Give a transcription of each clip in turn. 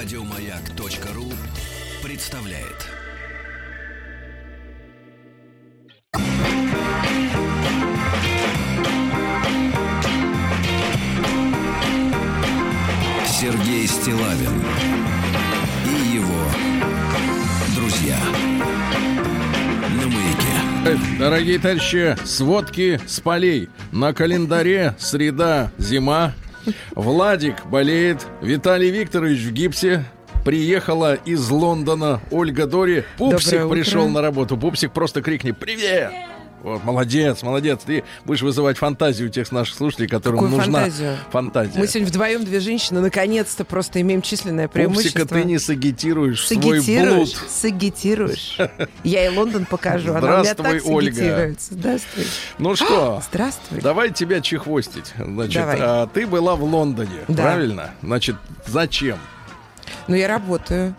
Радиомаяк.ру представляет. Сергей Стилавин и его друзья на маяке. Дорогие товарищи, сводки с полей. На календаре среда, зима. Владик болеет, Виталий Викторович в гипсе. Приехала из Лондона Ольга Дори. Пупсик пришел на работу. Пупсик просто крикни «Привет!» Вот, молодец, молодец. Ты будешь вызывать фантазию у тех наших слушателей, которым Какую нужна фантазию? фантазия. Мы сегодня вдвоем две женщины, наконец-то просто имеем численное преимущество. Пупсика ты не сагитируешь в свой Сагитируешь, блуд. сагитируешь. Я и Лондон покажу, Здравствуй, Ольга. Здравствуй. Ну что, Здравствуй. Давай тебя чехвостить. Значит, Давай. а, ты была в Лондоне, Да. правильно? Значит, зачем? Ну, я работаю.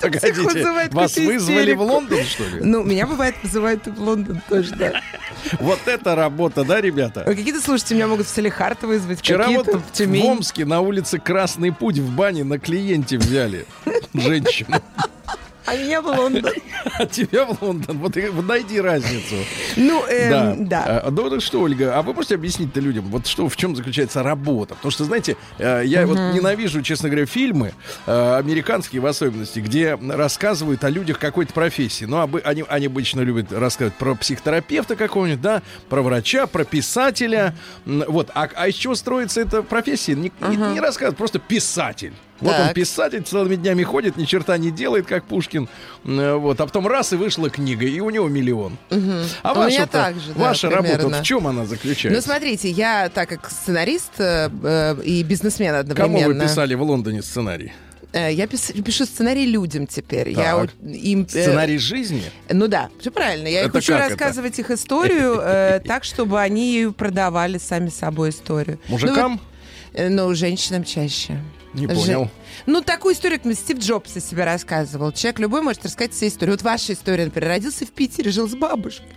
Погодите, вас вызвали в. Лондон, что ли? Ну, меня бывает вызывают в Лондон тоже, да. Вот это работа, да, ребята? Какие-то слушатели меня могут в Салехард вызвать, Вчера вот в. Омске на улице Красный Путь в бане на клиенте взяли женщину. А меня в Лондон. А тебя в Лондон. Вот найди разницу. Ну, эм, да. А, ну, так что, Ольга, а вы можете объяснить-то людям, вот что, в чем заключается работа? Потому что, знаете, э, я вот ненавижу, честно говоря, фильмы, э, американские в особенности, где рассказывают о людях какой-то профессии. Ну, они, обычно любят рассказывать про психотерапевта какого-нибудь, да, про врача, про писателя. Вот. А, а из чего строится эта профессия? Не рассказывают, просто писатель. Вот он Так. писатель, целыми днями ходит, ни черта не делает, как Пушкин. Э, Вот. А потом раз и вышла книга, и у него миллион. А У ваша, так же, да, ваша работа в чем она Ну, заключается? смотрите, я, так как сценарист э, э, и бизнесмен Кому одновременно... вы писали в Лондоне сценарий? Э, Я пис- пишу сценарий людям теперь. Я Так. вот им, э, Сценарий жизни? ну да, все правильно. Я Это учу как это? рассказывать их историю э, так, чтобы они продавали сами собой историю. Мужикам? Ну, вот, э, ну, женщинам чаще. Не понял. Ну, такую историю, как Стив Джобс о себе рассказывал. Человек любой может рассказать себе историю. Вот ваша история, например, родился в Питере, жил с бабушкой.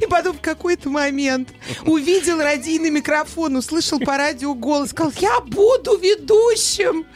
И потом в какой-то момент увидел радийный микрофон, услышал по радио голос, сказал, я буду ведущим.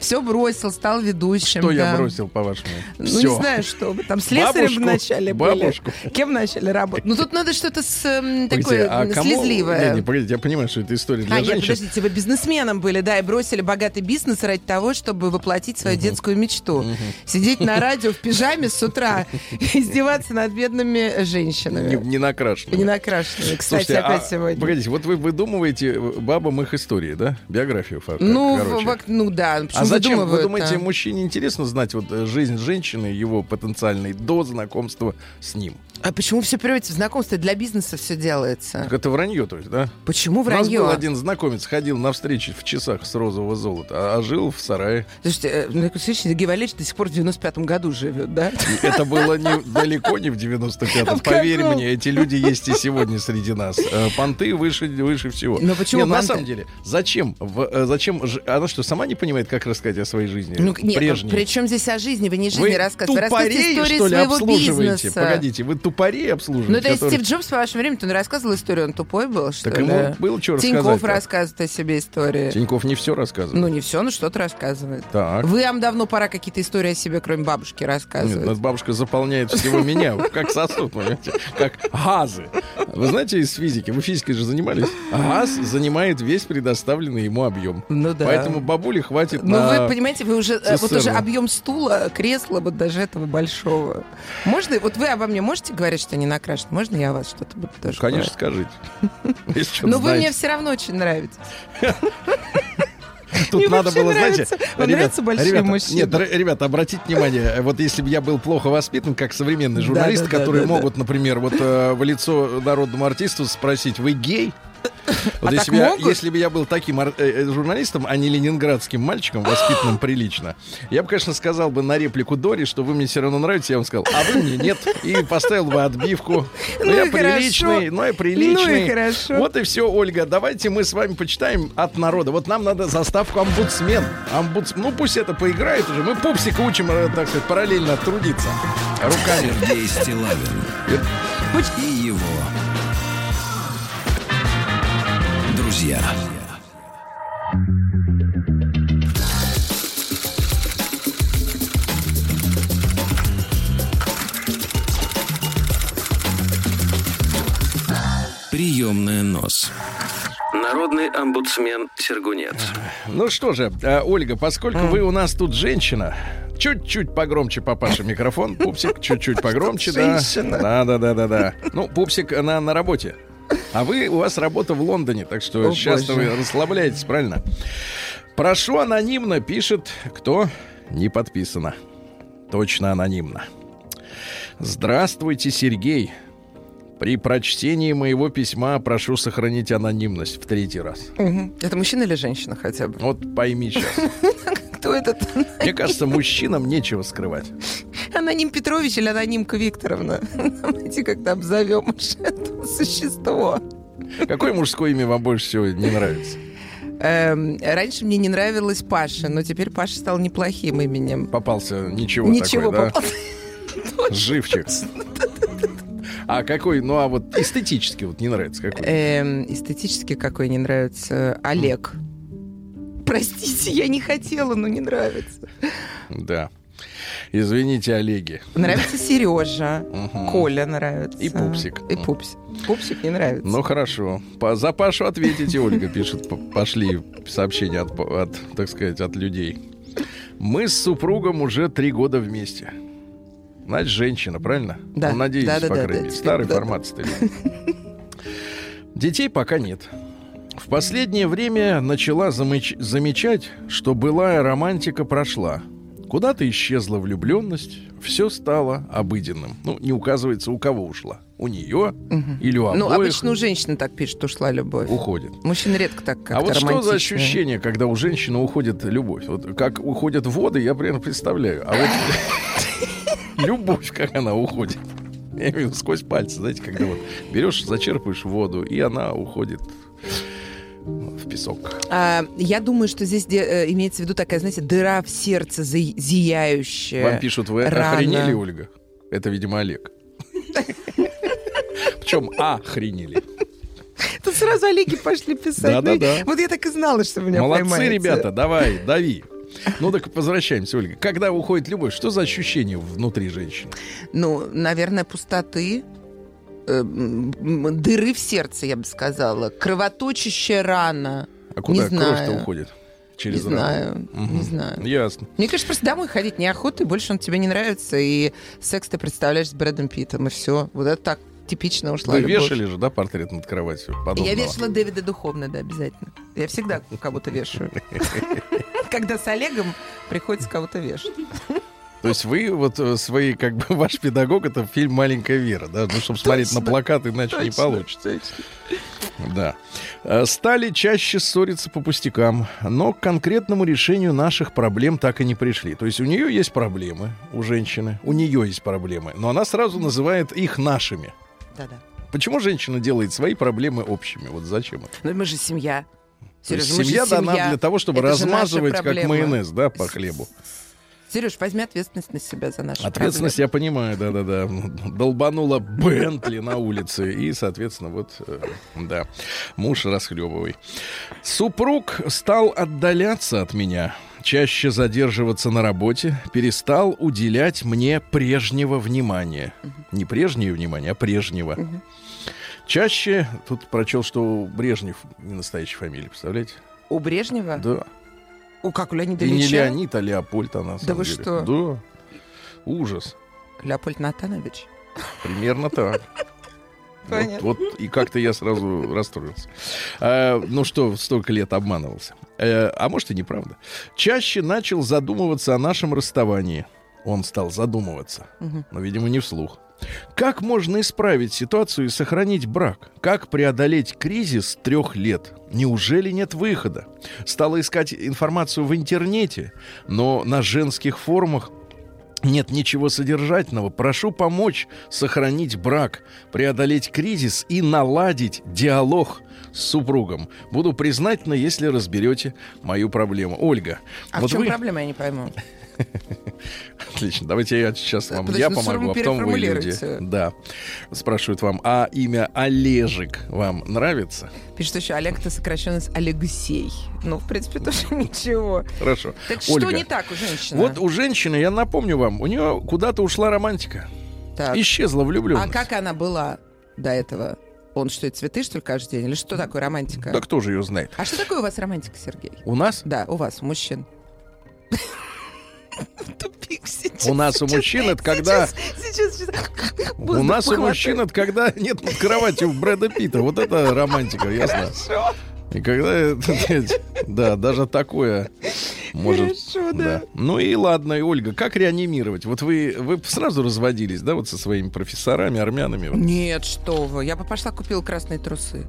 Все бросил, стал ведущим. Что я да. бросил, по-вашему? Ну, Всё. не знаю, что вы там слесарем Бабушку, вначале бабушку. были. Кем начали работать? Ну, тут надо что-то с, эм, Погодите, такое а м, кому- слезливое. Не, не, погодите, я понимаю, что это история для А, нет, женщин. подождите, вы бизнесменом были, да, и бросили богатый бизнес ради того, чтобы воплотить свою детскую мечту. Сидеть на радио в пижаме с утра и издеваться над бедными не, женщинами. не накрашенный. Не накрашенными. Кстати, Слушайте, опять а, сегодня. Погодите, вот вы выдумываете бабам их истории, да? Биографию, фа- Ну, ну да, почему А зачем? Вы думаете, мужчине интересно знать вот э, жизнь женщины, его потенциальной до знакомства с ним? А почему все приводится в знакомство? Для бизнеса все делается. Так это вранье, то есть, да? Почему У нас вранье? был один знакомец, ходил на встречи в часах с розового золота, а, жил в сарае. Слушайте, э, случай Сергей Валерьевич до сих пор в 95-м году живет, да? И это было не, далеко не в 95-м. А Поверь каком? мне, эти люди есть и сегодня среди нас. Э, Понты выше, выше всего. Но почему Не, на самом деле, зачем? В- э, зачем? Она что, сама не понимает, как рассказать о своей жизни? Ну, нет, прежней? при чем здесь о жизни? Вы не жизни рассказываете, вы рассказываете ли, своего обслуживаете? бизнеса. Погодите, вы тупорей обслуживаете? Ну, то есть Стив Джобс по вашему времени, он рассказывал историю, он тупой был, что Так ли? ему было что Тиньков рассказать-то. рассказывает о себе истории. Тиньков не все рассказывает. Ну, не все, но что-то рассказывает. Так. Вы вам давно пора какие-то истории о себе, кроме бабушки, Нет, рассказывать. нас бабушка заполняет всего меня, как сосуд, понимаете? Как газы. Вы знаете из физики, вы физикой же занимались? Газ занимает весь предоставленный ему объем. Ну да. Поэтому бабуле хватит Ну, вы понимаете, вы уже, э, вот уже объем стула, кресла, вот даже этого большого. Можно, вот вы обо мне можете говорить, что не накрашен? Можно я вас что-то буду тоже Конечно, говорить? скажите. Но вы мне знаете. все равно очень нравитесь. Тут мне надо было, знаете... нравится. Вам нравятся большие ребята, мужчины? Нет, ребята, обратите внимание, вот если бы я был плохо воспитан, как современный журналист, Да, да, которые да. могут, например, вот э, в лицо народному артисту спросить, вы гей? Вот А если, так бы я, если бы я был таким э, э, журналистом, а не ленинградским мальчиком, воспитанным прилично, я бы, конечно, сказал бы на реплику Дори, что вы мне все равно нравитесь, я вам сказал, а вы мне нет, и поставил бы отбивку. Ну, Ну я приличный, ну я приличный. Ну и хорошо. Вот и все, Ольга. Давайте мы с вами почитаем от народа. Вот нам надо заставку омбудсмен. Омбудс... Ну пусть это поиграет уже. Мы пупсика учим, э, так сказать, параллельно трудиться. Руками. Сергей Стилавин и друзья. Приемная нос. Народный омбудсмен Сергунец. Ну что же, э, Ольга, поскольку вы у нас тут женщина, чуть-чуть погромче, папаша, микрофон. Пупсик, чуть-чуть погромче, да. Да, да, да, да, да. Ну, пупсик она на работе. А вы, у вас работа в Лондоне, так что О, сейчас вы расслабляетесь, правильно? Прошу анонимно, пишет кто? Не подписано. Точно анонимно. Здравствуйте, Сергей. При прочтении моего письма прошу сохранить анонимность в третий раз. Мгм. Это мужчина или женщина хотя бы? Вот пойми сейчас. Кто этот? Мне кажется, мужчинам нечего скрывать. Аноним Петрович или анонимка Викторовна? Давайте как-то обзовем уж это существо. Какое мужское имя вам больше всего не нравится? Эм, раньше мне не нравилась Паша, но теперь Паша стал неплохим именем. Попался ничего, Ничего такой, да? попал. Живчик. А какой, ну а вот эстетически вот не нравится какой? Эм, эстетически какой не нравится? Олег. Простите, я не хотела, но не нравится. Да. Извините, Олеги. Нравится Сережа. Коля нравится. И Пупсик. И Пупсик. Пупсик не нравится. Ну хорошо. По, за Пашу ответите, Ольга пишет. Пошли сообщения от, от, так сказать, от людей. Мы с супругом уже три года вместе. Значит, женщина, правильно? Да. Ну, надеюсь, Да, да, по да, крайней да, мере. теперь Старый да, формат стыли. Детей пока нет. В последнее время начала замыч- замечать, что былая романтика прошла. Куда-то исчезла влюбленность, все стало обыденным. Ну, не указывается, у кого ушла. У нее или у Ну, обоих обычно у женщины так пишет, ушла любовь. уходит. Мужчины редко так как-то А вот что за ощущение, когда у женщины уходит любовь? Вот как уходят воды, я примерно представляю. А вот любовь, как она уходит. Я имею в виду сквозь пальцы, знаете, когда вот берешь, зачерпываешь воду, и она уходит в песок. А, я думаю, что здесь де- э, имеется в виду такая, знаете, дыра в сердце зи- зияющая. Вам пишут, вы рано. охренели, Ольга? Это, видимо, Олег. Причем охренели. Тут сразу Олеги пошли писать. Да-да-да. Ну, Вот я так и знала, что меня Молодцы, поймаете. ребята, давай, дави. Ну так возвращаемся, Ольга. Когда уходит любовь, что за ощущение внутри женщины? Ну, наверное, пустоты, э, дыры в сердце, я бы сказала, кровоточащая рана. А куда Не кровь-то уходит? Не Через знаю, рану. не знаю. Ясно. Мне кажется, просто домой ходить неохота, и больше он тебе не нравится, и секс ты представляешь с Брэдом Питтом, и все. Вот это так типично ушла Вы любовь. вешали же, да, портрет над кроватью? Подобного? Я вешала Дэвида Духовно, да, обязательно. Я всегда кого-то вешаю. Когда с Олегом приходится кого-то вешать. То есть вы вот э, свои, как бы, ваш педагог, это фильм «Маленькая Вера», да? Ну, чтобы смотреть на Точно. плакат, иначе не Точно, получится. Да. Э, Стали чаще ссориться по пустякам, но к конкретному решению наших проблем так и не пришли. То есть у нее есть проблемы, у женщины, у нее есть проблемы, но она сразу называет их нашими. Да-да. Почему женщина делает свои проблемы общими? Вот зачем это? Ну, мы же семья. Сережа, мы же семья дана для того, чтобы Это размазывать как майонез, да, по хлебу. Сереж, возьми ответственность на себя за наши Ответственность я понимаю, да-да-да. Долбанула Бентли на улице. И, соответственно, вот, э, да, муж расхлебывай. Супруг стал отдаляться от меня, чаще задерживаться на работе, перестал уделять мне прежнего внимания. Не прежнее внимание, а прежнего. Мгм. Чаще, тут прочел, что у Брежнев не настоящая фамилия, представляете? У Брежнева? Да. У как, у Леонида И не Ильича? Леонид, а Леопольд она. на Да вы деле. что? Да. Ужас. Леопольд Натанович. Примерно так. Вот, вот и как-то я сразу расстроился. А, ну что, столько лет обманывался. Э, а может и неправда. Чаще начал задумываться о нашем расставании. Он стал задумываться, Мгм. но, видимо, не вслух. Как можно исправить ситуацию и сохранить брак? Как преодолеть кризис трех лет? Неужели нет выхода? Стала искать информацию в интернете, но на женских форумах нет ничего содержательного. Прошу помочь сохранить брак, преодолеть кризис и наладить диалог с супругом. Буду признательна, если разберете мою проблему. Ольга, А вот в чем вы... проблема, я не пойму. Отлично, давайте я сейчас вам Подожди, я ну, помогу, а потом вы люди. переформулируйте. Да. Спрашивают вам, а имя Олежик вам нравится? Пишет еще, Олег это сокращенно из Олегусей. Ну, в принципе, тоже ничего. Хорошо. Так что Ольга, не так у женщины? Вот у женщины, я напомню вам, у нее куда-то ушла романтика. Так. Исчезла А влюбленность. как она была до этого? Он что, и цветы, что ли, каждый день? Или что такое романтика? Да кто же ее знает? А что такое у вас романтика, Сергей? У нас? Да, у вас, у мужчин. Тупик сейчас. У нас у мужчин это когда... Сейчас, сейчас, сейчас. У нас у мужчин это когда нет под кроватью Брэда Питта. Вот это романтика, ясно? Хорошо. И когда, да, даже такое может... Хорошо, да. Ну и ладно, и Ольга, как реанимировать? Вот вы, вы сразу разводились, да, вот со своими профессорами, армянами? вот? Нет, что вы. Я бы пошла купила красные трусы.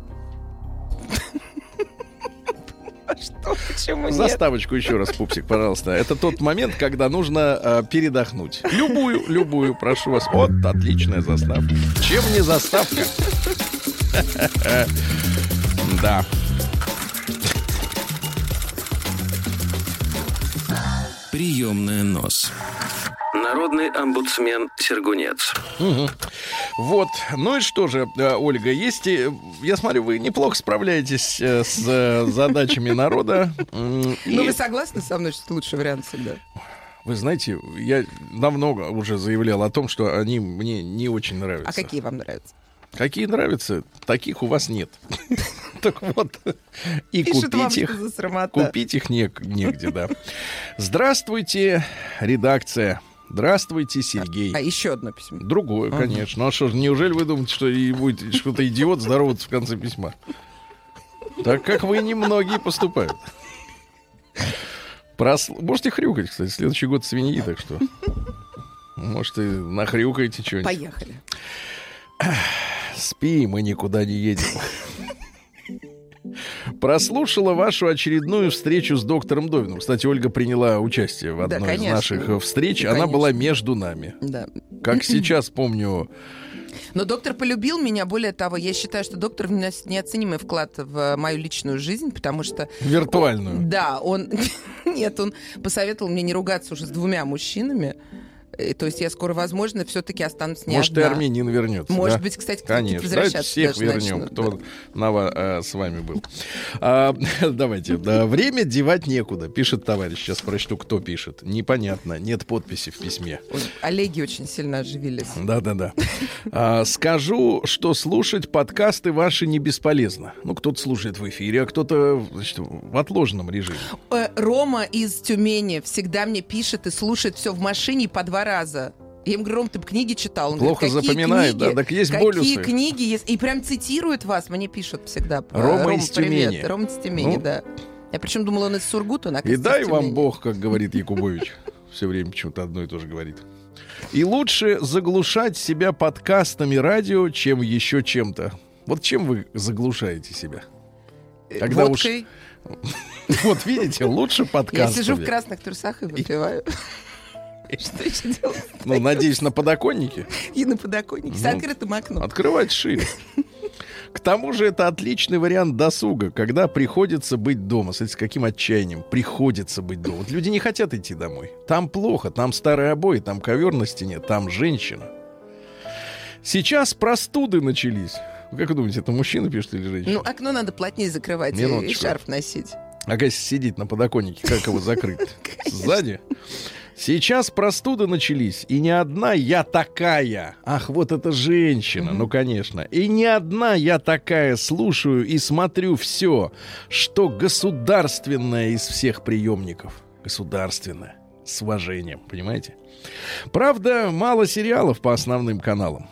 Что? Почему нет? Заставочку еще раз, пупсик, пожалуйста. Это тот момент, когда нужно э, передохнуть. Любую, любую, прошу вас. Вот, отличная заставка. Чем не заставка? Да. Приемная нос. Народный омбудсмен Сергунец. Мгм. Вот. Ну и что же, э, Ольга, есть... и- Я смотрю, вы неплохо справляетесь э, с э, задачами народа. Ну, вы согласны со мной, что это лучший вариант всегда? Вы знаете, я давно уже заявлял о том, что они мне не очень нравятся. А какие вам нравятся? Какие нравятся, таких у вас нет. Так вот, и купить их, купить их не- негде, да. Здравствуйте, редакция. Здравствуйте, Сергей. А еще одно письмо. Другое, конечно. Ну а что ж, неужели вы думаете, что и будет что-то идиот здороваться в конце письма? Так как вы немногие поступают. Прос- Можете хрюкать, кстати. Следующий год свиньи, так что... Может, и нахрюкаете что-нибудь. Поехали. Спи, мы никуда не едем. Прослушала вашу очередную встречу с доктором Довином. Кстати, Ольга приняла участие в Да, одной из конечно. наших э, встреч. Она Конечно. была между нами. Да. Как сейчас помню, Но доктор полюбил меня. Более того, я считаю, что доктор внес неоценимый вклад в мою личную жизнь, потому что... виртуальную. Да, он... Нет, он посоветовал мне не ругаться уже с двумя мужчинами. Э, То есть я скоро, возможно, все-таки останусь не Может, и одна. армянин вернется. Может да? быть, кстати, Конечно. Давайте всех вернем, начнут, кто да. на ва- э, с вами был. А, давайте. Да, время девать некуда, пишет товарищ. Сейчас прочту, кто пишет. Непонятно. Нет подписи в письме. Ой, Олеги очень сильно оживились. Да-да-да. А, скажу, что слушать подкасты ваши не бесполезно. Ну, кто-то слушает в эфире, а кто-то значит, в отложенном режиме. Э, Рома из Тюмени всегда мне пишет и слушает все в машине по два раза. Я ему говорю, Ром, ты бы книги читал? Он Плохо говорит, «Какие запоминает, книги? да, так есть Какие болюсы». книги есть? И прям цитирует вас, мне пишут всегда. Рома из привет. Тюмени. Из Тюмени, Ну. да. Я причем думала, он из Сургута, он И дай вам. Бог, как говорит Якубович. Все время почему-то одно и то же говорит. И лучше заглушать себя подкастами радио, чем еще чем-то. Вот чем вы заглушаете себя? Э, Когда уж Водкой. Вот видите, лучше Я подкастами. сижу в красных трусах и выпиваю. Что еще делать? Ну, надеюсь, на подоконнике. И на подоконнике с Ну, открытым окном. Открывать шире. К тому же это отличный вариант досуга, когда приходится быть дома. Смотрите, с каким отчаянием приходится быть дома. Вот люди не хотят идти домой. Там плохо, там старые обои, там ковер на стене, там женщина. Сейчас простуды начались. Вы Как вы думаете, это мужчина пишет или женщина? Ну, окно надо плотнее закрывать и- и Минуточку. шарф носить. А если сидит на подоконнике, как его закрыть? Сзади? Сейчас простуды начались, и не одна я такая. Ах, вот эта женщина, ну, конечно. И не одна я такая слушаю и смотрю все, что государственное из всех приемников. Государственное. С уважением, понимаете? Правда, мало сериалов по основным каналам.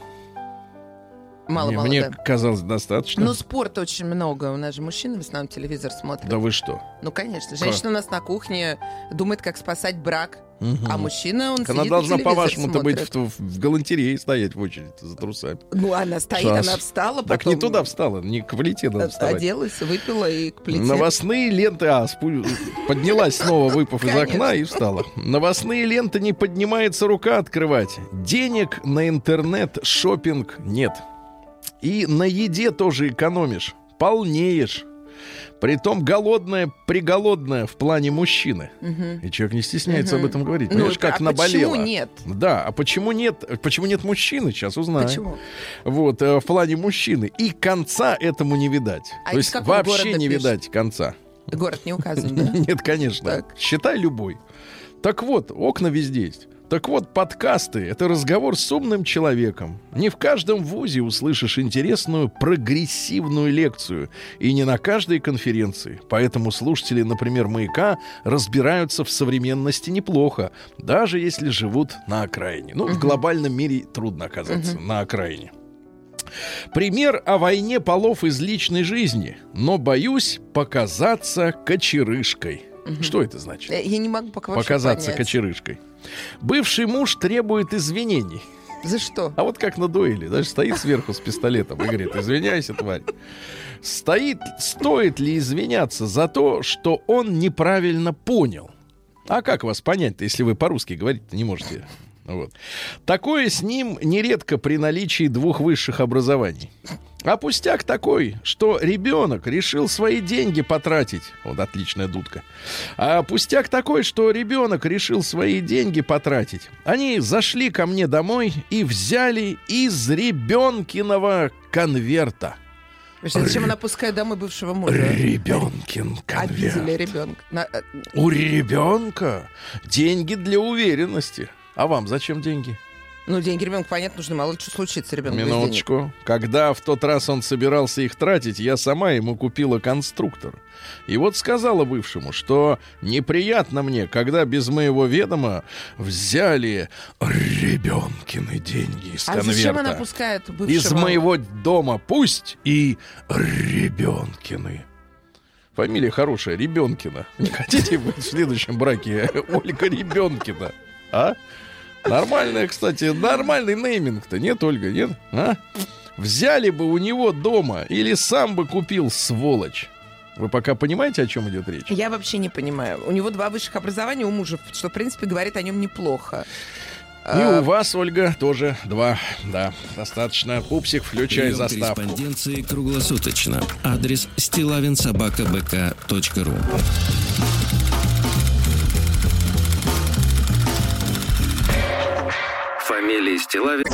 Мало, мне мало, мне да. казалось достаточно. Ну, спорта очень много. У нас же мужчины в основном телевизор смотрят. да вы что? Ну, конечно. Женщина у нас на кухне думает, как спасать брак. Мгм. А мужчина, он Так Она должна, по-вашему-то, быть в, в галантерее стоять в очередь за трусами. Ну, она стоит, Сейчас. она встала, Так потом не туда встала, не к плите надо вставать. оделась, выпила и к плите. Новостные ленты, а, спу- поднялась снова, выпав из окна и встала. Новостные ленты не поднимается рука открывать. Денег на интернет, шопинг нет. И на еде тоже экономишь, полнеешь. Притом голодная, приголодная в плане мужчины. Мгм. И человек не стесняется Мгм. об этом говорить. Ну, Понимаешь, а как наболело. почему нет? Да, а почему нет? Почему нет мужчины? Сейчас узнаем. Почему? Вот, э, в плане мужчины. И конца этому не видать. А То есть вообще не пишет? видать конца. Город не указан, да? Нет, конечно. Так. Считай любой. Так вот, окна везде есть. Так вот, подкасты — это разговор с умным человеком. Не в каждом вузе услышишь интересную прогрессивную лекцию, и не на каждой конференции. Поэтому слушатели, например, «Маяка» разбираются в современности неплохо, даже если живут на окраине. Ну, в глобальном мире трудно оказаться на окраине. Пример о войне полов из личной жизни, но боюсь показаться кочерышкой. Что это значит? Я не могу пока Показаться понять. кочерышкой. Бывший муж требует извинений. За что? А вот как на дуэли, даже стоит сверху с пистолетом и говорит, извиняйся, тварь. Стоит, стоит ли извиняться за то, что он неправильно понял? А как вас понять-то, если вы по-русски говорить не можете? Вот. Такое с ним нередко при наличии двух высших образований. А пустяк такой, что ребенок решил свои деньги потратить. Вот отличная дудка. А пустяк такой, что ребенок решил свои деньги потратить. Они зашли ко мне домой и взяли из ребенкиного конверта. Зачем она пускает домой бывшего мужа? Ребенкин Обидели конверт. ребенка. На- э, У ребенка деньги для уверенности. А вам зачем деньги? Ну, деньги ребенка, понятно, нужны. Мало ли что случится ребенку. Минуточку. Когда в тот раз он собирался их тратить, я сама ему купила конструктор. И вот сказала бывшему, что неприятно мне, когда без моего ведома взяли ребенкины деньги из А конверта. зачем она пускает бывшего? Из моего дома пусть и Ребенкины. Фамилия хорошая, Ребенкина. Не хотите быть в следующем браке Ольга Ребенкина? А? Нормальная, кстати, нормальный нейминг-то, нет, Ольга, нет? А? Взяли бы у него дома или сам бы купил, сволочь. Вы пока понимаете, о чем идет речь? Я вообще не понимаю. У него два высших образования у мужа, что, в принципе, говорит о нем неплохо. И у вас, Ольга, тоже два. Да, достаточно. Пупсик, включай Прием заставку. корреспонденции круглосуточно. Адрес стилавинсобакабк.ру Фамилия Стилавин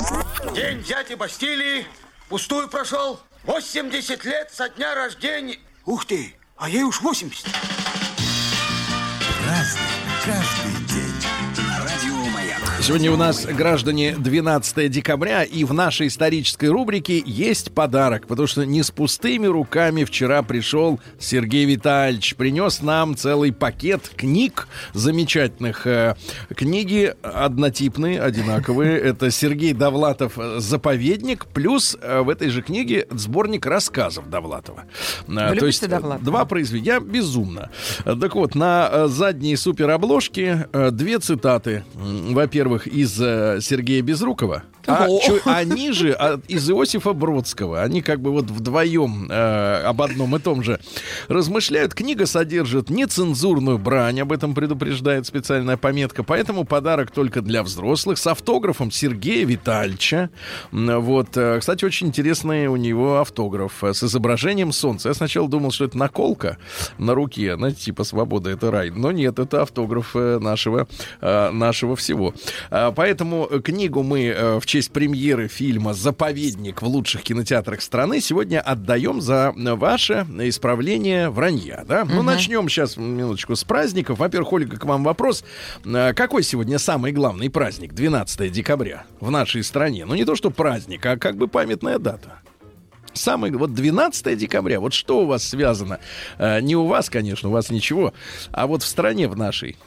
День дяди Бастилии пустую прошел. 80 лет со дня рождения. Ух ты, а ей уж 80. Разный, каждый день. Сегодня у нас, граждане, 12 декабря, и в нашей исторической рубрике есть подарок, потому что не с пустыми руками вчера пришел Сергей Витальевич, принес нам целый пакет книг замечательных. Э, Книги однотипные, одинаковые. Это Сергей Довлатов э, «Заповедник», плюс э, в этой же книге сборник рассказов Довлатова. Вы То есть Довлатова? два произведения. Я безумно. Так вот, на задней суперобложке две цитаты. М, Во-первых, из э, Сергея Безрукова. А, О. чё- а ниже а, из Иосифа Бродского. Они как бы вот вдвоем э, об одном и том же размышляют. Книга содержит нецензурную брань, об этом предупреждает специальная пометка. Поэтому подарок только для взрослых с автографом Сергея Витальевича. Вот, э, кстати, очень интересный у него автограф э, с изображением солнца. Я сначала думал, что это наколка на руке, знаете, типа «Свобода — это рай». Но нет, это автограф нашего, нашего всего. А, Поэтому э, книгу мы э, в честь премьеры фильма «Заповедник» в лучших кинотеатрах страны сегодня отдаем за э, ваше исправление вранья. Да? Ну, начнем сейчас, минуточку, с праздников. Во-первых, Ольга, к вам вопрос. Э, Какой сегодня самый главный праздник, 12 декабря, в нашей стране? Ну, не то, что праздник, а как бы памятная дата. Самый, вот 12 декабря, вот что у вас связано? Э, не у вас, конечно, у вас ничего, а вот в стране в нашей.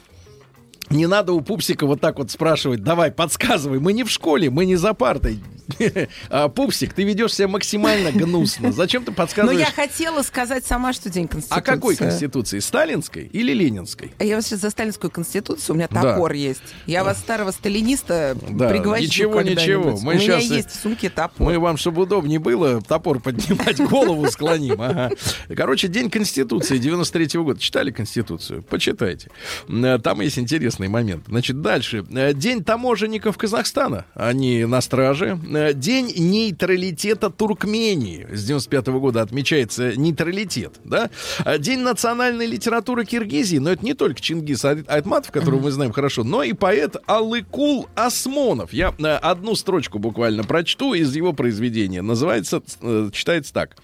Не надо у пупсика вот так вот спрашивать, давай, подсказывай, мы не в школе, мы не за партой. А, Пупсик, ты ведешь себя максимально гнусно. Зачем ты подсказываешь? я хотела сказать сама, что День Конституции. А какой конституции? Сталинской или ленинской? Я вас сейчас за сталинскую конституцию, у меня топор есть. Я вас, старого сталиниста, Да, пригвожу ничего, ничего. Мы у меня э, есть в сумке топор. Мы вам, чтобы удобнее было, топор поднимать, голову склоним. Ага. Короче, День Конституции 93 года. Читали Конституцию? Почитайте. Э, Там есть интересный момент. Значит, дальше. Э, День таможенников Казахстана. Они на страже. Э, день нейтралитета Туркмении. С 95 года отмечается нейтралитет, да? А День национальной литературы Киргизии, но это не только Чингис Ай- Айтматов, которого мы знаем хорошо, но и поэт Алыкул Осмонов. Я э, одну строчку буквально прочту из его произведения. Называется, э, читается так.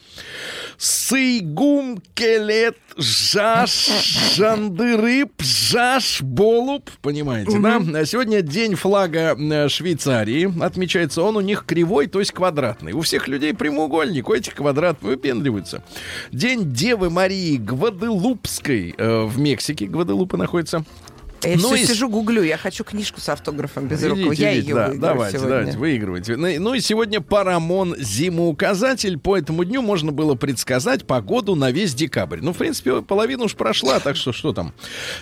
Сыйгум келет жаш жандырып жаш болуп. Понимаете, да? А Сегодня день флага э, Швейцарии. Отмечается он у них кривой, то есть квадратный. У всех людей прямоугольник, у этих квадрат выпендриваются. День Девы Марии Гваделупской э, в Мексике. Гваделупа находится. Я Ну все и- сижу, гуглю. Я хочу книжку с автографом без рук. Я видите, ее да, выиграю давайте, сегодня. давайте, выигрывайте. Ну, и- Ну и сегодня Парамон зимоуказатель. По этому дню можно было предсказать погоду на весь декабрь. Ну, в принципе, половина уж прошла, так что что там.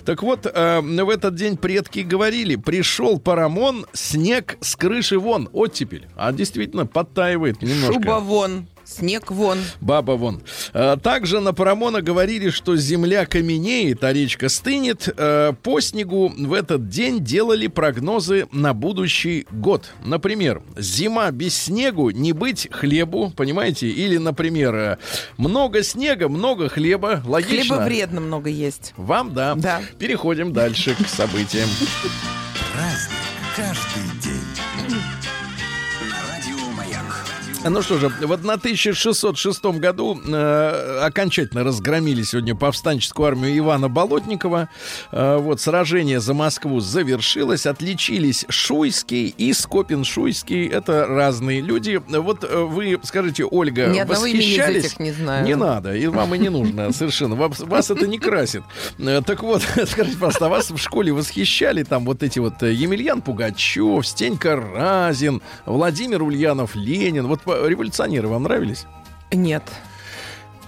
Так вот, э, в этот день предки говорили, пришел Парамон, снег с крыши вон, оттепель. А действительно, подтаивает немножко. Шуба вон, снег вон. Баба вон. А, Также на Парамона говорили, что земля каменеет, а речка стынет. Э, По снегу в этот день делали прогнозы на будущий год. Например, зима без снегу, не быть хлебу, понимаете? Или, например, э, много снега, много хлеба. Логично? Хлеба вредно много есть. Вам, да. Да. Переходим дальше к событиям. Праздник каждый Ну что же, в 1606 году э, окончательно разгромили сегодня повстанческую армию Ивана Болотникова. Э, вот сражение за Москву завершилось. Отличились Шуйский и Скопин-Шуйский. Это разные люди. Вот э, вы скажите, Ольга, Ни одного имени из восхищались? этих не знаю. Не надо, и вам и не нужно совершенно. Вас, вас это не красит. Э, Так вот, скажите, пожалуйста, а вас в школе восхищали там вот эти вот э, Емельян Пугачев, Стенька Разин, Владимир Ульянов, Ленин. Вот революционеры вам нравились? Нет.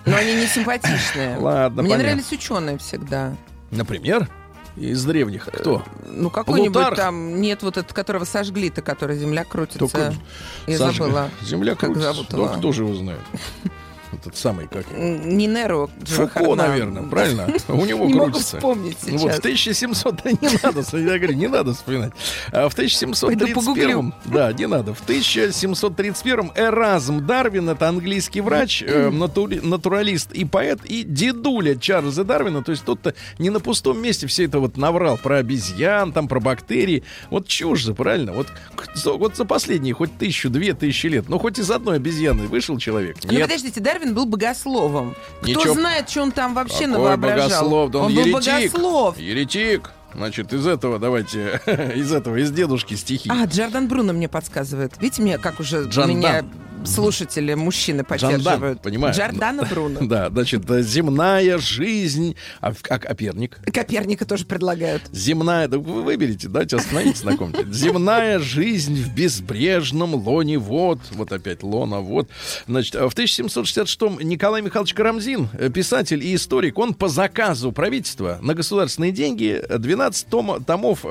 Но они не симпатичные. Ладно, Мне понятно. нравились ученые всегда. Например, из древних. Кто? Ну, какой-нибудь Плутарх? там, нет, вот этот, которого сожгли-то, который земля крутится. Только Я Саш- забыла. Земля Как крутится. зовут Да его? кто же его знает? Этот самый, как Не Неро. Фуко, Джохарна. наверное, правильно? У него Не могу крутится. вспомнить Ну Вот, в сейчас. 1700, да не надо, я говорю, не надо вспоминать. А в 1731, да, не надо. В 1731 Эразм Дарвин, это английский врач, э, натуралист и поэт, и дедуля Чарльза Дарвина, то есть тот-то не на пустом месте все это вот наврал про обезьян, там, про бактерии. Вот чушь же, правильно? Вот, вот за последние хоть тысячу, две тысячи лет, ну хоть из одной обезьяны вышел человек. Ну, подождите, Дарвин был богословом. Кто Ничего. знает, что он там вообще Какой богослов? Да он, был еретик. богослов. Еретик. Значит, из этого давайте, из этого, из дедушки стихи. А, Джордан Бруно мне подсказывает. Видите, мне как уже Джордан. меня слушатели, мужчины Джордан, поддерживают. понимаю. Джордана Бруно. Да, значит, земная жизнь. А, а Коперник? Коперника тоже предлагают. Земная, да вы выберите, давайте остановитесь на ком-то. Земная жизнь в безбрежном лоне вод. Вот опять лона вод. Значит, в 1766-м Николай Михайлович Карамзин, э, писатель и историк, он по заказу правительства на государственные деньги 12 том, томов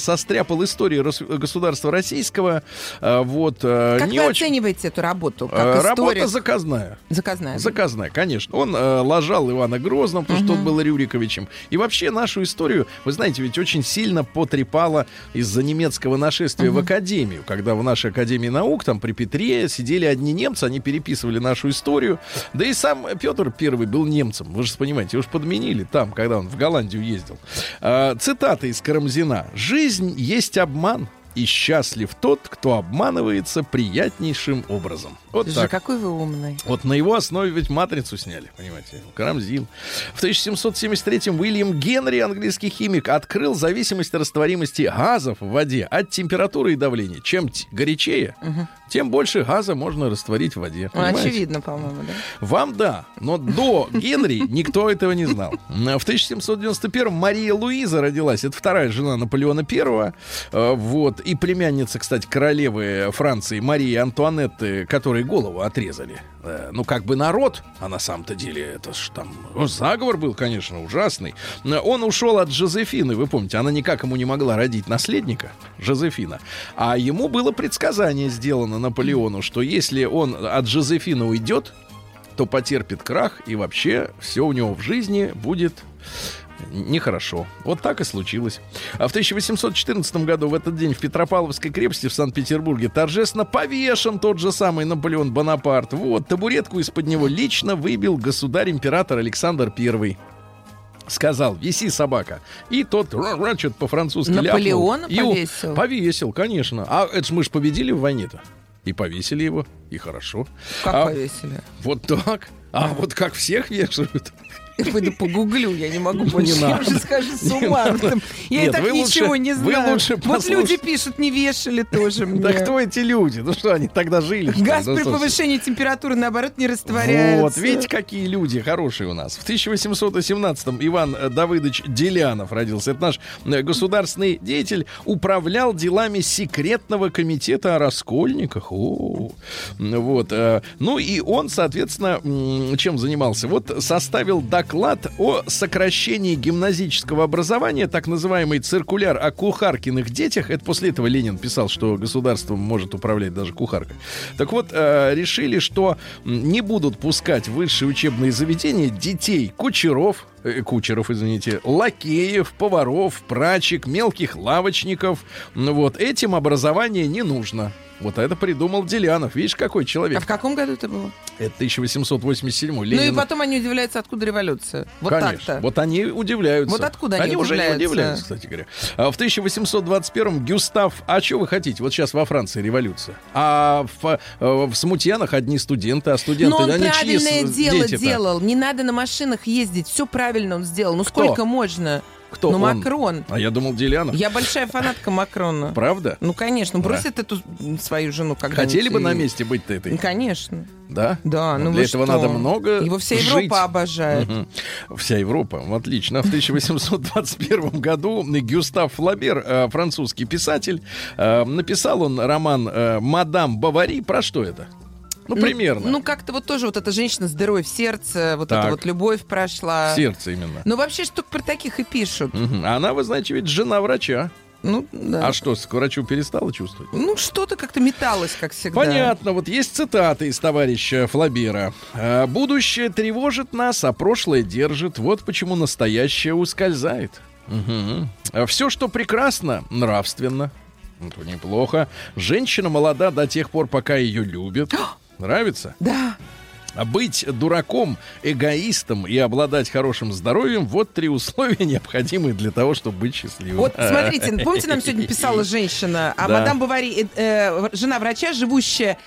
состряпал историю государства российского. Э, Вот, э, Как не вы очень... оцениваете эту работу? Э, Как Работа историк? заказная. Заказная. Заказная, конечно. Он э, ложал Ивана Грозного, потому что он был Рюриковичем. И вообще нашу историю, вы знаете, ведь очень сильно потрепало из-за немецкого нашествия в академию. Когда в нашей академии наук, там при Петре, сидели одни немцы, они переписывали нашу историю. Да и сам Петр Первый был немцем. Вы же понимаете, его же подменили там, когда он в Голландию ездил. А, цитата из Карамзина. «Жизнь есть обман». И счастлив тот, кто обманывается приятнейшим образом. Вот Слушай, так. какой вы умный. Вот на его основе ведь матрицу сняли, понимаете, Карамзин. В 1773-м Уильям Генри, английский химик, открыл зависимость растворимости газов в воде от температуры и давления. Чем горячее, тем больше газа можно растворить в воде. Ну, очевидно, по-моему, да? Вам да, но до Генри никто этого не знал. В 1791 Мария Луиза родилась. Это вторая жена Наполеона Первого. Э, Вот. И племянница, кстати, королевы Франции Марии Антуанетты, которой голову отрезали. Э, Ну, как бы народ, а на самом-то деле это ж там заговор был, конечно, ужасный. Э, Он ушел от Жозефины, вы помните, она никак ему не могла родить наследника, Жозефина. А ему было предсказание сделано Наполеону, что если он от Жозефины уйдет, то потерпит крах, и вообще все у него в жизни будет нехорошо. Вот так и случилось. А в 1814 году в этот день в Петропавловской крепости в Санкт-Петербурге торжественно повешен тот же самый Наполеон Бонапарт. Вот, табуретку из-под него лично выбил государь-император Александр I сказал, виси собака. И тот что-то по-французски Наполеона ляпнул. И у- повесил? Повесил, конечно. А это ж мы же победили в войне-то. И повесили его, и хорошо. Как А повесили? Вот так. А вот как всех вешают. Я пойду погуглю, я не могу больше. Не я уже скажу с ума. Я и Нет, так вы ничего лучше- не вы знаю. лучше Вот послушайте. люди пишут, не вешали тоже мне. Да кто эти люди? Ну что, они тогда жили? Газ Да, при повышении температуры, наоборот, не растворяется. Вот, видите, какие люди хорошие у нас. В 1818-м Иван Давыдович Делянов родился. Это наш э, государственный деятель. Управлял делами секретного комитета о раскольниках. О, вот. э, Ну и он, соответственно, чем занимался? Вот составил доклад о сокращении гимназического образования, так называемый циркуляр о кухаркиных детях. Это после этого Ленин писал, что государством может управлять даже кухаркой. Так вот, э, решили, что не будут пускать в высшие учебные заведения детей кучеров, э, кучеров, извините, лакеев, поваров, прачек, мелких лавочников. Ну Вот, этим образование не нужно. Вот это придумал Делянов. Видишь, какой человек. А в каком году это было? Это 1887 Ну и Ленин. потом они удивляются, откуда революция. Вот Конечно. так-то. Вот они удивляются. Вот откуда они уже не удивляются? удивляются, кстати говоря. А в 1821-м Гюстав... А что вы хотите? Вот сейчас во Франции революция. А в, э, в Смутьянах одни студенты, а студенты... Но он они правильное дело дети-то? делал. Не надо на машинах ездить. Все правильно он сделал. Ну Кто? сколько можно? Кто Ну, он? Макрон. А я думал, Делянов. Я большая фанатка Макрона. Правда? Ну, конечно. Бросит эту м, свою жену когда Хотели бы на месте быть-то этой? Конечно. Да? Да, ну Для вы этого что? надо много Его вся жить. Европа обожает. Мгм. Вся Европа, отлично. В 1821 году Гюстав Флабер, э, французский писатель, э, написал он роман э, «Мадам Бавари». Про что это? Ну, примерно. Ну, как-то вот тоже вот эта женщина с дырой в сердце, вот Так. эта вот любовь прошла. Сердце именно. Ну, вообще, что про таких и пишут. Мгм. А Она, вы знаете, ведь жена врача. Ну, да. А что, к врачу перестала чувствовать? Ну, что-то как-то металось, как всегда. Понятно, вот есть цитаты из товарища Флабера. «Э, «Будущее тревожит нас, а прошлое держит. Вот почему настоящее ускользает. Все, что прекрасно, нравственно. Это неплохо. Женщина молода до тех пор, пока ее любят. Нравится? Да. А быть дураком, эгоистом и обладать хорошим здоровьем вот три условия, необходимые для того, чтобы быть счастливым. Вот смотрите, помните, нам сегодня писала женщина, а Да. мадам Бавари, э, э, жена врача, живущая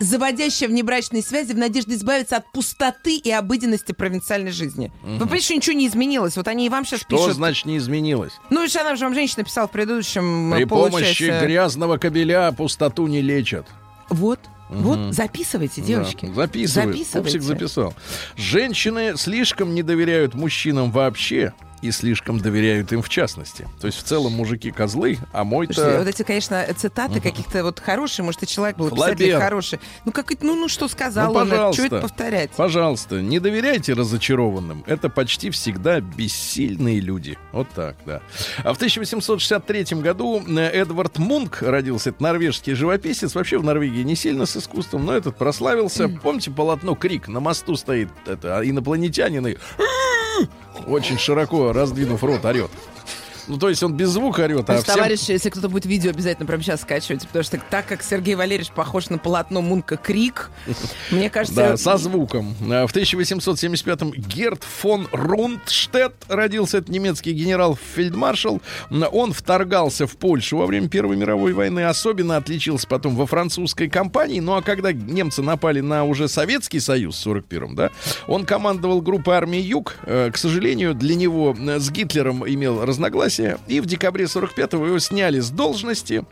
заводящая внебрачные связи в надежде избавиться от пустоты и обыденности провинциальной жизни. Вы понимаете, что ничего не изменилось? Вот они и вам сейчас Что пишут. значит не изменилось? Ну, что она же вам женщина писала в предыдущем, При э, помощи получается. грязного кабеля пустоту не лечат. Вот, вот, записывайте, девочки. Да, записываю. Записывайте. Пупсик записал. Женщины слишком не доверяют мужчинам вообще и слишком доверяют им в частности. То есть в целом мужики козлы, а мой-то... вот эти, конечно, цитаты каких-то вот хорошие, может, и человек был писатель хороший. Ну, как ну, ну, что сказал Ну, он, пожалуйста. что это повторять? Пожалуйста, не доверяйте разочарованным. Это почти всегда бессильные люди. Вот так, да. А в 1863 году э, Эдвард Мунк родился. Это норвежский живописец. Вообще в Норвегии не сильно с искусством, но этот прославился. Помните полотно «Крик»? На мосту стоит это, а инопланетянин и очень широко раздвинув рот орет. Ну, то есть он без звука орет, а есть, всем... товарищи, если кто-то будет видео, обязательно прямо сейчас скачивайте, потому что так как Сергей Валерьевич похож на полотно Мунка Крик, мне кажется... Да, со звуком. А, В 1875-м Герт фон Рундштедт родился. Это немецкий генерал-фельдмаршал. Он вторгался в Польшу во время Первой мировой войны. Особенно отличился потом во французской кампании. Ну а когда немцы напали на уже Советский Союз в 41-м, да, он командовал группой армии Юг. Э, К сожалению, для него э, с Гитлером имел разногласия. И в декабре 45-го его сняли с должности.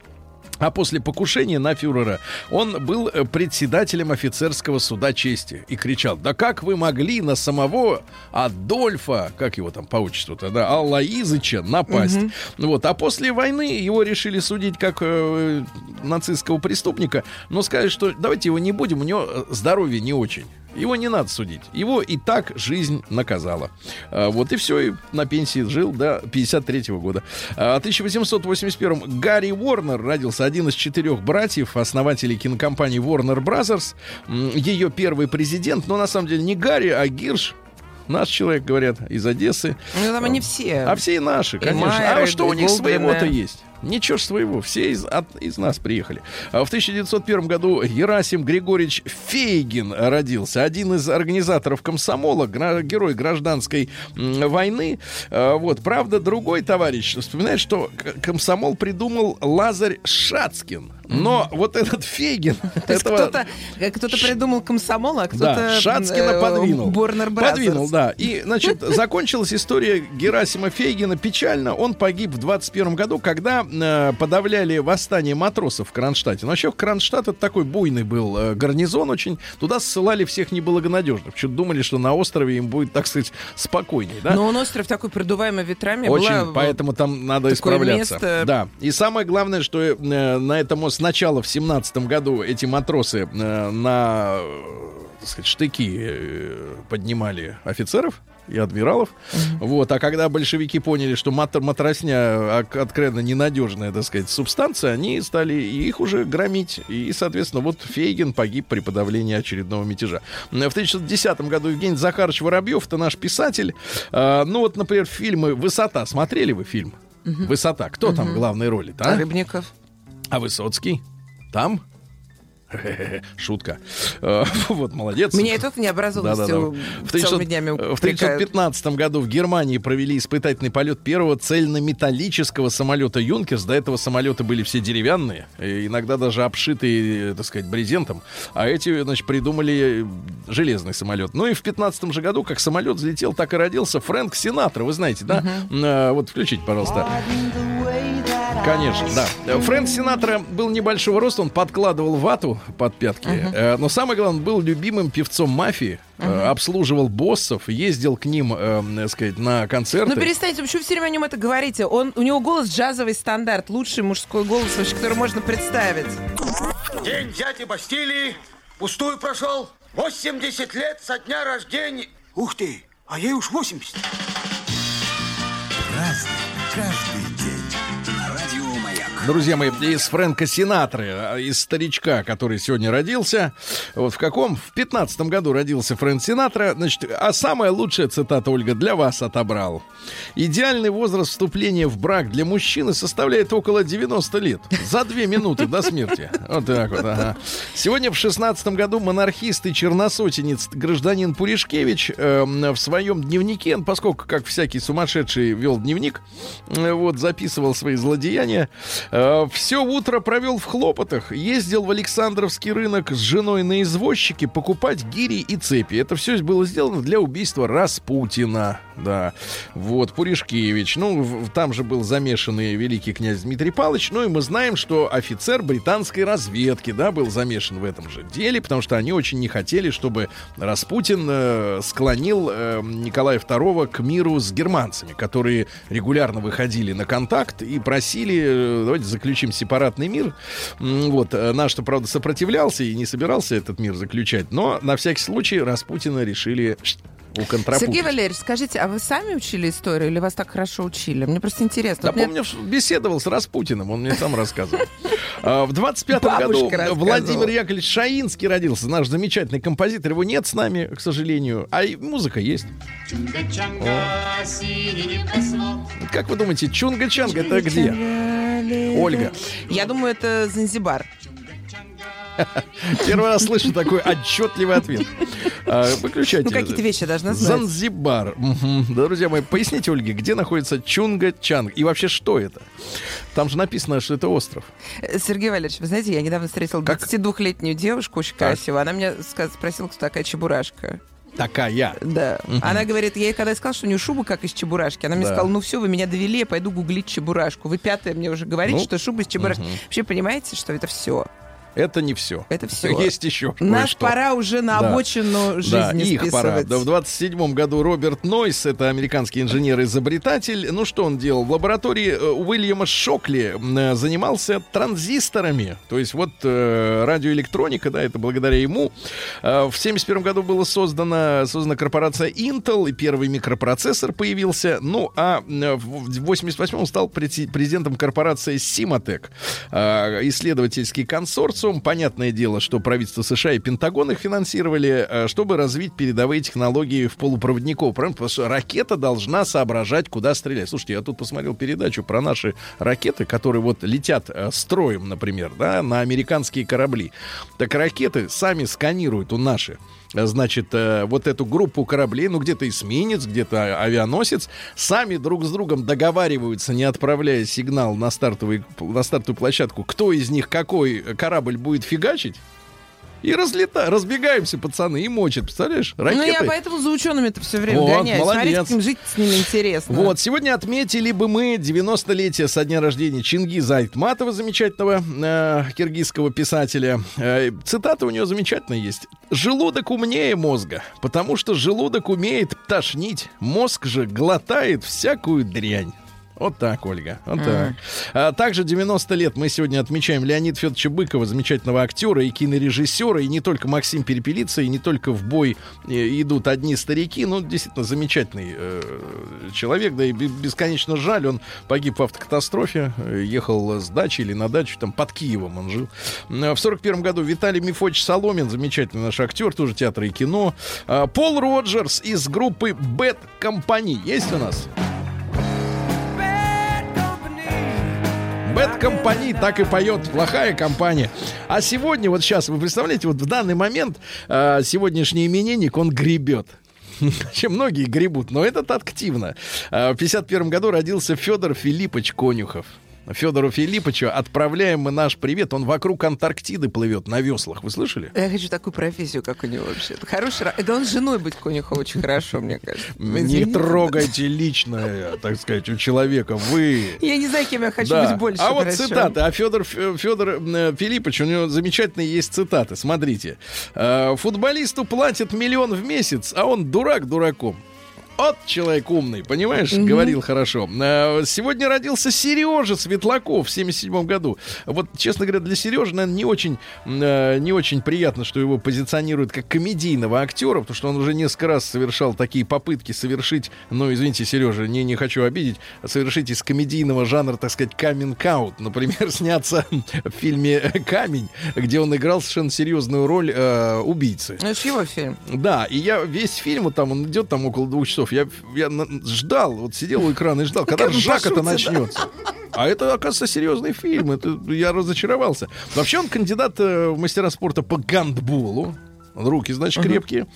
А после покушения на фюрера он был э, председателем офицерского суда чести и кричал, да как вы могли на самого Адольфа, как его там по отчеству-то, да, Аллаизыча напасть. Вот, а после войны его решили судить как э, нацистского преступника, но сказали, что давайте его не будем, у него э, здоровье не очень. Его не надо судить. Его и так жизнь наказала. А, вот и все, и на пенсии жил до 53 года. А, в 1881 Гарри Уорнер родился, один из четырех братьев, основателей кинокомпании Warner Brothers. Ее первый президент, но на самом деле не Гарри, а Гирш. Наш человек, говорят, из Одессы. Ну, там они все. А все и наши, конечно. Майеры, а что у и них своего-то есть? Ничего ж своего, все из, от- из нас приехали. А в 1901 году Герасим Григорьевич Фейгин родился. Один из организаторов комсомола, гра- герой гражданской войны. А, вот, правда, другой товарищ вспоминает, что комсомол придумал Лазарь Шацкин. Но вот этот есть этого- кто-то, э, кто-то придумал комсомол, а кто-то... да, Шацкина э, подвинул. Борнер. Подвинул, да. И, значит, закончилась история Герасима Фейгина печально. Он погиб в 21 году, когда э, подавляли восстание матросов в Кронштадте. Но вообще Кронштадт это такой буйный был э, гарнизон очень. Туда ссылали всех неблагонадежных. Что думали, что на острове им будет, так сказать, спокойнее, да? Но он остров такой продуваемый ветрами. Очень, была, поэтому там надо исправляться. место. Да. И самое главное, что э, на этом ос- сначала в семнадцатом году эти матросы э, на э, так сказать, штыки э, поднимали офицеров и адмиралов. Вот. А когда большевики поняли, что мат- матросня откровенно ненадежная, так сказать, субстанция, они стали их уже громить. И, соответственно, вот Фейгин погиб при подавлении очередного мятежа. В 1910 году Евгений Захарович Воробьев, это наш писатель. А, ну вот, например, фильмы «Высота». Смотрели вы фильм? «Высота». Кто там в главной роли-то? а? Рыбников. А Высоцкий? Там? Шутка. Э, Вот, молодец. Меня и тут не образованностью. В 300 целыми днями в упрекают. 1915 году в Германии провели испытательный полет первого цельнометаллического самолета «Юнкерс». До этого самолеты были все деревянные, иногда даже обшитые, так сказать, брезентом. А эти, значит, придумали железный самолет. Ну и в 15 же году, как самолет взлетел, так и родился Фрэнк Синатра. Вы знаете, да? Э, Вот включите, пожалуйста. Конечно, да. Фрэнк Синатра был небольшого роста, он подкладывал вату под пятки. Э, Но самое главное, он был любимым певцом мафии, э, обслуживал боссов, ездил к ним, э, так сказать, на концерты. Ну перестаньте, почему все время о нем это говорите? Он, у него голос джазовый стандарт, лучший мужской голос, вообще, который можно представить. День дяди Бастилии пустую прошел. 80 лет со дня рождения. Ух ты, а ей уж 80. Разный, Друзья мои, из Фрэнка Синатры, а, из старичка, который сегодня родился. Вот в каком? В 15 году родился Фрэнк Синатра. Значит, а самая лучшая цитата, Ольга, для вас отобрал. Идеальный возраст вступления в брак для мужчины составляет около 90 лет. За две минуты до смерти. Вот так вот, ага. Сегодня в 16 году монархист и черносотенец гражданин Пуришкевич э, в своем дневнике, поскольку, как всякий сумасшедший, вел дневник, э, вот, записывал свои злодеяния, все утро провел в хлопотах, ездил в Александровский рынок с женой на извозчике покупать гири и цепи. Это все было сделано для убийства Распутина. Да, вот, Пуришкевич. Ну, там же был замешан и великий князь Дмитрий Павлович. Ну, и мы знаем, что офицер британской разведки, да, был замешан в этом же деле, потому что они очень не хотели, чтобы Распутин э, склонил э, Николая II к миру с германцами, которые регулярно выходили на контакт и просили, э, давайте заключим сепаратный мир. Вот, э, наш-то, правда, сопротивлялся и не собирался этот мир заключать, но на всякий случай Распутина решили у Сергей Валерьевич, скажите, а вы сами учили историю или вас так хорошо учили? Мне просто интересно. Да Вот помню, что беседовал с Распутиным, он мне сам рассказывал. А, В 25-м Бабушка году. Владимир Яковлевич Шаинский родился, наш замечательный композитор. Его нет с нами, к сожалению, а музыка есть. Как вы думаете, Чунга-Чанга это где? Ольга. Я думаю, это Занзибар. Первый раз слышу такой отчетливый ответ. А, Выключайте. Ну, какие-то вещи должна знать. Занзибар. Друзья мои, поясните, Ольге, где находится Чунга-Чанг? И вообще, что это? Там же написано, что это остров. Э, Сергей Валерьевич, вы знаете, я недавно встретила Как? 22-летнюю девушку, очень красивую. Она меня спросила, кто такая чебурашка. Такая. Да. Она говорит, я ей когда сказала, что у нее шуба как из чебурашки, она мне Да. сказала, ну все, вы меня довели, я пойду гуглить чебурашку. Вы пятое мне уже говорите, Ну, что шуба из чебурашки. Вообще понимаете, что это все? Это не все. Это всё. Есть еще Нас пора уже на Да. обочину жизни Да, их пора. Да, в 27 году Роберт Нойс, это американский инженер-изобретатель. Ну, что он делал? В лаборатории э, Уильяма Шокли э, занимался транзисторами. То есть вот э, радиоэлектроника, да, это благодаря ему. Э, в 71 году была создана, создана корпорация Intel, и первый микропроцессор появился. Ну, а в 88 он стал президентом корпорации Симатек, исследовательский консорциум. Образцом. Понятное дело, что правительство США и Пентагон их финансировали, э, чтобы развить передовые технологии в полупроводников. Правильно? Потому что ракета должна соображать, куда стрелять. Слушайте, я тут посмотрел передачу про наши ракеты, которые вот летят э, строем, например, да, на американские корабли. Так ракеты сами сканируют у наши значит, э, вот эту группу кораблей, ну, где-то эсминец, где-то авианосец, сами друг с другом договариваются, не отправляя сигнал на, стартовый, на стартовую площадку, кто из них какой корабль будет фигачить, и разлета, разбегаемся, пацаны, и мочат, представляешь? Ракеты. Ну, я поэтому за учеными-то все время Вот, гоняюсь. Смотрите, молодец. каким жить с ними интересно. Вот, сегодня отметили бы мы 90-летие со дня рождения Чингиза Айтматова, замечательного э, киргизского писателя. Э, цитата у него замечательная есть. «Желудок умнее мозга, потому что желудок умеет тошнить, мозг же глотает всякую дрянь». Вот так, Ольга. Вот так. А также 90 лет мы сегодня отмечаем Леонида Федоровича Быкова, замечательного актера и кинорежиссера. И не только Максим Перепелица, и не только в бой э, идут одни старики. Ну, действительно, замечательный э, человек. Да и бе- бесконечно жаль. Он погиб в автокатастрофе. э, Ехал с дачи или на дачу. Там под Киевом он жил. Э, В 41 году Виталий Мифович Соломин, замечательный наш актер, тоже театр и кино. А, Пол Роджерс из группы Bad Company. Есть у нас? Bad Company так и поет, плохая компания. А сегодня, вот сейчас, вы представляете, вот в данный момент э, сегодняшний именинник, он гребет. Вообще многие гребут, но этот активно. Э, В 51 году родился Федор Филиппович Конюхов. Федору Филипповичу отправляем мы наш привет. Он вокруг Антарктиды плывет на веслах. Вы слышали? Я хочу такую профессию, как у него вообще. Хороший... Это он с женой быть конюха очень хорошо, мне кажется. Не трогайте личное, так сказать, у человека. Вы Я не знаю, кем я хочу Да. быть больше. А вот хорошо. цитаты. А Федор, Федор Филиппович, у него замечательные есть цитаты. Смотрите. Э, Футболисту платят миллион в месяц, а он дурак дураком. От человек умный, понимаешь? Говорил хорошо. Э, Сегодня родился Сережа Светлаков в 77 году. Вот, честно говоря, для Сережи, наверное, не очень, э, не очень приятно, что его позиционируют как комедийного актера, потому что он уже несколько раз совершал такие попытки совершить, ну, извините, Сережа, не, не хочу обидеть, совершить из комедийного жанра, так сказать, каминг-аут. Например, сняться в фильме «Камень», где он играл совершенно серьезную роль э, убийцы. Ну, это его фильм. Да, и я весь фильм, вот там он идет там около двух часов, я, я на- ждал, вот сидел у экрана и ждал, когда Как он ржака-то начнется. А это, оказывается, серьезный фильм. Это я разочаровался. Вообще он кандидат э, в мастера спорта по гандболу. Руки, значит, крепкие.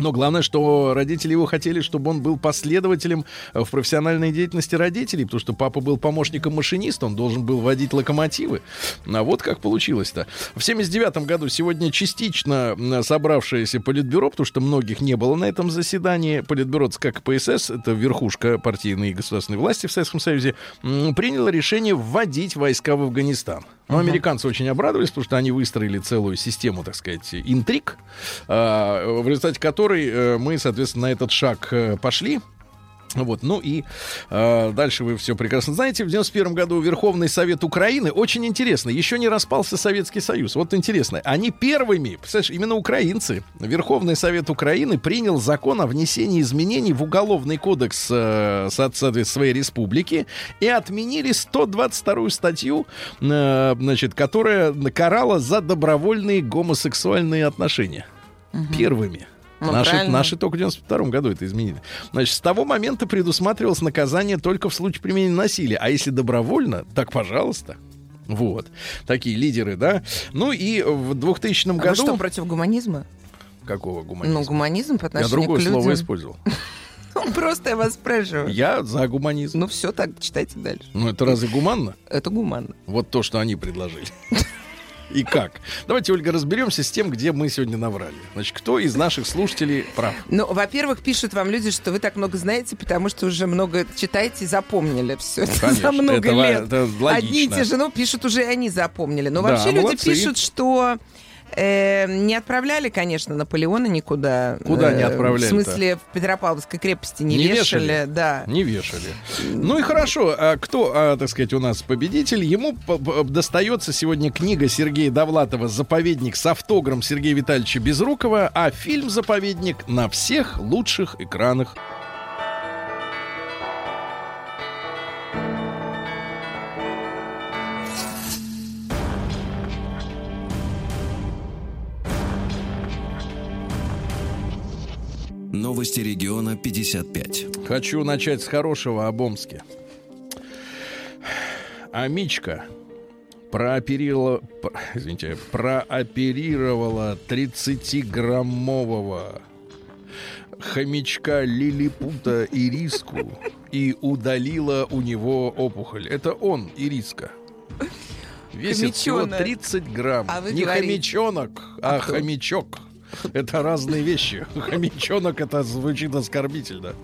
Но главное, что родители его хотели, чтобы он был последователем э, в профессиональной деятельности родителей, потому что папа был помощником машиниста, он должен был водить локомотивы. А вот как получилось-то. В 79 году сегодня частично собравшееся политбюро, потому что многих не было на этом заседании, политбюро, как КПСС, это верхушка партийной и государственной власти в Советском Союзе, приняло решение вводить войска в Афганистан. Но американцы очень обрадовались, потому что они выстроили целую систему, так сказать, интриг, а, в результате которой э, мы, соответственно, на этот шаг э, пошли. Вот, ну и э, дальше вы все прекрасно знаете. В 91 году Верховный Совет Украины, очень интересно, еще не распался Советский Союз. Вот интересно, они первыми, представляешь, именно украинцы, Верховный Совет Украины принял закон о внесении изменений в Уголовный кодекс э, со- соответственно, своей республики и отменили 122 статью, э, значит, которая карала за добровольные гомосексуальные отношения. Первыми. Ну, наши, правильно. наши только в 92 году это изменили. Значит, с того момента предусматривалось наказание только в случае применения насилия. А если добровольно, так пожалуйста. Вот. Такие лидеры, да. Ну и в 2000 А вы году... что, против гуманизма? Какого гуманизма? Ну, гуманизм по Я отношению другое к людям. слово использовал. Ну, Просто я вас спрашиваю. Я за гуманизм. Ну, все, так, читайте дальше. Ну, это разве гуманно? Это гуманно. Вот то, что они предложили. И как? Давайте, Ольга, разберемся с тем, где мы сегодня наврали. Значит, кто из наших слушателей прав? Ну, во-первых, пишут вам люди, что вы так много знаете, потому что уже много читаете и запомнили все это Конечно, за много это лет. это логично. Одни и те же, ну, пишут уже и они запомнили. Но Да, вообще люди молодцы. пишут, что э, не отправляли, конечно, Наполеона никуда. Куда не Э, отправляли-то? В смысле, в Петропавловской крепости не, Не вешали. вешали? Да. Не вешали. Ну и хорошо. А кто, а, так сказать, у нас победитель? Ему достается сегодня книга Сергея Довлатова «Заповедник» с автографом Сергея Витальевича Безрукова, а фильм «Заповедник» на всех лучших экранах. Новости региона 55. Хочу начать с хорошего об Омске. Амичка прооперировала, пр- извините, прооперировала 30-граммового хомячка лилипута Ириску и удалила у него опухоль. Это он, Ириска. Весит всего Хомячонок. 30 грамм. А вы Не говорите- хомячонок, а, кто? хомячок. Это разные вещи. Хомячонок это звучит оскорбительно.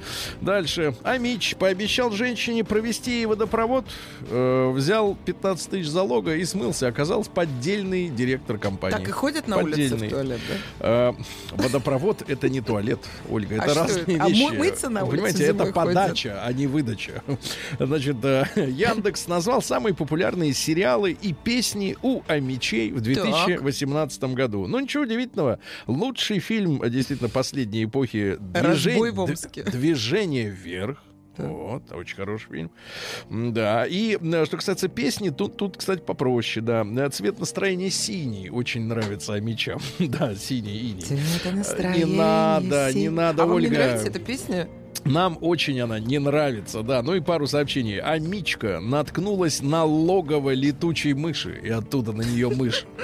Дальше. Амич пообещал женщине провести водопровод, э, взял 15 тысяч залога и смылся. Оказался поддельный директор компании. Так и ходят на улице в Поддельный. туалет, да? Э, водопровод это не туалет, Ольга, А это что разные это? А вещи. мо- мыться на улице Понимаете, это зимой ходят? подача, а не выдача. Значит, э, Яндекс назвал самые популярные сериалы и песни у Амичей в 2018 году. Ну ничего удивительного, лучший фильм э, действительно последней эпохи «Разбой «Движень- в Омске». д- Движение вверх. Вот, очень хороший фильм. Да, и э, что касается песни, тут, тут, кстати, попроще, да. Э, Цвет настроения синий очень нравится амичам. да, синий иней. Цвета Не настроения надо, не синь. надо, а вам не Ольга. нравится эта песня? Нам очень она не нравится, да. Ну и пару сообщений. Амичка наткнулась на логово летучей мыши, и оттуда на нее мышь.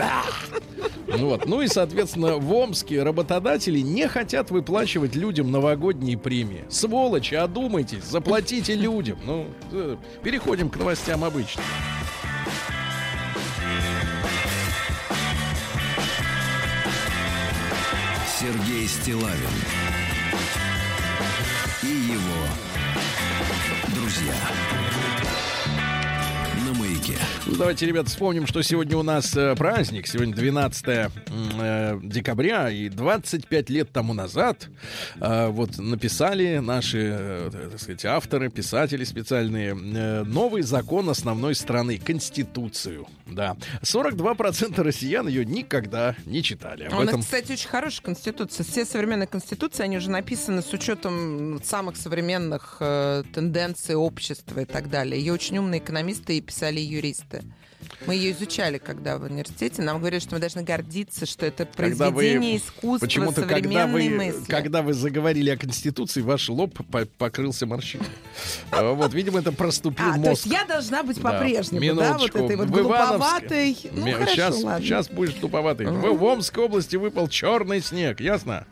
Ну Вот. Ну и, соответственно, в Омске работодатели не хотят выплачивать людям новогодние премии. Сволочи, одумайтесь, заплатите людям. Ну, э, переходим к новостям обычным. Сергей Стилавин и его друзья на маяке. Ну, давайте, ребят, вспомним, что сегодня у нас э, праздник. Сегодня 12 м, э, декабря. И 25 лет тому назад э, вот написали наши, э, так сказать, авторы, писатели специальные э, новый закон основной страны, Конституцию. Да. 42% россиян ее никогда не читали. Об У нас, этом кстати, очень хорошая конституция. Все современные конституции, они уже написаны с учетом самых современных э, тенденций общества и так далее. Ее очень умные экономисты и писали юристы. Мы ее изучали, когда в университете. Нам говорили, что мы должны гордиться, что это Когда вы- произведение искусства Почему-то, когда вы, мысли. когда вы заговорили о Конституции, ваш лоб по- покрылся морщинами. А, Вот, видимо, это проступил А, то мозг. есть я должна быть по-прежнему, да, вот этой вот глуповатой. Ну, хорошо, сейчас, ладно. сейчас будешь туповатый. В, в Омской области выпал черный снег, ясно?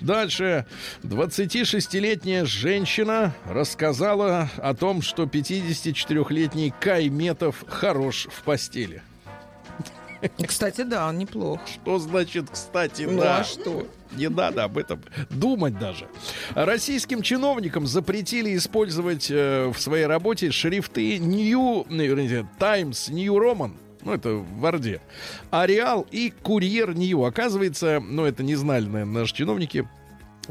Дальше. 26-летняя женщина рассказала о том, что 54-летний Кайметов хорош в постели. Кстати, да, он неплох. Что значит, кстати, Ну, да? а что? Не надо об этом думать даже. Российским чиновникам запретили использовать э, в своей работе шрифты New, ну, Times New Roman. Ну, это в Орде. Ареал и Курьер Нью. Оказывается, ну, это не знали, наверное, наши чиновники,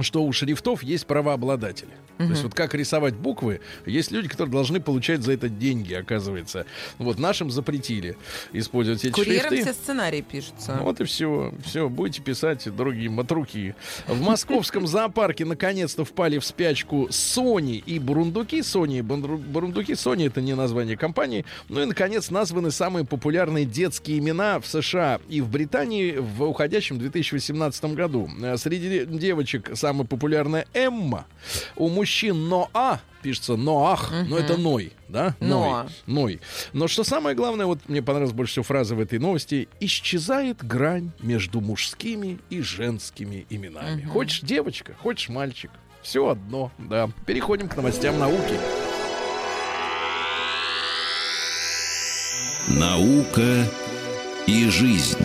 что у шрифтов есть правообладатели. То есть вот как рисовать буквы, есть люди, которые должны получать за это деньги, оказывается. Вот нашим запретили использовать эти Курьером шрифты. все сценарии пишутся. Ну, Вот и все. Все, будете писать другим от руки. В московском зоопарке наконец-то впали в спячку Sony и Бурундуки. Sony и Бурундуки. Sony это не название компании. Ну и, наконец, названы самые популярные детские имена в США и в Британии в уходящем 2018 году. Э, Среди девочек самая популярная Эмма. У мужчин Ноа пишется Ноах, но это Ной, да? Ноа. Ной. Ной. Но что самое главное, вот мне понравилась больше всего фраза в этой новости, исчезает грань между мужскими и женскими именами. Хочешь девочка, хочешь мальчик. Все одно, да. Переходим к новостям науки. Наука и жизнь.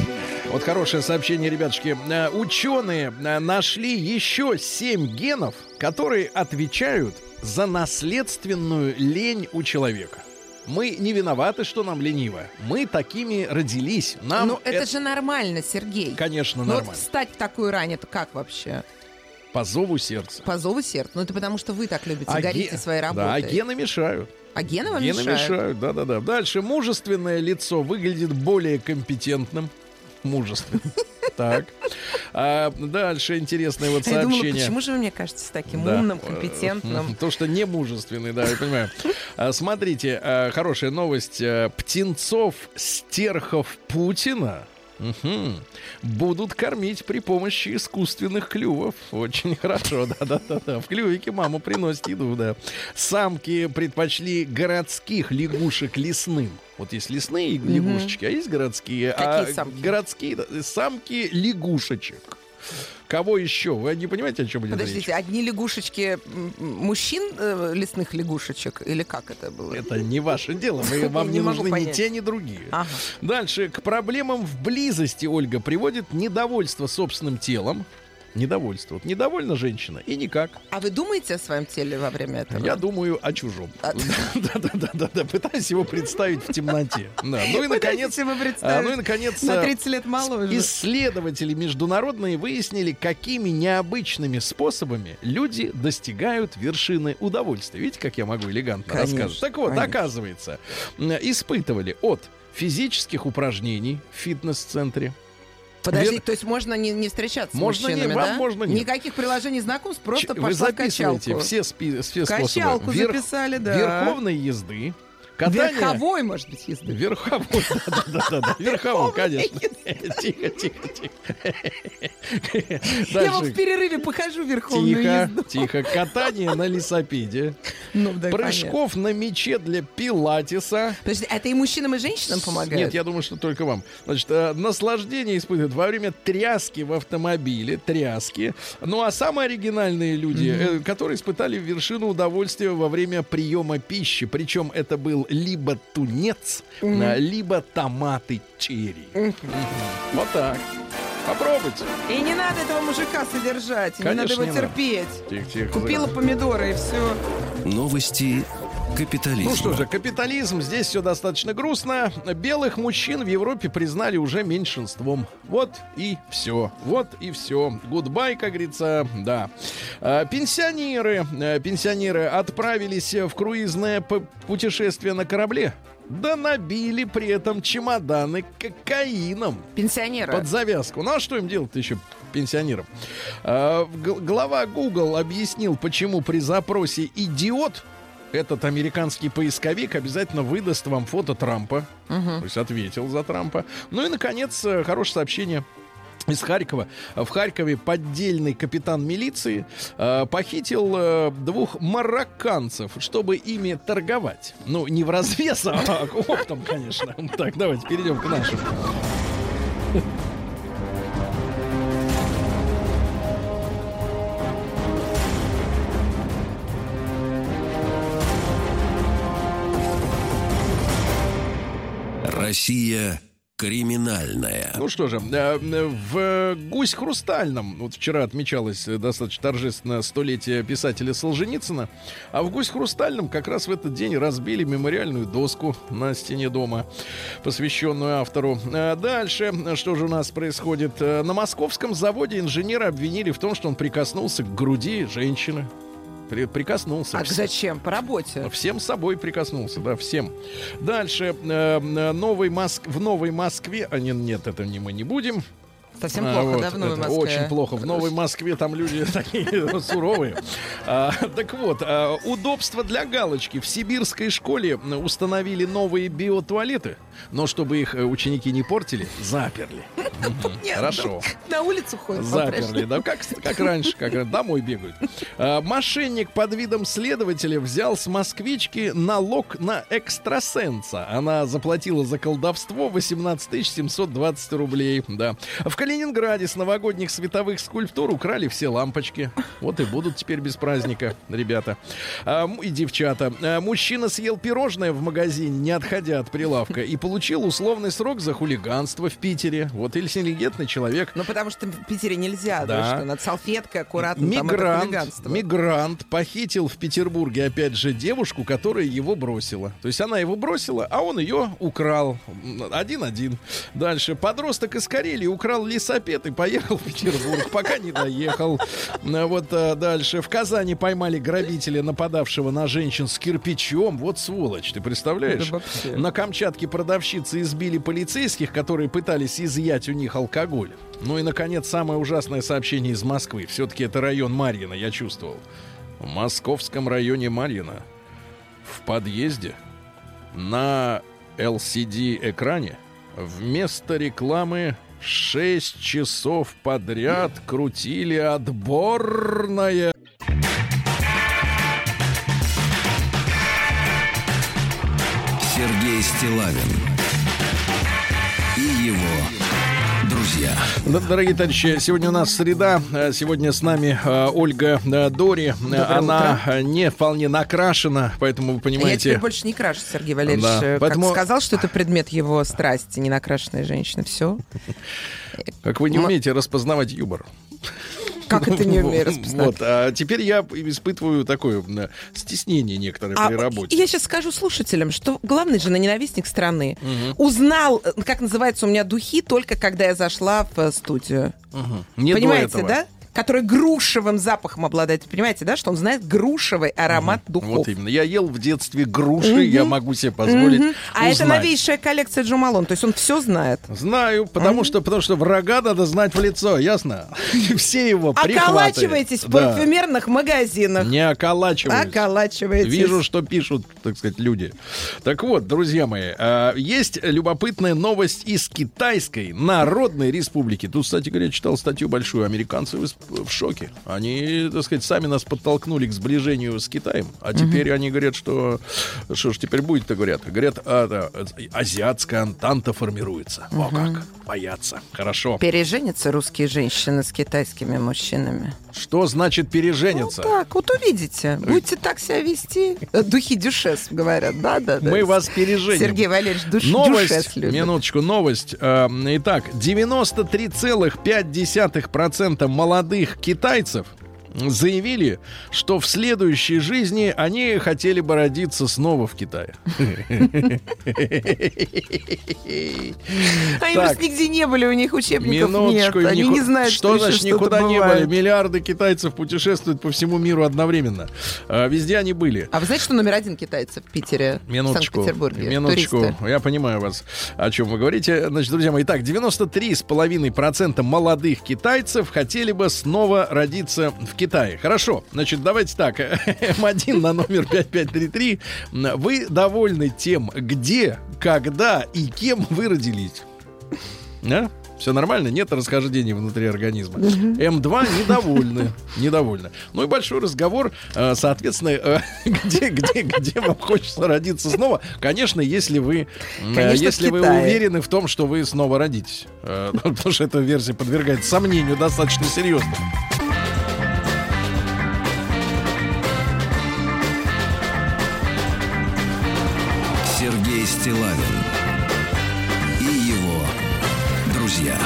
Вот хорошее сообщение, ребятушки. Э, Ученые э, нашли еще семь генов, которые отвечают за наследственную лень у человека. Мы не виноваты, что нам лениво. Мы такими родились. Нам ну, это, же нормально, Сергей. конечно, Ну, вот нормально. встать в такую рань, это как вообще? По зову сердца. По зову сердца. Ну, это потому, что вы так любите, горите ге- своей работой. Да, а гены мешают. А гены вам Гены мешают? мешают, да-да-да. Дальше. Мужественное лицо выглядит более компетентным. Мужественным. Так. А дальше интересное вот я думала, сообщение. почему же вы мне кажетесь таким Да. умным, Э, компетентным? То, что не мужественный, да, я понимаю. А, Смотрите, а, хорошая новость. А, Птенцов Стерхов Путина Мгм. Будут кормить при помощи искусственных клювов. Очень хорошо, да-да-да. В клювике мама приносит еду, да. Самки предпочли городских лягушек лесным. Вот есть лесные лягушечки, а есть городские. Какие а самки? Городские самки лягушечек. Кого еще? Вы не понимаете, о чем идет речь? Подождите, одни лягушечки мужчин э, лесных лягушечек? Или как это было? Это не ваше дело. Вы- вам Не не, нужны ни понять. те, ни другие. Ага. Дальше. К проблемам в близости, Ольга, приводит недовольство собственным телом. Недовольство. Вот недовольна женщина и никак. А вы думаете о своем теле во время этого? Я думаю о чужом. А- Да-да-да, пытаюсь его представить в темноте. Ну и наконец, а, ну и наконец, на а, 30 лет моложе. Исследователи международные выяснили, какими необычными способами люди достигают вершины удовольствия. Видите, как я могу элегантно рассказывать? Так вот, оказывается, испытывали от физических упражнений в фитнес-центре. Подождите, Вер- то есть можно не, не встречаться Можно с не, мужчинами, вам да? можно нет. Никаких приложений знакомств, просто Ч- Вы пошла в записываете качалку. все, спи- все Качалку способы. записали, да. Верховной езды, катание... Верховой, может быть, езды. Верховой, да-да-да, верховой, конечно. Тихо, тихо, тихо. Я вот в перерыве похожу верховную Тихо, тихо. Катание на лесопеде. Ну. Прыжков на мече для пилатеса. Подожди, а это и мужчинам, и женщинам помогает? Нет, я думаю, что только вам. Значит, э, наслаждение испытывают во время тряски в автомобиле, тряски. Ну, а самые оригинальные люди, э, которые испытали вершину удовольствия во время приема пищи. Причем это был либо тунец, а, либо томаты черри. Мгм. Вот так. Попробуйте. И не надо этого мужика содержать, и не надо Конечно, его не надо. терпеть. Тихо, тихо. Купила помидоры и все. Новости капитализма. Ну что же, капитализм, здесь все достаточно грустно. Белых мужчин в Европе признали уже меньшинством. Вот и все. Вот и все. Goodbye, как говорится, да. А, Пенсионеры, э, пенсионеры отправились в круизное путешествие на корабле. Да набили при этом чемоданы кокаином Пенсионеры. под завязку. Ну а что им делать еще пенсионерам? А, глава Google объяснил, почему при запросе идиот этот американский поисковик обязательно выдаст вам фото Трампа. То есть ответил за Трампа. Ну и, наконец, э, хорошее сообщение. Из Харькова. В Харькове поддельный капитан милиции э, похитил э, двух марокканцев, чтобы ими торговать. Ну, не в развес, а оптом, конечно. Так, давайте перейдем к нашим. Россия криминальная. Ну что же, э, в Гусь Хрустальном, вот вчера отмечалось э, достаточно торжественно столетие писателя Солженицына, а в Гусь Хрустальном как раз в этот день разбили мемориальную доску на стене дома, посвященную автору. Э, Дальше, что же у нас происходит? На московском заводе инженера обвинили в том, что он прикоснулся к груди женщины. При- Прикоснулся. А зачем? По работе. Всем собой прикоснулся, да, всем. Дальше э, новый Моск... в Новой Москве, а не, нет, это не мы не будем. Совсем А, плохо, вот, да, в Новой Москве? Очень плохо. В Новой Москве там люди такие суровые. А, Так вот, а, удобство для галочки. В сибирской школе установили новые биотуалеты, но чтобы их э, ученики не портили, заперли. Нет, Хорошо. На улицу ходят. Заперли, да, как, как раньше, как домой бегают. А, мошенник под видом следователя взял с москвички налог на экстрасенса. Она заплатила за колдовство 18 720 рублей, да. В Калининграде с новогодних световых скульптур украли все лампочки. Вот и будут теперь без праздника, ребята. А, и девчата. А, мужчина съел пирожное в магазине, не отходя от прилавка, и получил условный срок за хулиганство в Питере. Вот интеллигентный человек Ну, потому что в Питере нельзя, да, Да. что над салфеткой аккуратно, там Мигрант, хулиганство. мигрант похитил в Петербурге, опять же, девушку, которая его бросила. То есть она его бросила, а он ее украл. Один-один. Дальше. Подросток из Карелии украл лесопед и поехал в Петербург, пока не доехал. Вот а, дальше. В Казани поймали грабителя, нападавшего на женщин с кирпичом. Вот сволочь, ты представляешь? На Камчатке продавщицы избили полицейских, которые пытались изъять у них алкоголь. Ну и, наконец, самое ужасное сообщение из Москвы. Все-таки это район Марьина, я чувствовал. В московском районе Марьина в подъезде на LCD-экране вместо рекламы Шесть часов подряд крутили отборная. Стилавин и его друзья. Дорогие товарищи, сегодня у нас среда. Э, Сегодня с нами э, Ольга э, Дори. Э, Она э, не вполне накрашена, поэтому вы А Я понимаете... теперь больше не крашу, Сергей Валерьевич. Да, Э, поэтому- Как сказал, что это предмет его страсти, не накрашенная женщина. Все. Как вы не умеете распознавать юмор. Как это не умею Вот, распознать? Вот, а теперь я испытываю такое стеснение некоторое А при работе. я сейчас скажу слушателям, что главный же ненавистник страны узнал, э, как называется у меня духи, только когда я зашла в э, студию. Не до Понимаете, да? Который грушевым запахом обладает. Понимаете, да? Что он знает грушевый аромат духов. Вот именно. Я ел в детстве груши, я могу себе позволить Мгм. А это узнать. новейшая коллекция Джо Малон. То есть он все знает. Знаю, потому что, потому что врага надо знать в лицо, ясно? Все его. Околачиваетесь в Да. парфюмерных магазинах. Не околачиваюсь. Околачиваетесь. Вижу, что пишут, так сказать, люди. Так вот, друзья мои, а, есть любопытная новость из Китайской Народной Республики. Тут, кстати говоря, читал статью большую. Американцы в, шоке. Они, так сказать, сами нас подтолкнули к сближению с Китаем. А теперь они говорят, что... Что ж теперь будет-то, говорят? Говорят, а, да, азиатская антанта формируется. О как, боятся. Хорошо. Переженятся русские женщины с китайскими мужчинами. Что значит пережениться? Вот так, вот увидите. Будете так себя вести. Духи дюшес, говорят. Да, да, да. Мы вас переженим. Сергей Валерьевич душ, Новость, дюшес любит. минуточку, новость. Э, Итак, 93,5% молодых китайцев заявили, что в следующей жизни они хотели бы родиться снова в Китае. Они Так. просто нигде не были, у них учебников нет. Они не знают, что значит никуда не были. Миллиарды китайцев путешествуют по всему миру одновременно. А, Везде они были. А вы знаете, что номер один китайцев в Питере, в Санкт-Петербурге? минуточку. Я понимаю вас, о чем вы говорите. Значит, друзья мои, итак, 93,5% молодых китайцев хотели бы снова родиться в Китае. Хорошо, значит, давайте так. М1 на номер 5533. Вы довольны тем, где, когда и кем вы родились? А? Все нормально? Нет расхождений внутри организма. М2 недовольны. Недовольны. Ну и большой разговор, э, соответственно, э, где, где, где вам хочется родиться снова. Конечно, если вы, Конечно, если вы Китае. уверены в том, что вы снова родитесь. Э, Потому что эта версия подвергается сомнению достаточно серьезно. Стилавин и его друзья.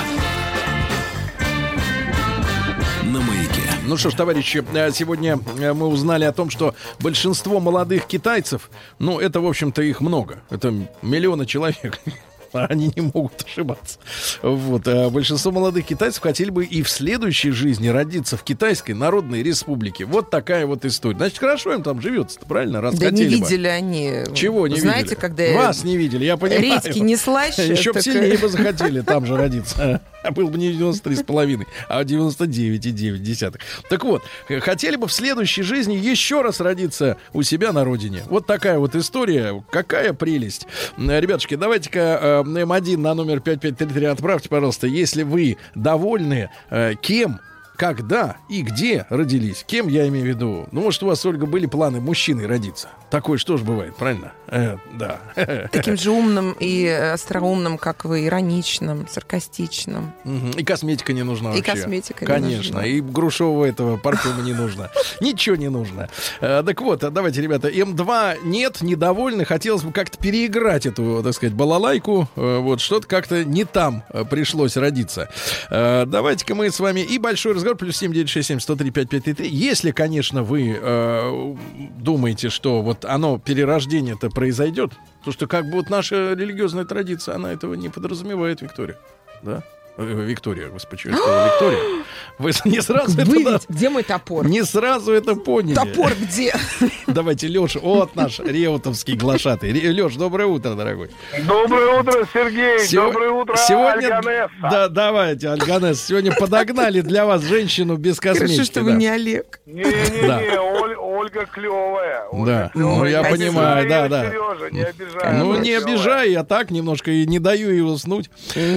На маяке. Ну что ж, товарищи, э, сегодня э, мы узнали о том, что большинство молодых китайцев, ну, это, в общем-то, их много. Это миллионы человек. Они не могут ошибаться. Вот. а большинство молодых китайцев хотели бы и в следующей жизни родиться в Китайской Народной Республике. Вот такая вот история. Значит, хорошо им там живется, правильно? Раз Да не хотели бы. видели они. Чего не Знаете, видели? когда Вас не видели, я понимаю. редьки не слаще. Еще так, сильнее бы захотели там же родиться. Был бы не 93,5, а 99,9. Так вот, хотели бы в следующей жизни еще раз родиться у себя на родине. Вот такая вот история. Какая прелесть. Ребятушки, давайте-ка э, М1 на номер 5533 отправьте, пожалуйста, если вы довольны, э, кем когда и где родились? Кем я имею в виду? Ну, может, у вас, Ольга, были планы мужчиной родиться? Такое что ж бывает, правильно? Э, да. Таким же умным и остроумным, как вы, ироничным, саркастичным. И косметика не нужна И вообще. косметика не Конечно. нужна. И грушевого этого парфюма не нужно. Ничего не нужно. Э, Так вот, давайте, ребята, М2 нет, недовольны. Хотелось бы как-то переиграть эту, так сказать, балалайку. Э, Вот что-то как-то не там пришлось родиться. Давайте-ка мы с вами и большой разговор, плюс 7967 103 5533. Если, конечно, вы э, думаете, что вот оно, перерождение-то произойдет, то что как бы вот наша религиозная традиция, она этого не подразумевает, Виктория. Да? Э, Виктория, господи, что Виктория. Вы не сразу это... Вы ведь, где мой топор? Не сразу это поняли. Топор где? Давайте, Леша, вот наш реутовский глашатый. Леш, доброе утро, дорогой. Доброе утро, Сергей. Сего- Доброе утро, сегодня, Альганесса. да, давайте, Альганес. Сегодня подогнали для вас женщину без косметики. Хорошо, что вы да. не Олег. Не-не-не, Да. Оль- Ольга клевая. Да, ну, я понимаю, да, да. Сережа, не обижай. Ну, не клевая. обижай, я так немножко и не даю ей уснуть.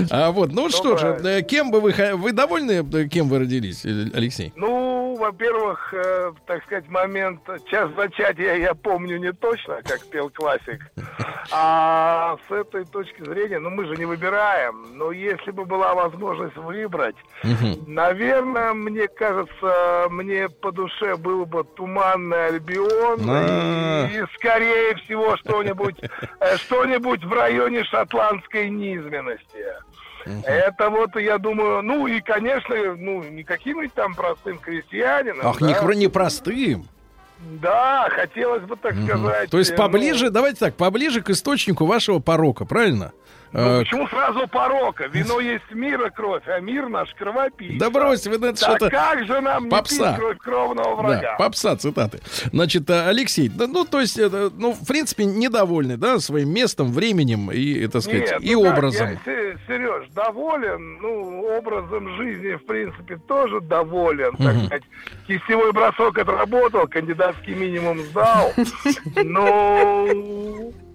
А вот, ну что же, Э, кем бы вы, вы довольны, э, кем вы родились, э, Алексей? Ну, во-первых, э, так сказать, момент час зачатия я помню не точно, как пел классик. А с этой точки зрения, ну мы же не выбираем, но если бы была возможность выбрать, наверное, мне кажется, мне по душе был бы туманный Альбион А. и, и, скорее всего что-нибудь, что-нибудь в районе шотландской низменности. Это вот, я думаю, ну и, конечно, ну, не каким-нибудь там простым крестьянином. Ах, не, да. хро- не простым. Да, хотелось бы так сказать. То есть э, поближе, ну, давайте так, поближе к источнику вашего порока, правильно? Ну, Э, почему сразу порока? Вино есть мира кровь, а мир наш кровопийца. Да брось, вы это что-то... как же нам не попса. пить кровь кровного Да, врага? попса, цитаты. Значит, э, Алексей, да, ну, то есть, э, ну, в принципе, недовольны, да, своим местом, временем и, так сказать, Нет, и ну как, образом. я, Се- Сереж, доволен, ну, образом жизни, в принципе, тоже доволен, так сказать. Кистевой бросок отработал, кандидатский минимум сдал. Ну, э,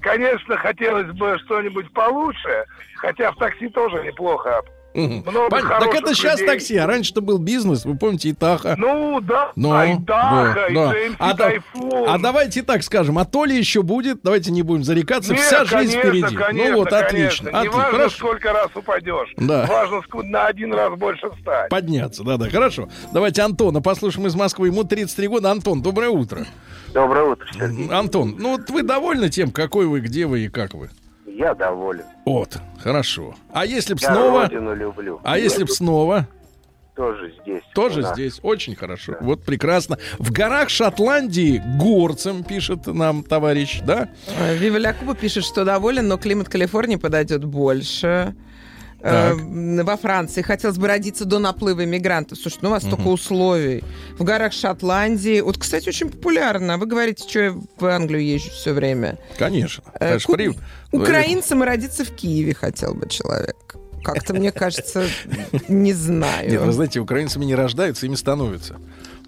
конечно, хотелось бы что-нибудь получше, хотя в такси тоже неплохо. Много Понятно. Так это сейчас людей. такси, а раньше-то был бизнес, вы помните, Итаха. Ну, да, Ну, а и да, и да. А, Тайфун. а давайте так скажем, а то ли еще будет, давайте не будем зарекаться, Нет, вся жизнь конечно, впереди. Конечно, ну вот, конечно. отлично. Не отлично. важно, Хорошо. сколько раз упадешь. Да. Важно на один раз больше встать. Подняться, да-да, хорошо. Давайте Антона послушаем из Москвы. Ему 33 года. Антон, доброе утро. Доброе утро, Сергей. Антон, ну вот вы довольны тем, какой вы, где вы и как вы? Я доволен. Вот, хорошо. А если б Я снова... родину люблю. А если б снова? Тоже здесь. Тоже нас. здесь. Очень хорошо. Вот прекрасно. В горах Шотландии горцем, пишет нам товарищ, да? Э, Вива Лякуба пишет, что доволен, но климат Калифорнии подойдет больше. Так. Э, Во Франции хотелось бы родиться до наплыва мигрантов. Слушай, ну у вас столько условий. В горах Шотландии. Вот, кстати, очень популярно. Вы говорите, что я в Англию езжу все время. Конечно. Э, ку- при- Украинцем и родиться в Киеве хотел бы человек. Как-то, мне кажется, не знаю. Нет, вы знаете, украинцами не рождаются, ими становятся.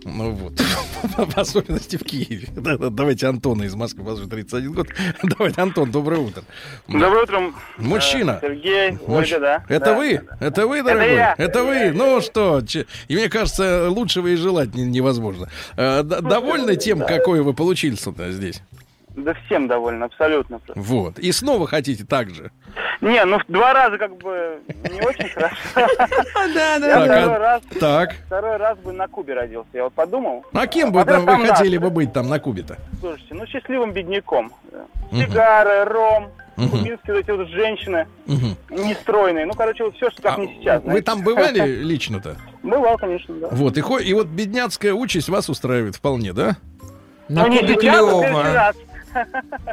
Ну вот. В особенности в Киеве. Давайте Антона из Москвы, вас уже 31 год. Давайте, Антон, доброе утро. Доброе утро. Мужчина. э, Сергей, Мужч- Ольга, да? Это Да, вы? да. Это вы, дорогой? я. Это вы? Ну что? че- И мне кажется, лучшего и желать не- невозможно. Э, Довольны тем, какой вы получили сюда здесь? Да всем довольно, абсолютно. Вот. И снова хотите так же? Не, ну в два раза как бы не очень хорошо. Да, да, Так, второй а- раз, Так. второй раз бы на Кубе родился. Я вот подумал. А кем бы это вы хотели бы быть там на Кубе-то? Слушайте, ну счастливым бедняком. Сигары, ром, кубинские вот эти вот женщины, нестройные. Ну, короче, вот все, что как А не сейчас. Вы там бывали лично-то? Бывал, конечно, да. Вот, и, хо- и вот бедняцкая участь вас устраивает вполне, да? На Ну, не Кубе а клево.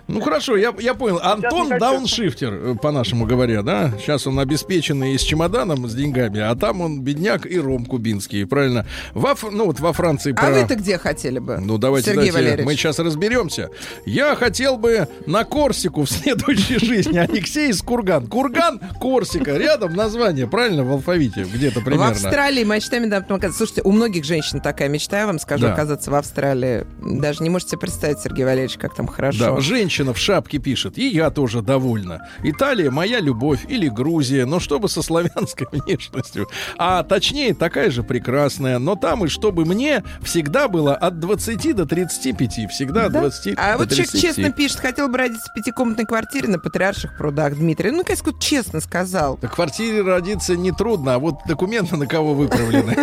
Ну хорошо, я, я понял. Антон дауншифтер, э, по-нашему говоря, да? Сейчас он обеспеченный и с чемоданом, с деньгами, а там он бедняк и ром кубинский, правильно? Во, ну вот во Франции А про- вы-то где хотели бы? Ну, давайте, Сергей давайте, Валерьевич. мы сейчас разберемся. Я хотел бы на Корсику в следующей жизни. Алексей из Курган. Курган, Корсика. Рядом название, правильно, в алфавите где-то В примерно. Австралии мечтами оказаться. Слушайте, у многих женщин такая мечта, я вам скажу, Да. оказаться в Австралии. Даже не можете себе представить, Сергей Валерьевич, как там хорошо. Да, женщина в шапке пишет, и я тоже довольна. Италия моя любовь или Грузия, но чтобы со славянской внешностью. А точнее, такая же прекрасная, но там и чтобы мне всегда было от 20 до 35. Всегда от Да? 20 А до вот человек 35. честно пишет, хотел бы родиться в пятикомнатной квартире на Патриарших прудах, Дмитрий. Ну, конечно, честно сказал. В квартире родиться нетрудно, а вот документы на кого выправлены.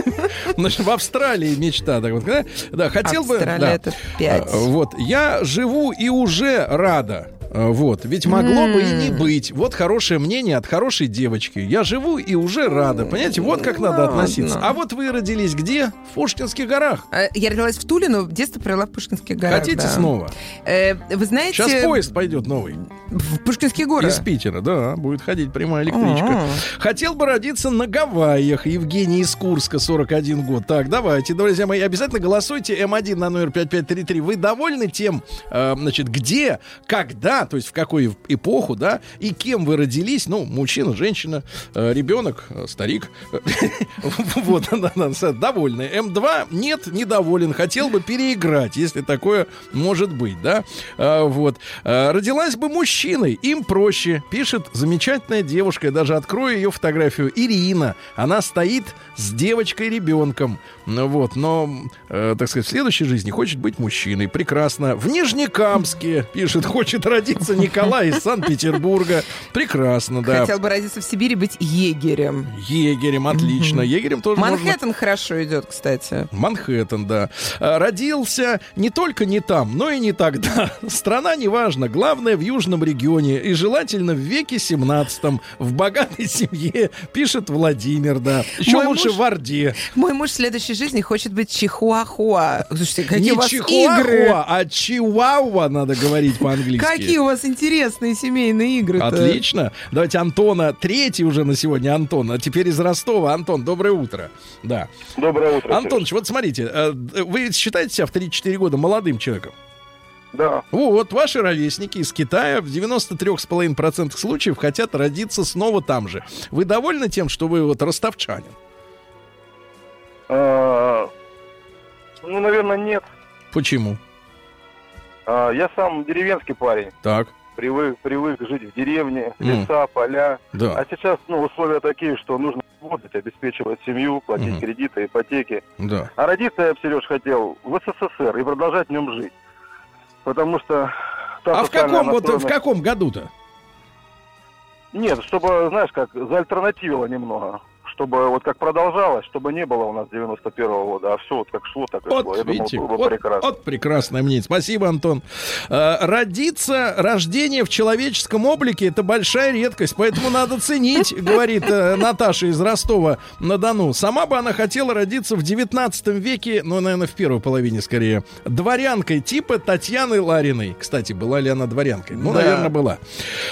Значит, в Австралии мечта. Да? хотел бы... Австралия это пять. А, Вот, я живу и уже рада. А, Вот, ведь могло бы и не быть. Вот хорошее мнение от хорошей девочки. Я живу и уже рада. Понимаете, вот как надо Ладно. относиться. А вот вы родились где? В Пушкинских горах. Э, Я родилась в Туле, но детство провела в Пушкинских горах. Хотите да. снова? Э, Вы знаете... Сейчас поезд пойдет новый. В Пушкинские горы. Из Питера, да, будет ходить прямая электричка. А. Хотел бы родиться на Гавайях. Евгений из Курска, 41 год. Так, давайте, друзья мои, обязательно голосуйте М1 на номер 5533. Вы довольны тем, э, значит, где, когда то есть в какую эпоху, да, и кем вы родились, ну, мужчина, женщина, э, ребенок, э, старик. Вот, довольны. М2 нет, недоволен, хотел бы переиграть, если такое может быть, да. А, Вот. Родилась бы мужчиной, им проще, пишет замечательная девушка, я даже открою ее фотографию, Ирина. Она стоит с девочкой-ребенком. Ну вот, но, э, так сказать, в следующей жизни хочет быть мужчиной. Прекрасно. В Нижнекамске, пишет, хочет родиться Николай из Санкт-Петербурга. Прекрасно, да. Хотел бы родиться в Сибири, быть егерем. Егерем, отлично. Егерем тоже можно... Манхэттен хорошо идет, кстати. Манхэттен, да. А, Родился не только не там, но и не тогда. Страна неважно. Главное в южном регионе. И желательно в веке 17 в богатой семье, пишет Владимир, да. Еще Мой лучше муж- в Орде. Мой муж в следующей жизни хочет быть чихуахуа. Слушайте, какие не у вас чихуахуа, игры. а чиуауа надо говорить по-английски. Какие у вас интересные семейные игры Отлично. Давайте Антона, третий уже на сегодня Антон, а теперь из Ростова. Антон, доброе утро. Да. Доброе утро. Антоныч, вот смотрите, э, вы считаете себя в 3-4 года молодым человеком? Да. Вот, ваши ровесники из Китая в 93,5% случаев хотят родиться снова там же. Вы довольны тем, что вы вот ростовчанин? А, Ну, наверное, нет. Почему? А, Я сам деревенский парень. Так, Привык, привык жить в деревне, М. леса, поля. да. А сейчас, ну, условия такие, что нужно работать, обеспечивать семью, платить Мгм. кредиты, ипотеки. Да. А родиться я, Сереж, хотел в СССР и продолжать в нем жить. Потому что... А в каком, вот, в настроенность- каком году-то? Нет, чтобы, знаешь, как заальтернативило немного. Чтобы вот как продолжалось, чтобы не было у нас 91-го года, а все вот как шло, так и шло. Вот, Я думал, видите, было бы вот, прекрасно. вот прекрасное мнение. Спасибо, Антон. Э, родиться, рождение в человеческом облике это большая редкость, поэтому надо ценить, говорит э, Наташа из Ростова-на-Дону. Сама бы она хотела родиться в 19 веке, ну, наверное, в первой половине скорее, дворянкой типа Татьяны Лариной. Кстати, была ли она дворянкой? Ну, Да. наверное, была.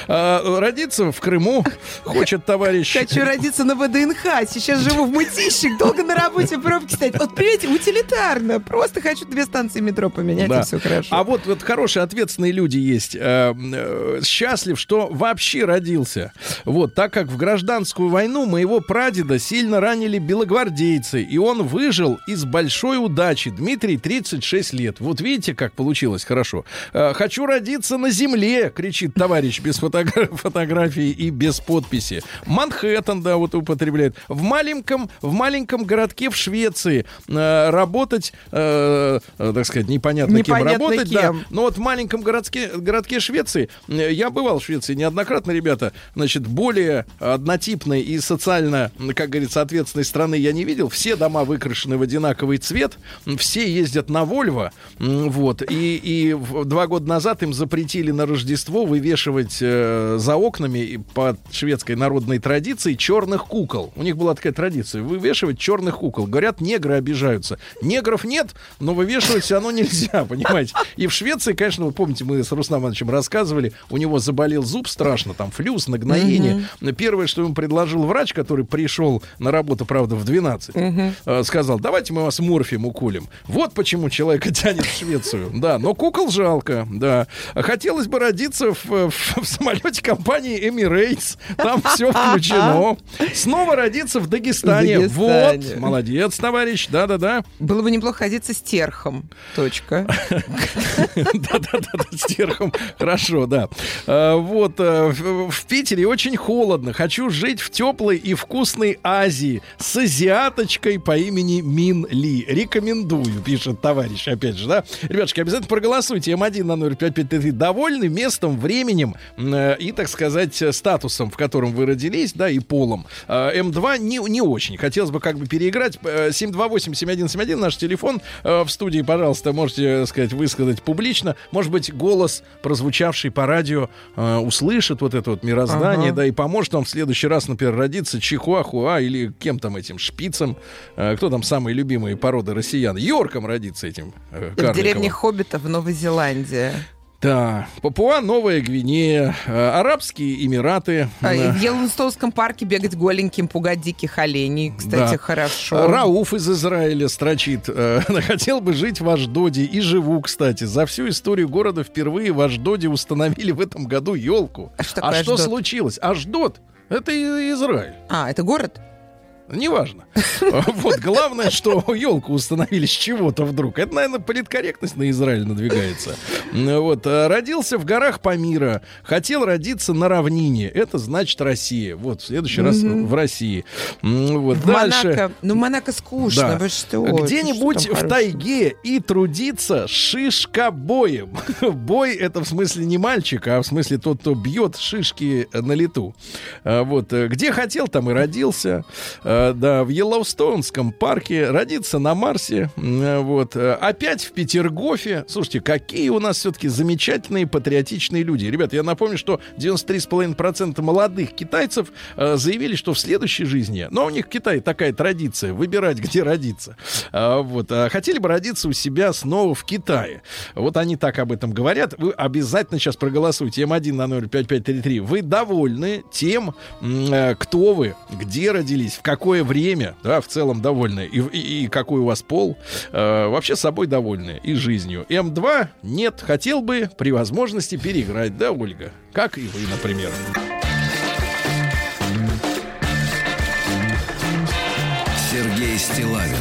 Э, родиться в Крыму хочет товарищ... Хочу родиться на ВДНХ. Сейчас живу в Мытищик, долго на работе в пробке стоять. Вот, понимаете, утилитарно. Просто хочу две станции метро поменять, Да. и все хорошо. А вот, вот хорошие, ответственные люди есть. Э, э, счастлив, что вообще родился. Вот, так как в гражданскую войну моего прадеда сильно ранили белогвардейцы, и он выжил из большой удачи. Дмитрий, 36 лет. Вот видите, как получилось хорошо. Э, хочу родиться на земле, кричит товарищ без фотогра- фотографии и без подписи. Манхэттен, да, вот употребляет. В маленьком, в маленьком городке в Швеции э, работать, э, э, так сказать, непонятно, Непонятно кем работать, да. кем. Но вот в маленьком городке, городке Швеции, э, я бывал в Швеции неоднократно, ребята, значит, более однотипной и социально, как говорится, ответственной страны я не видел. Все дома выкрашены в одинаковый цвет, все ездят на Вольво, вот, и, и два года назад им запретили на Рождество вывешивать э, за окнами по шведской народной традиции черных кукол. У них была такая традиция, вывешивать черных кукол. Говорят, негры обижаются. Негров нет, но вывешивать все равно нельзя, понимаете. И в Швеции, конечно, вы помните, мы с Русланом Ивановичем рассказывали, у него заболел зуб страшно, там флюс, нагноение. Первое, что ему предложил врач, который пришел на работу, правда, в 12, э, сказал, давайте мы вас морфием уколем. Вот почему человека тянет в Швецию. Да, но кукол жалко, да. Хотелось бы родиться в, в- в самолете компании Emirates. Там все включено. Снова родиться находиться в Дагестане. в Дагестане. Вот, молодец, товарищ, да-да-да. Было бы неплохо находиться с терхом, точка. Да-да-да, с терхом, хорошо, да. А, вот, э, в Питере очень холодно, хочу жить в теплой и вкусной Азии с азиаточкой по имени Мин Ли. Рекомендую, пишет товарищ, опять же, да. Ребятушки, обязательно проголосуйте. М1 на номер 5533. Довольны местом, временем э, и, так сказать, э, статусом, в котором вы родились, да, и полом. М2 два не, не очень. Хотелось бы как бы переиграть. 728-7171 э, наш телефон э, в студии, пожалуйста, можете, э, сказать, высказать публично. Может быть, голос, прозвучавший по радио, услышит вот это вот мироздание, ага. да, и поможет вам в следующий раз, например, родиться чихуахуа или кем там этим шпицем. Кто там самые любимые породы россиян? Йорком родиться этим. Э, в деревне Хоббитов в Новой Зеландии. Да, Папуа, Новая Гвинея, э, Арабские Эмираты. А, в Йеллоустонском парке бегать голеньким, пугать диких оленей. Кстати, Да. хорошо. Рауф из Израиля строчит. э, Хотел бы жить в Аждоде и живу, кстати. За всю историю города впервые в Аждоде установили в этом году елку. А что А что Аждот? случилось? Аждот это Израиль. А, это город? Неважно. Вот, главное, что елку установили с чего-то вдруг. Это, наверное, политкорректность на Израиль надвигается. Вот, а, родился в горах Памира, хотел родиться на равнине. Это значит Россия. Вот, в следующий раз в России. Вот, дальше. Монако. Ну, Монако скучно. Вы что? Где-нибудь в тайге и трудиться шишкобоем. Бой это в смысле не мальчик, а в смысле тот, кто бьет шишки на лету. А, Вот. э, Где хотел, там и родился. А, Да, в Йеллоустонском парке. Родиться на Марсе. А, Вот. Э, Опять в Петергофе. Слушайте, какие у нас все-таки замечательные патриотичные люди. Ребята, я напомню, что 93,5% молодых китайцев э, заявили, что в следующей жизни, но у них в Китае такая традиция, выбирать, где родиться. А, вот, а хотели бы родиться у себя снова в Китае. Вот они так об этом говорят. Вы обязательно сейчас проголосуйте. М1 на 05533. Вы довольны тем, э, кто вы, где родились, в какое время, да, в целом довольны, и, и- и какой у вас пол. Э, вообще собой довольны и жизнью. М2 нет, хотел бы при возможности переиграть, да, Ольга? Как и вы, например. Сергей Стилавин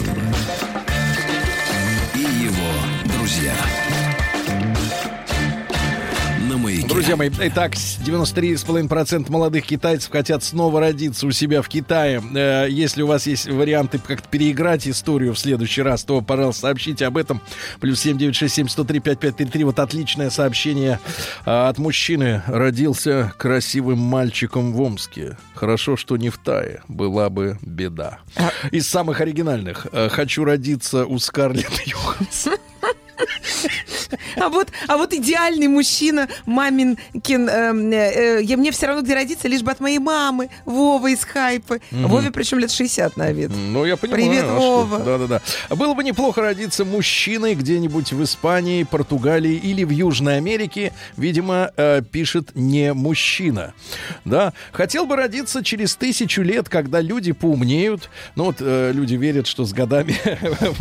Друзья мои, итак, с- 93,5% молодых китайцев хотят снова родиться у себя в Китае. Э, Если у вас есть варианты как-то переиграть историю в следующий раз, то, пожалуйста, сообщите об этом. Плюс 7967 103 5533. Вот отличное сообщение э, от мужчины. Родился красивым мальчиком в Омске. Хорошо, что не в Тае. Была бы беда. Из самых оригинальных. Э, Хочу родиться у Скарлетт Йоханссон. А вот, а вот идеальный мужчина, маминкин, эм, э, э, мне все равно где родиться, лишь бы от моей мамы, Вова из Хайпы. Вове причем лет 60 на вид. Ну, я понимаю. Привет, а? Вова. Да-да-да. Было бы неплохо родиться мужчиной где-нибудь в Испании, Португалии или в Южной Америке. Видимо, э, пишет не мужчина. Да. Хотел бы родиться через тысячу лет, когда люди поумнеют. Ну, вот э, люди верят, что с годами...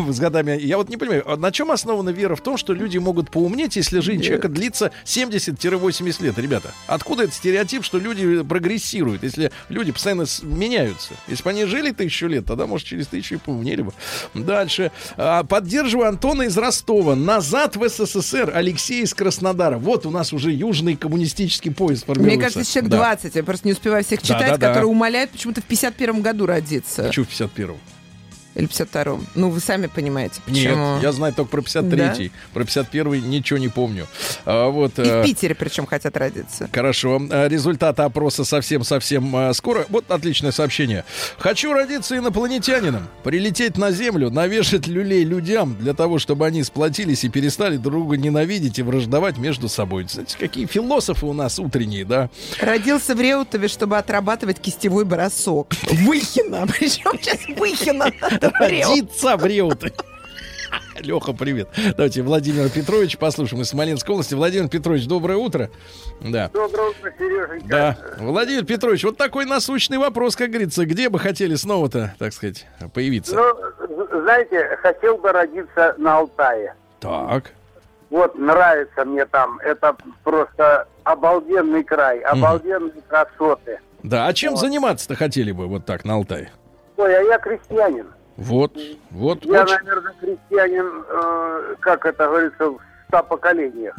с годами... Я вот не понимаю, а на чем основана вера в том, что люди могут поумнеть, если жизнь человека длится 70-80 лет, ребята? Откуда этот стереотип, что люди прогрессируют, если люди постоянно меняются? Если бы они жили тысячу лет, тогда, может, через тысячу и поумнели бы. Дальше. А, Поддерживаю Антона из Ростова. Назад в СССР. Алексей из Краснодара. Вот у нас уже южный коммунистический поезд формируется. Мне кажется, человек Да. 20. Я просто не успеваю всех читать, Да-да-да. которые умоляют почему-то в 51 году родиться. Чё в 51-м? Или 52-м. Ну, вы сами понимаете, Нет, почему. я знаю только про 53-й. Про 51-й ничего не помню. А, вот, И э, в Питере причем хотят родиться. Хорошо. А, Результаты опроса совсем-совсем а, скоро. Вот отличное сообщение. Хочу родиться инопланетянином, прилететь на Землю, навешать люлей людям для того, чтобы они сплотились и перестали друг друга ненавидеть и враждовать между собой. Знаете, какие философы у нас утренние, да? Родился в Реутове, чтобы отрабатывать кистевой бросок. Выхина. Причем сейчас Выхина. Родиться в Реуты. Леха, привет. Давайте Владимир Петрович послушаем из Смоленской области. Владимир Петрович, доброе утро. Да. Доброе утро, Сереженька. Да. Владимир Петрович, вот такой насущный вопрос, как говорится. Где бы хотели снова-то, так сказать, появиться? Ну, знаете, хотел бы родиться на Алтае. Так. Вот, нравится мне там. Это просто обалденный край, обалденные красоты. Да, а чем заниматься-то хотели бы вот так на Алтае? Ой, а я крестьянин. Вот, вот. Я, очень- наверное, крестьянин, э, как это говорится, в ста поколениях.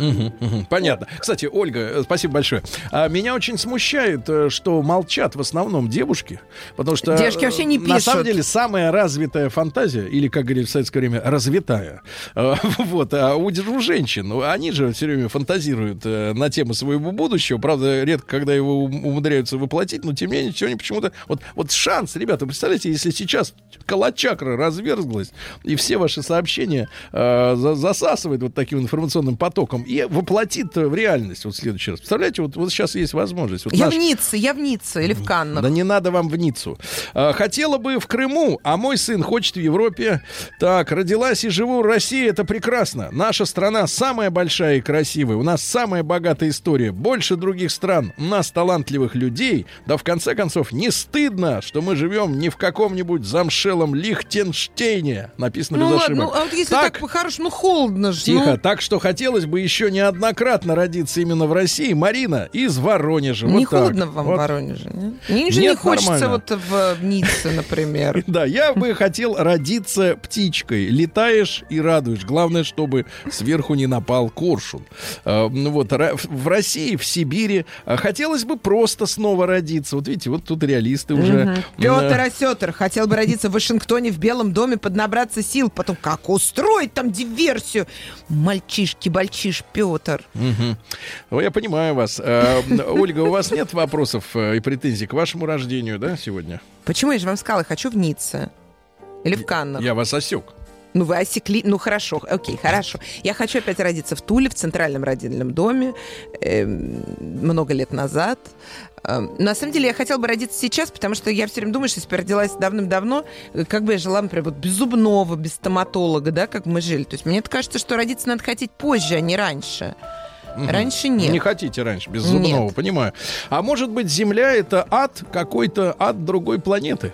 Понятно. Кстати, Ольга, э, спасибо большое. А, меня очень смущает, э, что молчат в основном девушки, потому что Девушки вообще не э, на самом пишут. деле самая развитая фантазия, или как говорили в советское время, развитая, вот, а у, у женщин, они же все время фантазируют на тему своего будущего, правда, редко, когда его ум- умудряются воплотить, но тем не менее, сегодня почему-то, вот, вот шанс, ребята, представляете, если сейчас калачакра разверзлась, и все ваши сообщения э, за- засасывает вот таким информацией, информационным потоком и воплотит в реальность вот в следующий раз. Представляете, вот, вот сейчас есть возможность. Вот Я наш- в Ницце, я в Ницце или в Каннах. да не надо вам в Ниццу. А, Хотела бы в Крыму, а мой сын хочет в Европе. Так, родилась и живу в России, это прекрасно. Наша страна самая большая и красивая. У нас самая богатая история. Больше других стран. У нас талантливых людей. Да в конце концов, не стыдно, что мы живем не в каком-нибудь замшелом Лихтенштейне. Написано Ну без ладно, ошибок. ну, а вот если так, по-хорошему, ну холодно же. Тихо, ну. так что хотелось бы еще неоднократно родиться именно в России. Марина из Воронежа. Не вот так. холодно вам Вот. в Воронеже? нет? Мне же не хочется нормально. вот в Ницце, например. Да, я бы хотел родиться птичкой. Летаешь и радуешь. Главное, чтобы сверху не напал коршун. А, ну вот, в России, в Сибири а, хотелось бы просто снова родиться. Вот видите, вот тут реалисты уже. Петр Э, Осетр хотел бы родиться в Вашингтоне в Белом доме, поднабраться сил, потом как устроить там диверсию. Мальчишки, бальчиш, Петр. Мгм. Ну, Я понимаю вас. А, Ольга, у вас нет вопросов э, и претензий к вашему рождению, да, сегодня? Почему я же вам сказала, хочу в Ницце? Или в Каннах? Я вас осек. Ну, вы осекли. Ну, хорошо, окей, хорошо. Я хочу опять родиться в Туле, в центральном родильном доме, эм, много лет назад. Эм, на самом деле, я хотела бы родиться сейчас, потому что я все время думаю, что если бы я родилась давным-давно, э, как бы я жила, например, вот без зубного, без стоматолога, да, как мы жили. То есть мне кажется, что родиться надо хотеть позже, а не раньше. Раньше нет. Не хотите раньше, без зубного, Нет. понимаю. А может быть, Земля это ад какой-то, ад другой планеты?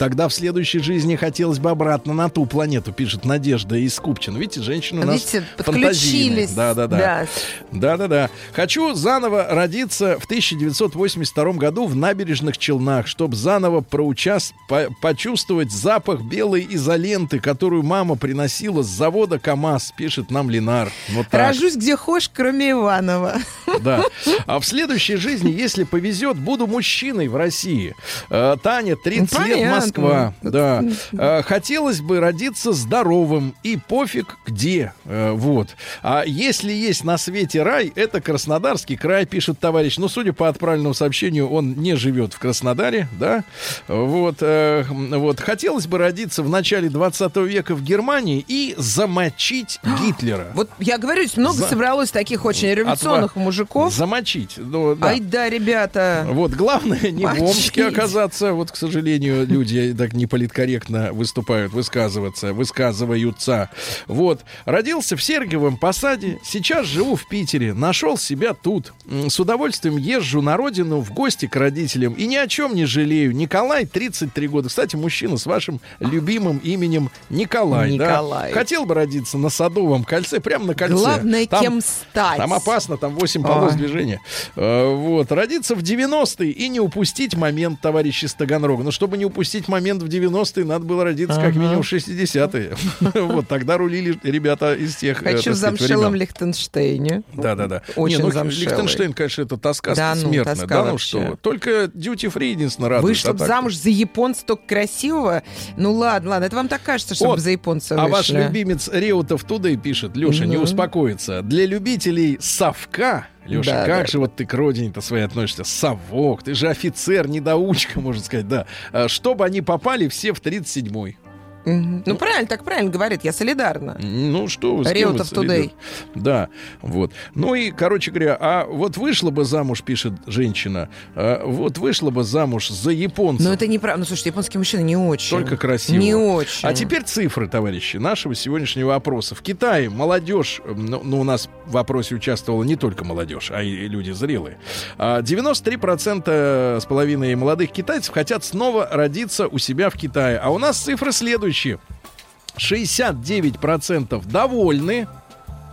Тогда в следующей жизни хотелось бы обратно на ту планету, пишет Надежда из. Видите, женщины у нас Видите, подключились. Да-да-да. Да. Да-да-да. Хочу заново родиться в 1982 году в набережных Челнах, чтобы заново проучас... по- почувствовать запах белой изоленты, которую мама приносила с завода КАМАЗ, пишет нам Ленар. Вот так. Рожусь где хочешь, кроме Иванова. Да. А в следующей жизни, если повезет, буду мужчиной в России. Э, Таня, 30 Ну, лет, понятно. Москва. Да. Э, Хотелось бы родиться здоровым и пофиг где. Э, Вот. А если есть на свете рай, это Краснодарский край, пишет товарищ. Но, судя по отправленному сообщению, он не живет в Краснодаре, да. Вот. э, Вот. Хотелось бы родиться в начале 20 века в Германии и замочить Гитлера. Вот я говорю, много За- собралось таких очень революционных Отва- мужиков. Замочить. Ну, да. Ай да, ребята. Вот, главное не в Мочить. Омске оказаться. Вот, к сожалению, люди так неполиткорректно выступают, высказываться, высказываются. Вот. Родился в Сергиевом Посаде, сейчас живу в Питере, нашел себя тут. С удовольствием езжу на родину в гости к родителям и ни о чем не жалею. Николай, 33 года. Кстати, мужчина с вашим любимым именем Николай. да? Николай. Хотел бы родиться на Садовом кольце, прямо на кольце. Главное, Там- кем стать. там опасно, там 8 полос Ой. движения. Э, Вот. Родиться в 90-е и не упустить момент, товарищи из Таганрога. Но чтобы не упустить момент в 90-е, надо было родиться как минимум в 60-е. Вот. Тогда рулили ребята из тех, э, Хочу в замшелом. Лихтенштейне. Да-да-да. Очень ну, замшелый. Лихтенштейн, конечно, это тоска ну, смертная. Да, ну вообще. что вы. Только duty free единственно радует. Вышла а так- замуж за японца только красивого. Ну ладно, ладно, это вам так кажется, чтобы за японца А ваш любимец Реутов туда и пишет, Леша, не успокоится. Для любителей совка, Леша, Да, как да. же вот ты к родине-то своей относишься? Совок, ты же офицер, недоучка, можно сказать, да. А, Чтобы они попали все в 37-й. Ну правильно, так правильно говорит, я солидарна. Ну что вы, с? Today. Да, вот. Ну и, короче говоря, а вот вышла бы замуж, пишет женщина, а вот вышла бы замуж за японца. Но это неправда. Ну слушайте, японские мужчины не очень. Только красиво. Не очень. А теперь цифры, товарищи, нашего сегодняшнего опроса. В Китае молодежь, ну, ну, у нас в вопросе участвовала не только молодежь, а и люди зрелые. А 93% с половиной молодых китайцев хотят снова родиться у себя в Китае. А у нас цифры следующие. 69% довольны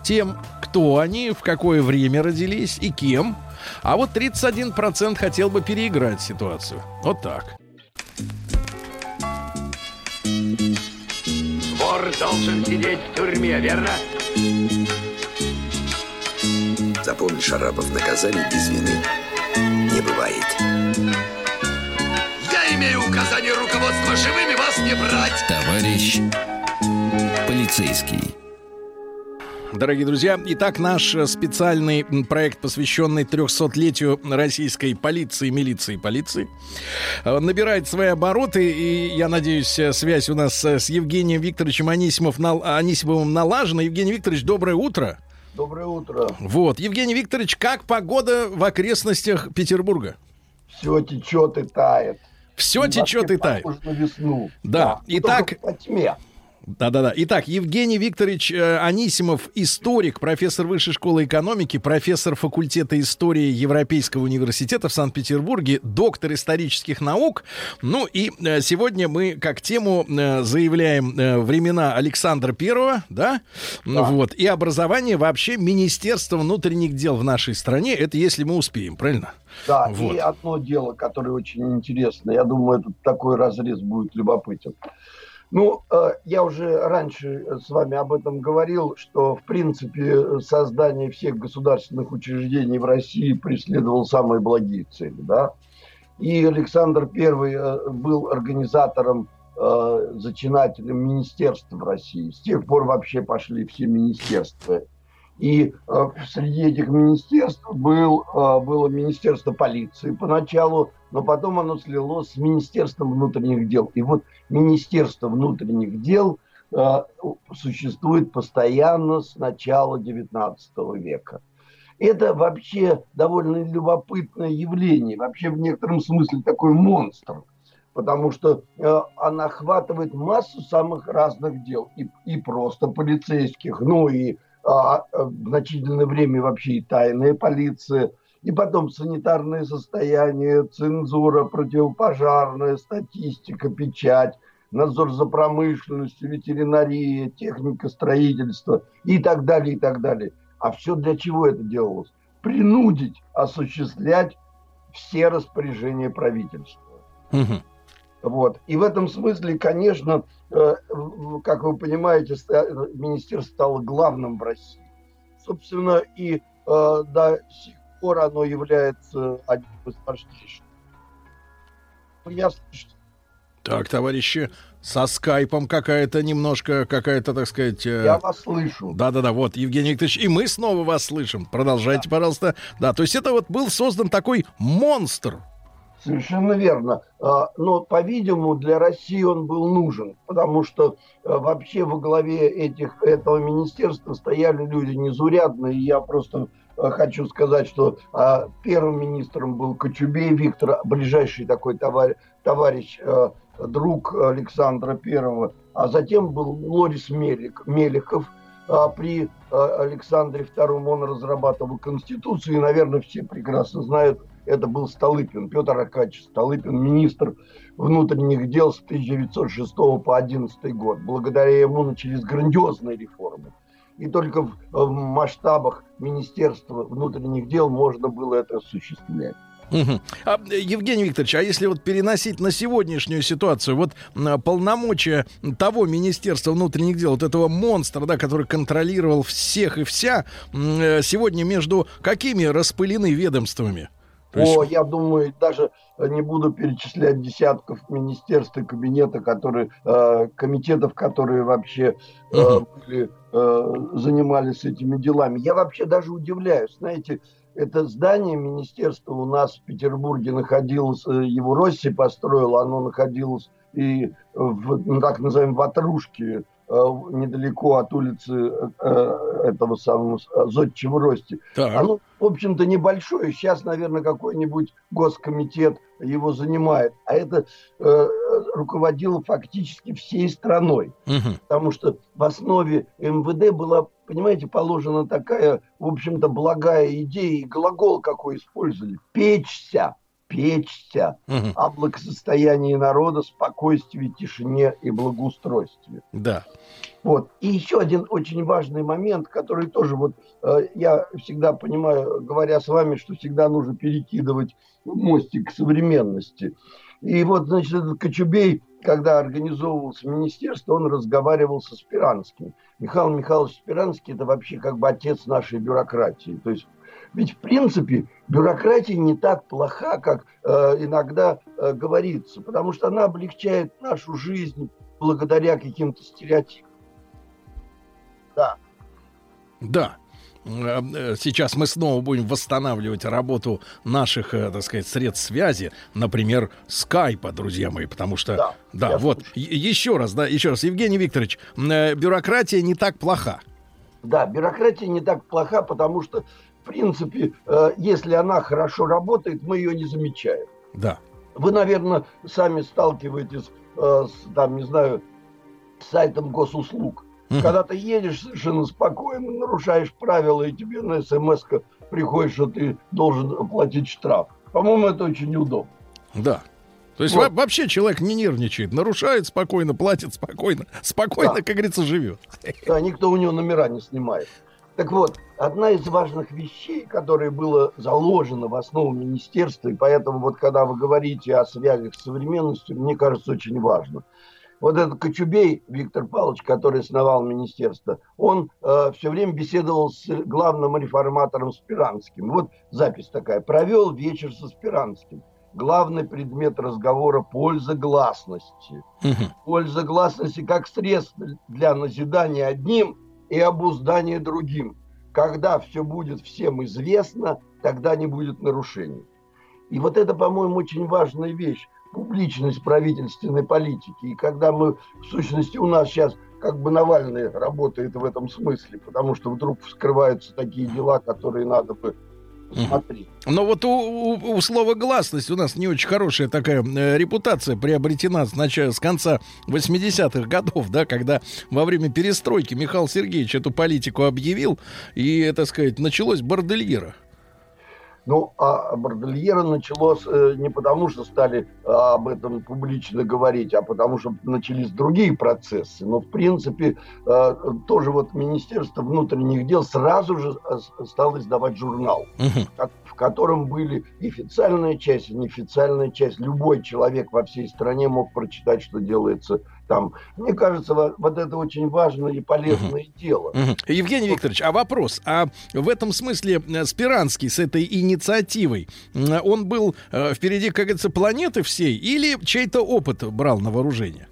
тем, кто они, в какое время родились и кем. А вот 31% хотел бы переиграть ситуацию. Вот так. Вор должен сидеть в тюрьме, верно? Запомни, Шарапов, наказаний без вины не бывает. Указание руководства живыми вас не брать. Товарищ полицейский. Дорогие друзья, итак, наш э, специальный проект, посвященный 300-летию российской полиции, милиции, полиции, э, набирает свои обороты, и я надеюсь, э, связь у нас с Евгением Викторовичем Анисимов, Анисимовым налажена. Евгений Викторович, доброе утро. Доброе утро. Вот, Евгений Викторович, как погода в окрестностях Петербурга? Все течет и тает. Все течет и тает. весну. Да. Итак, Только по тьме. Да-да-да. Итак, Евгений Викторович э, Анисимов, историк, профессор Высшей школы экономики, профессор факультета истории Европейского университета в Санкт-Петербурге, доктор исторических наук. Ну и э, сегодня мы как тему э, заявляем времена Александра Первого, да? Вот. И образование вообще Министерства внутренних дел в нашей стране. Это если мы успеем, правильно? Да, Вот. и одно дело, которое очень интересно. Я думаю, этот такой разрез будет любопытен. Ну, э, я уже раньше с вами об этом говорил, что, в принципе, создание всех государственных учреждений в России преследовало самые благие цели, да. И Александр I э, был организатором, э, зачинателем министерств в России. С тех пор вообще пошли все министерства. И среди этих министерств был, было Министерство полиции поначалу, но потом оно слилось с Министерством внутренних дел. И вот Министерство внутренних дел э, существует постоянно с начала XIX века. Это вообще довольно любопытное явление, вообще в некотором смысле такой монстр, потому что э, она охватывает массу самых разных дел, и, и просто полицейских, ну и а, в значительное время вообще и тайная полиция, и потом санитарное состояние, цензура, противопожарная, статистика, печать, надзор за промышленностью, ветеринария, техника строительства и так далее, и так далее. А все для чего это делалось? Принудить осуществлять все распоряжения правительства. Вот. И в этом смысле, конечно, э, как вы понимаете, ста- министерство стало главным в России. Собственно, и э, до сих пор оно является одним из важнейших. Ну, что Так, товарищи, со скайпом какая-то немножко, какая-то, так сказать... э, я вас слышу. Да-да-да, вот, Евгений Викторович, и мы снова вас слышим. Продолжайте, пожалуйста. Да, то есть это вот был создан такой монстр. Совершенно верно. А, Но, по-видимому, для России он был нужен, потому что а, вообще во главе этих, этого министерства стояли люди незаурядные. И Я просто хочу сказать, что а, первым министром был Кочубей Виктор, ближайший такой товарищ, товарищ а, друг Александра Первого, а затем был Лорис Мелик, Меликов. А При а, Александре Втором он разрабатывал Конституцию, и, наверное, все прекрасно знают, это был Столыпин, Петр Акадьевич Столыпин, министр внутренних дел с 1906 по 11 год. Благодаря ему начались грандиозные реформы. И только в, в масштабах Министерства внутренних дел можно было это осуществлять. Мгм. А, э, Евгений Викторович, а если вот переносить на сегодняшнюю ситуацию, вот м, полномочия того Министерства внутренних дел, вот этого монстра, да, который контролировал всех и вся, э, сегодня между какими распылены ведомствами? То есть- О, я думаю, даже не буду перечислять десятков министерств и кабинета, которые, э, комитетов, которые вообще э, Мгм. были, э, занимались этими делами. Я вообще даже удивляюсь. Знаете, это здание министерства у нас в Петербурге находилось, э, его Росси построил, оно находилось и в ну, так называемом Ватрушке, недалеко от улицы э, этого самого э, Зодчего Рости. Так. Оно, в общем-то, небольшое. Сейчас, наверное, какой-нибудь госкомитет его занимает. А это э, руководило фактически всей страной. Мгм. Потому что в основе МВД была, понимаете, положена такая, в общем-то, благая идея. И глагол какой использовали. Печься. Печься Мгм. о благосостоянии народа, спокойствии, тишине и благоустройстве. Да. Вот. И еще один очень важный момент, который тоже вот э, я всегда понимаю, говоря с вами, что всегда нужно перекидывать мостик к современности. И вот, значит, этот Кочубей, когда организовывалось министерство, он разговаривал со Спиранским. Михаил Михайлович Спиранский – это вообще как бы отец нашей бюрократии. То есть ведь, в принципе, бюрократия не так плоха, как э, иногда э, говорится, потому что она облегчает нашу жизнь благодаря каким-то стереотипам. Да. Да. Э, э, Сейчас мы снова будем восстанавливать работу наших, э, так сказать, средств связи, например, скайпа, друзья мои, потому что, да, Да, вот, е- еще раз, да, еще раз, Евгений Викторович, бюрократия не так плоха. Да, бюрократия не так плоха, потому что, принципе, э, если она хорошо работает, мы ее не замечаем. Да. Вы, наверное, сами сталкиваетесь э, с, там, не знаю, сайтом госуслуг. Мгм. Когда ты едешь совершенно спокойно, нарушаешь правила, и тебе на смс приходит, что ты должен оплатить штраф. По-моему, это очень неудобно. Да. То есть Вот. во- вообще человек не нервничает, нарушает спокойно, платит спокойно, спокойно, Да. как говорится, живет. Да, никто у него номера не снимает. Так вот, одна из важных вещей, которая была заложена в основу министерства, и поэтому вот когда вы говорите о связях с современностью, мне кажется, очень важно. Вот этот Кочубей Виктор Павлович, который основал министерство, он все время беседовал с главным реформатором Спиранским. Вот запись такая. Провел вечер со Спиранским. Главный предмет разговора – польза гласности. Мгм. Польза гласности как средство для назидания одним и обуздания другим. Когда все будет всем известно, тогда не будет нарушений. И вот это, по-моему, очень важная вещь. Публичность правительственной политики. И когда мы, в сущности, у нас сейчас как бы Навальный работает в этом смысле, потому что вдруг вскрываются такие дела, которые надо бы смотреть. Но вот у, у- у слова гласность у нас не очень хорошая такая э, репутация приобретена с, начала, с конца 80-х годов, да, когда во время перестройки Михаил Сергеевич эту политику объявил, и, это сказать, началось бордельера. Ну, а бордельера началось э, не потому, что стали э, об этом публично говорить, а потому что начались другие процессы. Но, в принципе, э, тоже вот Министерство внутренних дел сразу же стало издавать журнал, ко- в котором были официальная часть, и неофициальная часть. Любой человек во всей стране мог прочитать, что делается там. Мне кажется, во- вот это очень важное и полезное дело. Мгм. Евгений Викторович, а вопрос, а в этом смысле э, Спиранский с этой инициативой, он был э, впереди, как говорится, планеты всей, или чей-то опыт брал на вооружение?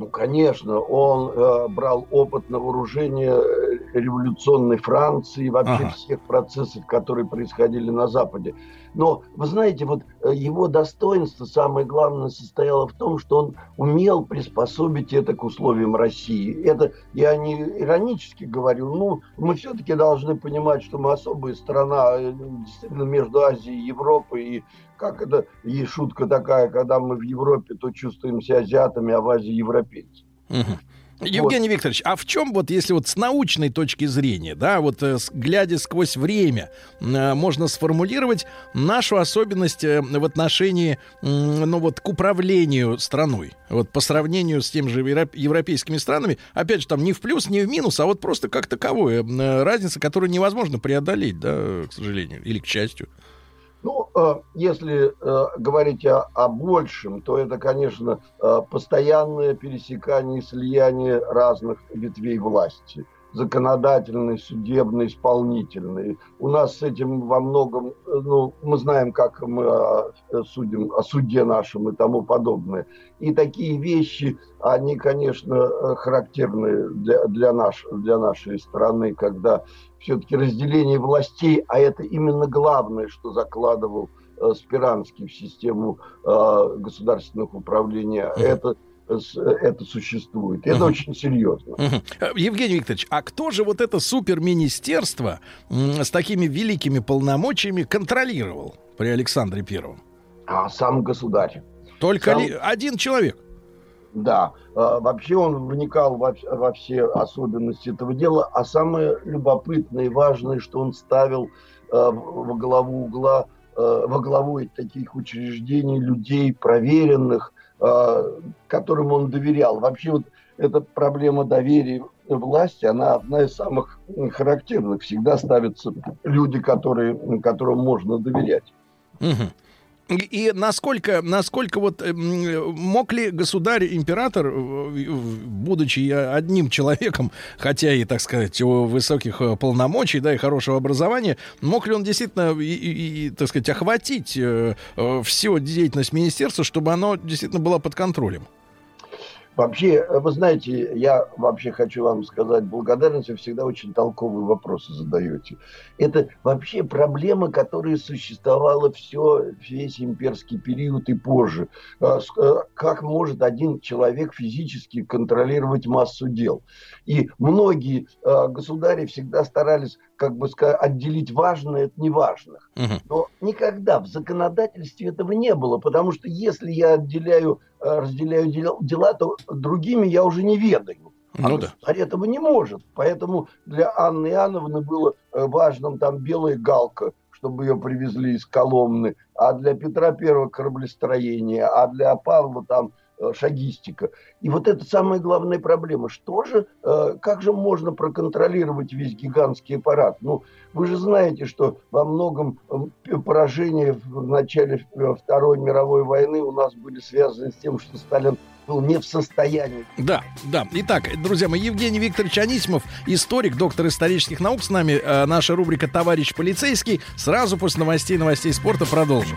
Ну, конечно, он э, брал опыт на вооружение э, революционной Франции, вообще Ага. всех процессов, которые происходили на Западе. Но, вы знаете, вот э, его достоинство, самое главное, состояло в том, что он умел приспособить это к условиям России. Это я не иронически говорю, ну, мы все-таки должны понимать, что мы особая страна, э, действительно, между Азией и Европой, и как это, есть шутка такая, когда мы в Европе, то чувствуемся азиатами, а в Азии европейцами. Мгм. Евгений Викторович, а в чем вот, если вот с научной точки зрения, да, вот э, глядя сквозь время, э, можно сформулировать нашу особенность э, в отношении, ну вот, к управлению страной, вот по сравнению с тем же европ- европейскими странами, опять же, там не в плюс, не в минус, а вот просто как таковое, разница, которую невозможно преодолеть, да, к сожалению, или к счастью. Ну, э, если э, говорить о, о большем, то это, конечно, э, постоянное пересекание и слияние разных ветвей власти. Законодательной, судебной, исполнительной. У нас с этим во многом, ну, мы знаем, как мы судим о суде нашем и тому подобное. И такие вещи, они, конечно, характерны для, для, наш, для нашей страны, когда все-таки разделение властей, а это именно главное, что закладывал э, Спиранский в систему э, государственных управления, это, э, с- это существует. Это Мгм. очень серьезно. Э, Евгений Викторович, а кто же вот это суперминистерство с такими великими полномочиями контролировал при Александре Первом? А сам государь. Только Сам- ли один человек? Да, э, вообще он вникал во, вс- во все особенности этого дела, а самое любопытное и важное, что он ставил в- во главу угла, э, во главу таких учреждений людей проверенных, которым он доверял. Вообще вот эта проблема доверия власти, она одна из самых характерных. Всегда ставятся люди, которые, которым можно доверять. И, насколько, насколько вот эм, мог ли государь-император, э, в- будучи одним человеком, хотя и, так сказать, у высоких э, полномочий, да, и хорошего образования, мог ли он действительно, и, и- и, так сказать, охватить э, э, всю деятельность министерства, чтобы оно действительно было под контролем? Вообще, вы знаете, я вообще хочу вам сказать благодарность, вы всегда очень толковые вопросы задаете. Это вообще проблема, которая существовала все, весь имперский период и позже. А, а, как может один человек физически контролировать массу дел? И многие а, государи всегда старались как бы сказать, отделить важное от неважных. Но никогда в законодательстве этого не было, потому что если я отделяю, э, разделяю дела, то другими я уже не ведаю. А ну да. этого не может. Поэтому для Анны Иоанновны было э, важным там белая галка, чтобы ее привезли из Коломны, а для Петра Первого кораблестроение, а для Павла там Э, шагистика. И вот это самая главная проблема. Что же, э, как же можно проконтролировать весь гигантский аппарат? Ну, вы же знаете, что во многом э, поражения в начале Второй мировой войны у нас были связаны с тем, что Сталин был не в состоянии. Да, да. Итак, друзья мои, Евгений Викторович Анисимов, историк, доктор исторических наук с нами. Наша рубрика «Товарищ полицейский». Сразу после новостей, новостей спорта продолжим.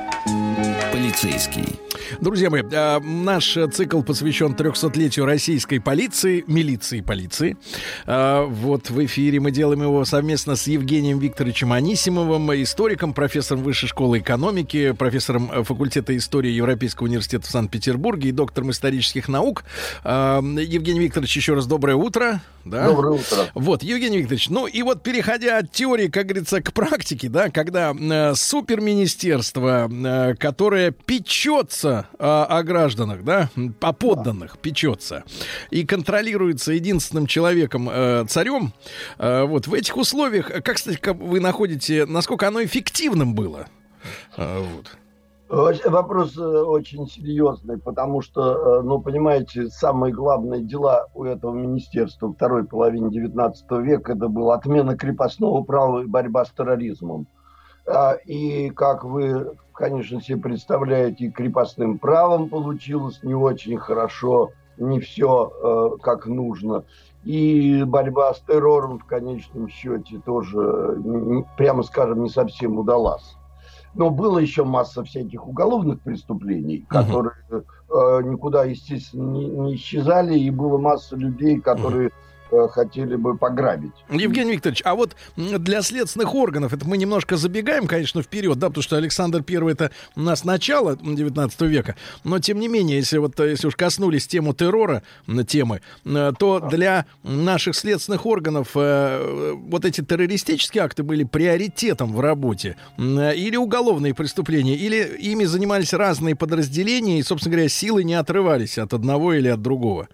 полицейский. Друзья мои, а, наш цикл посвящен 300-летию российской полиции, милиции полиции. А, вот в эфире мы делаем его совместно с Евгением Викторовичем Анисимовым, историком, профессором Высшей школы экономики, профессором факультета истории Европейского университета в Санкт-Петербурге и доктором исторических наук. Евгений Викторович, еще раз доброе утро. Да? Доброе утро. Вот, Евгений Викторович, ну и вот переходя от теории, как говорится, к практике, да, когда э, суперминистерство, э, печется о, о гражданах, да, о подданных, печется и контролируется единственным человеком, э, царем, э, вот в этих условиях, как, кстати, вы находите, насколько оно эффективным было? Э, вот. Вопрос э, очень серьезный, потому что, э, ну, понимаете, самые главные дела у этого министерства второй половины 19 века это была отмена крепостного права и борьба с терроризмом. А, и, как вы, конечно, себе представляете, крепостным правом получилось не очень хорошо, не все э, как нужно. И борьба с террором в конечном счете тоже, прямо скажем, не совсем удалась. Но было еще масса всяких уголовных преступлений, которые э, никуда, естественно, не, не исчезали, и было масса людей, которые Э, хотели бы пограбить. Евгений Викторович, а вот для следственных органов, это мы немножко забегаем, конечно, вперед, да, потому что Александр Первый это у нас начало 19 века, но тем не менее, если вот, если уж коснулись тему террора, темы, э, то для наших следственных органов э, вот эти террористические акты были приоритетом в работе, или уголовные преступления, или ими занимались разные подразделения, и, собственно говоря, силы не отрывались от одного или от другого.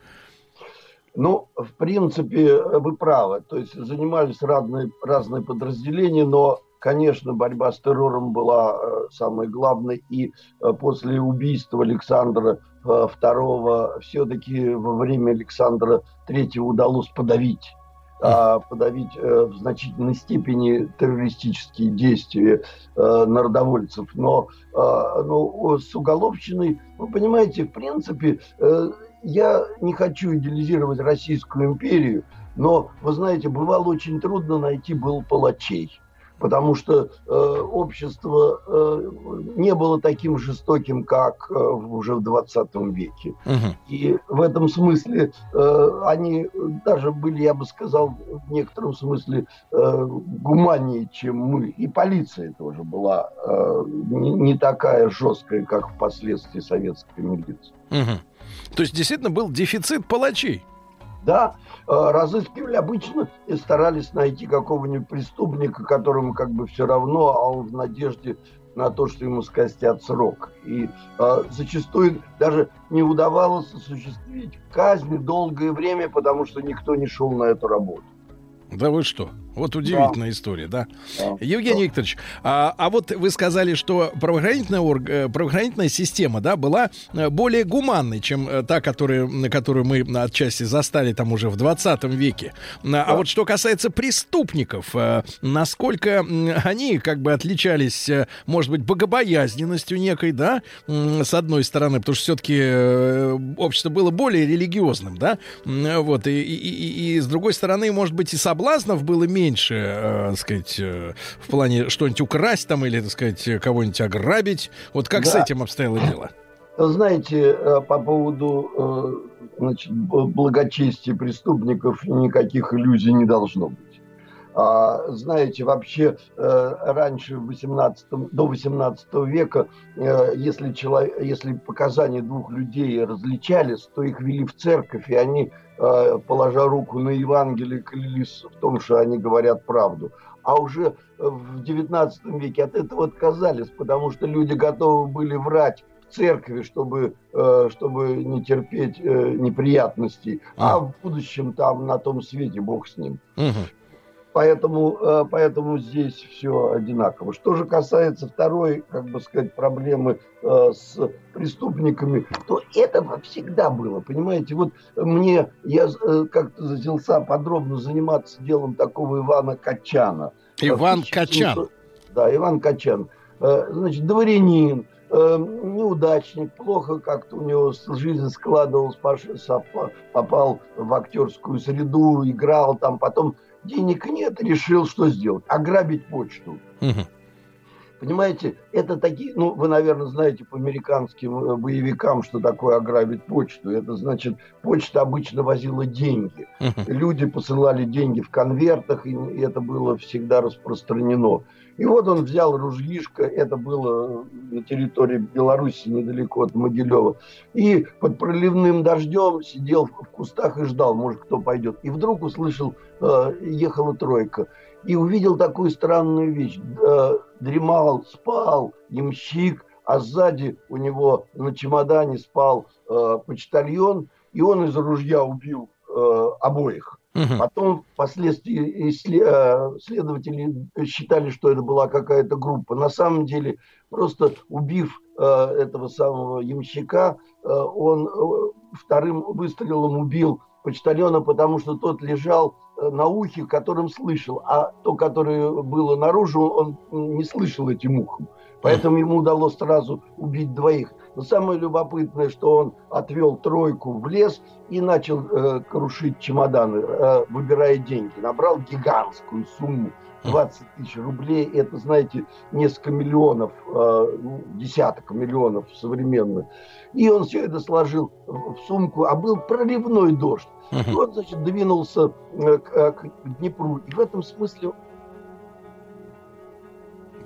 Ну, в принципе, вы правы. То есть занимались разные, разные подразделения, но, конечно, борьба с террором была э, самой главной. И э, после убийства Александра II э, все-таки во время Александра III удалось подавить а, подавить в значительной степени террористические действия народовольцев. Но, но с уголовщиной, вы понимаете, в принципе, я не хочу идеализировать Российскую империю, но, вы знаете, бывало очень трудно найти был палачей потому что э, общество э, не было таким жестоким, как э, уже в 20 веке. Угу. И в этом смысле э, они даже были, я бы сказал, в некотором смысле э, гуманнее, чем мы. И полиция тоже была э, не, не такая жесткая, как впоследствии советская милиция. Угу. То есть действительно был дефицит палачей? Да, э, разыскивали обычно и старались найти какого-нибудь преступника, которому как бы все равно, а он в надежде на то, что ему скостят срок. И э, зачастую даже не удавалось осуществить казни долгое время, потому что никто не шел на эту работу. Да вы что? Вот удивительная да. история, да. да. Евгений да. Викторович, а, а вот вы сказали, что правоохранительная, орг, э, правоохранительная система, да, была э, более гуманной, чем э, та, которую, которую мы отчасти застали там уже в 20 веке. А да. А вот что касается преступников, насколько они как бы отличались, может быть, богобоязненностью некой, да, с одной стороны, потому что все-таки общество было более религиозным, да, вот, и, и, и, и с другой стороны, может быть, и соблазнов было меньше, э, сказать, э, в плане что-нибудь украсть там или, так сказать, кого-нибудь ограбить. Вот как да. с этим обстояло дело? Знаете, э, по поводу э, значит, благочестия преступников никаких иллюзий не должно быть. А, знаете, вообще э, раньше, 18, до 18 века, э, если, человек, если показания двух людей различались, то их вели в церковь, и они, э, положа руку на Евангелие, клялись в том, что они говорят правду. А уже в 19 веке от этого отказались, потому что люди готовы были врать в церкви, чтобы, чтобы не терпеть неприятностей, а. а в будущем там на том свете Бог с ним. Угу. Поэтому, э, поэтому здесь все одинаково. Что же касается второй, как бы сказать, проблемы э, с преступниками, то это всегда было, понимаете? Вот мне, я э, как-то занялся подробно заниматься делом такого Ивана Качана. Иван Качан. Да, Иван Качан. Значит, дворянин, неудачник, плохо как-то у него жизнь складывалась, попал в актерскую среду, играл там, потом денег нет, решил что сделать? Ограбить почту. Угу. Понимаете, это такие, ну, вы, наверное, знаете по американским э, боевикам, что такое ограбить почту. Это значит, почта обычно возила деньги. Люди посылали деньги в конвертах, и это было всегда распространено. И вот он взял ружьишко, это было на территории Беларуси, недалеко от Могилева, и под проливным дождем сидел в кустах и ждал, может, кто пойдет. И вдруг услышал, э, ехала тройка, и увидел такую странную вещь. Э, дремал, спал ямщик, а сзади у него на чемодане спал э, почтальон, и он из ружья убил э, обоих. Угу. Потом впоследствии э, следователи считали, что это была какая-то группа. На самом деле, просто убив э, этого самого ямщика, э, он вторым выстрелом убил почтальона, потому что тот лежал на ухе, которым слышал, а то, которое было наружу, он не слышал этим ухом. Поэтому ему удалось сразу убить двоих. Но самое любопытное, что он отвел тройку в лес и начал э, крушить чемоданы, э, выбирая деньги. Набрал гигантскую сумму 20 тысяч рублей. Это, знаете, несколько миллионов, э, ну, десяток миллионов современных. И он все это сложил в сумку, а был проливной дождь. И он, значит, двинулся э, к, э, к Днепру. И в этом смысле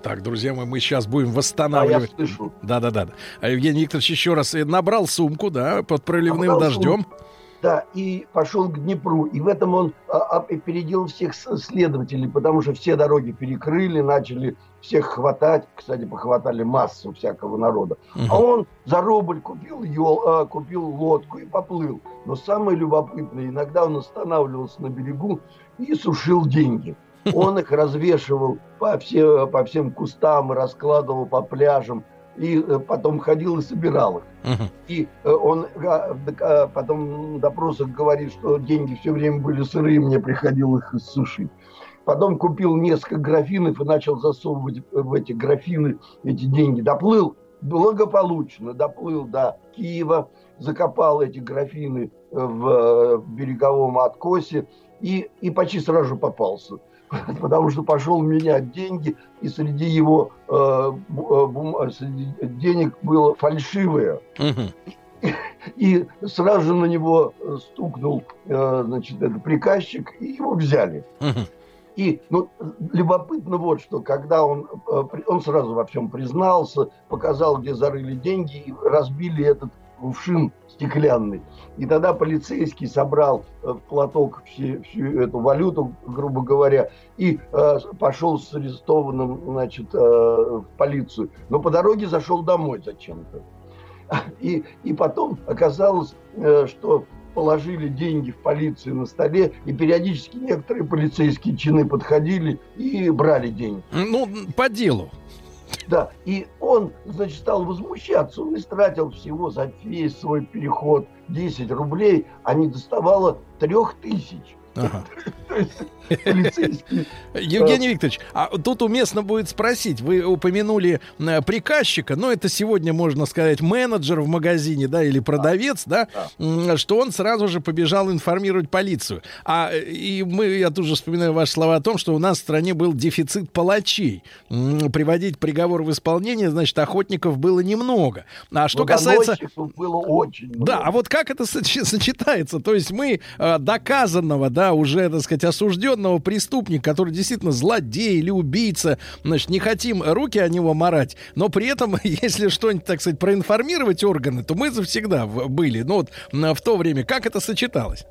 так, друзья мои, мы сейчас будем восстанавливать. А, я слышу. Да, да, да. А Евгений Викторович еще раз э, набрал сумку, да, под проливным набрал дождем. Сумку. Да, и пошел к Днепру. И в этом он а, а, опередил всех следователей, потому что все дороги перекрыли, начали всех хватать. Кстати, похватали массу всякого народа. Угу. А он за рубль купил, ел, а, купил лодку и поплыл. Но самое любопытное, иногда он останавливался на берегу и сушил деньги. Он их развешивал по, все, по всем кустам, раскладывал по пляжам, и э, потом ходил и собирал их. Uh-huh. И э, он а, потом на допросах говорит, что деньги все время были сырые, мне приходилось их иссушить. Потом купил несколько графинов и начал засовывать в эти графины эти деньги. Доплыл благополучно, доплыл до Киева, закопал эти графины в э, береговом откосе и, и почти сразу же попался. потому что пошел менять деньги, и среди его э, э бум, среди денег было фальшивое. И сразу же на него стукнул э, значит, этот приказчик, и его взяли. И ну, любопытно вот что, когда он, э, он сразу во всем признался, показал, где зарыли деньги, и разбили этот кувшин стеклянный. И тогда полицейский собрал э, в платок все, всю эту валюту, грубо говоря, и э, пошел с арестованным, значит, э, в полицию. Но по дороге зашел домой зачем-то. И, и потом оказалось, э, что положили деньги в полиции на столе, и периодически некоторые полицейские чины подходили и брали деньги. Ну, по делу. Да, и он, значит, стал возмущаться. Он истратил всего за весь свой переход 10 рублей, а не доставало трех тысяч. Ага. Евгений Викторович, а тут уместно будет спросить, вы упомянули приказчика, но это сегодня, можно сказать, менеджер в магазине, да, или продавец, да, что он сразу же побежал информировать полицию. А и мы, я тут же вспоминаю ваши слова о том, что у нас в стране был дефицит палачей. Приводить приговор в исполнение, значит, охотников было немного. А что касается... было очень много. Да, а вот как это сочетается? То есть мы э, доказанного, да, уже, так сказать, осужденного преступника, который действительно злодей или убийца, значит, не хотим руки о него марать, но при этом, если что-нибудь, так сказать, проинформировать органы, то мы завсегда были. Ну вот в то время как это сочеталось?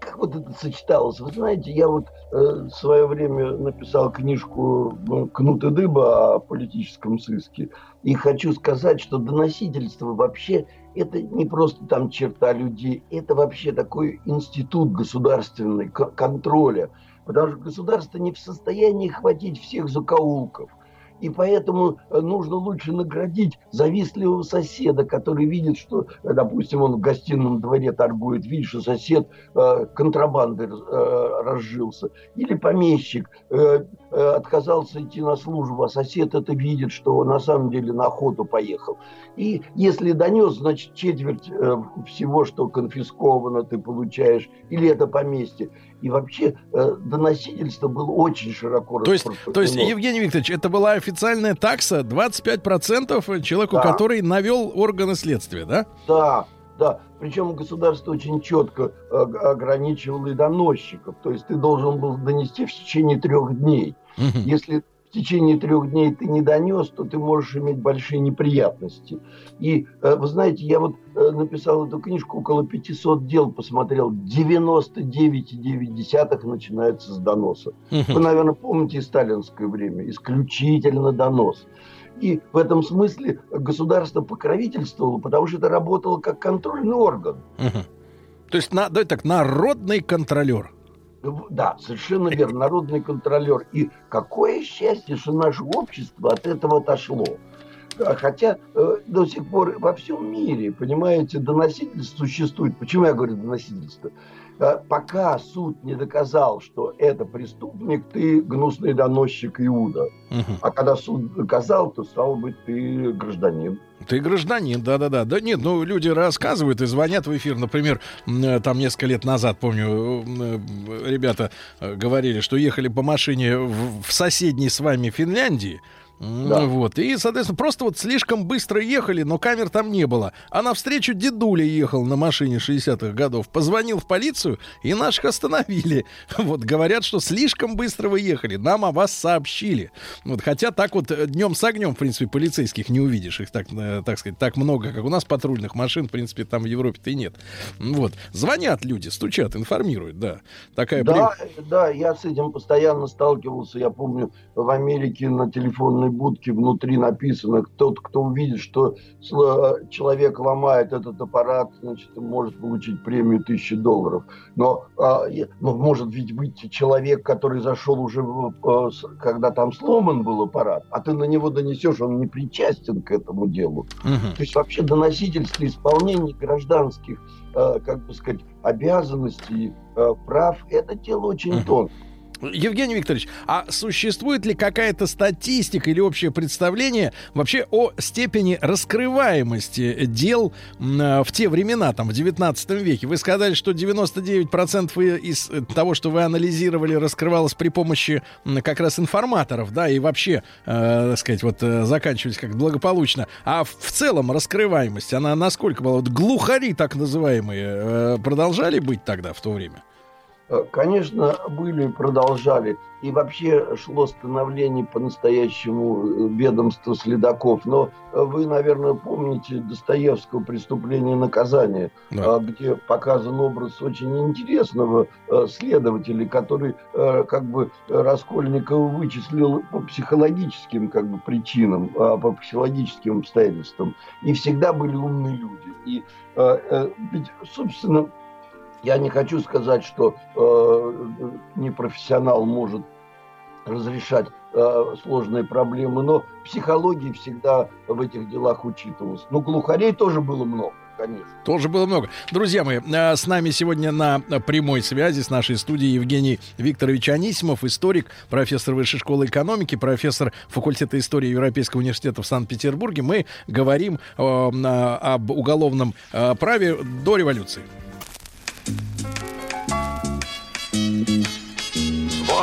Как вот это сочеталось? Вы знаете, я вот э, в свое время написал книжку ну, «Кнут и дыба» о политическом сыске. И хочу сказать, что доносительство вообще это не просто там черта людей, это вообще такой институт государственный контроля. Потому что государство не в состоянии хватить всех закоулков – и поэтому э, нужно лучше наградить завистливого соседа, который видит, что, э, допустим, он в гостином дворе торгует, видит, что сосед э, контрабандой э, разжился. Или помещик э, отказался идти на службу, а сосед это видит, что на самом деле на охоту поехал. И если донес, значит, четверть э, всего, что конфисковано, ты получаешь, или это поместье. И вообще э, доносительство было очень широко то есть, то есть, Евгений Викторович, это была официальная такса 25% человеку, да. который навел органы следствия, да? Да, да. Причем государство очень четко э, ограничивало и доносчиков. То есть ты должен был донести в течение трех дней. Угу. Если течение трех дней ты не донес, то ты можешь иметь большие неприятности. И э, вы знаете, я вот э, написал эту книжку, около 500 дел посмотрел, 99,9 начинается с доноса. Вы, наверное, помните сталинское время, исключительно донос. И в этом смысле государство покровительствовало, потому что это работало как контрольный орган. То есть, на, давайте так, народный контролер. Да, совершенно верно, народный контролер. И какое счастье, что наше общество от этого отошло. Хотя э, до сих пор во всем мире, понимаете, доносительство существует. Почему я говорю доносительство? Э, пока суд не доказал, что это преступник, ты гнусный доносчик Иуда. Угу. А когда суд доказал, то, стал быть, ты гражданин. Ты гражданин, да-да-да. Да нет, ну люди рассказывают и звонят в эфир. Например, э, там несколько лет назад, помню, э, ребята говорили, что ехали по машине в соседней с вами Финляндии. Да. Вот. И, соответственно, просто вот слишком быстро ехали, но камер там не было. А навстречу дедуля ехал на машине 60-х годов. Позвонил в полицию, и наших остановили. Вот, говорят, что слишком быстро вы ехали. Нам о вас сообщили. Вот, хотя так вот э, днем с огнем, в принципе, полицейских не увидишь. Их так, э, так сказать, так много, как у нас патрульных машин, в принципе, там в Европе-то и нет. Вот. Звонят люди, стучат, информируют, да. Такая да, при... да, я с этим постоянно сталкивался. Я помню, в Америке на телефонной будке внутри написано, тот, кто увидит, что человек ломает этот аппарат, значит, может получить премию тысячи долларов. Но, а, но может ведь быть человек, который зашел уже, а, когда там сломан был аппарат, а ты на него донесешь, он не причастен к этому делу. Угу. То есть вообще доносительство, исполнение гражданских, а, как бы сказать, обязанностей, прав, это дело очень угу. тонкое. Евгений Викторович, а существует ли какая-то статистика или общее представление вообще о степени раскрываемости дел в те времена, там, в 19 веке? Вы сказали, что 99% из того, что вы анализировали, раскрывалось при помощи как раз информаторов, да, и вообще, э, так сказать, вот э, заканчивались как благополучно. А в целом раскрываемость, она насколько была? Вот глухари, так называемые, э, продолжали быть тогда, в то время? Э, конечно, были, продолжали. И вообще шло становление по-настоящему э, ведомства следаков. Но вы, наверное, помните Достоевского «Преступление и наказание», да. где показан образ очень интересного следователя, который как бы Раскольникова вычислил по психологическим как бы, причинам, по психологическим обстоятельствам. И всегда были умные люди. И ведь, собственно, я не хочу сказать, что э, непрофессионал может разрешать э, сложные проблемы, но психология всегда в этих делах учитывалась. Ну, глухарей тоже было много. Конечно. Тоже было много. Друзья мои, э, с нами сегодня на прямой связи с нашей студией Евгений Викторович Анисимов, историк, профессор Высшей школы экономики, профессор факультета истории Европейского университета в Санкт-Петербурге. Мы говорим э, об уголовном э, праве до революции.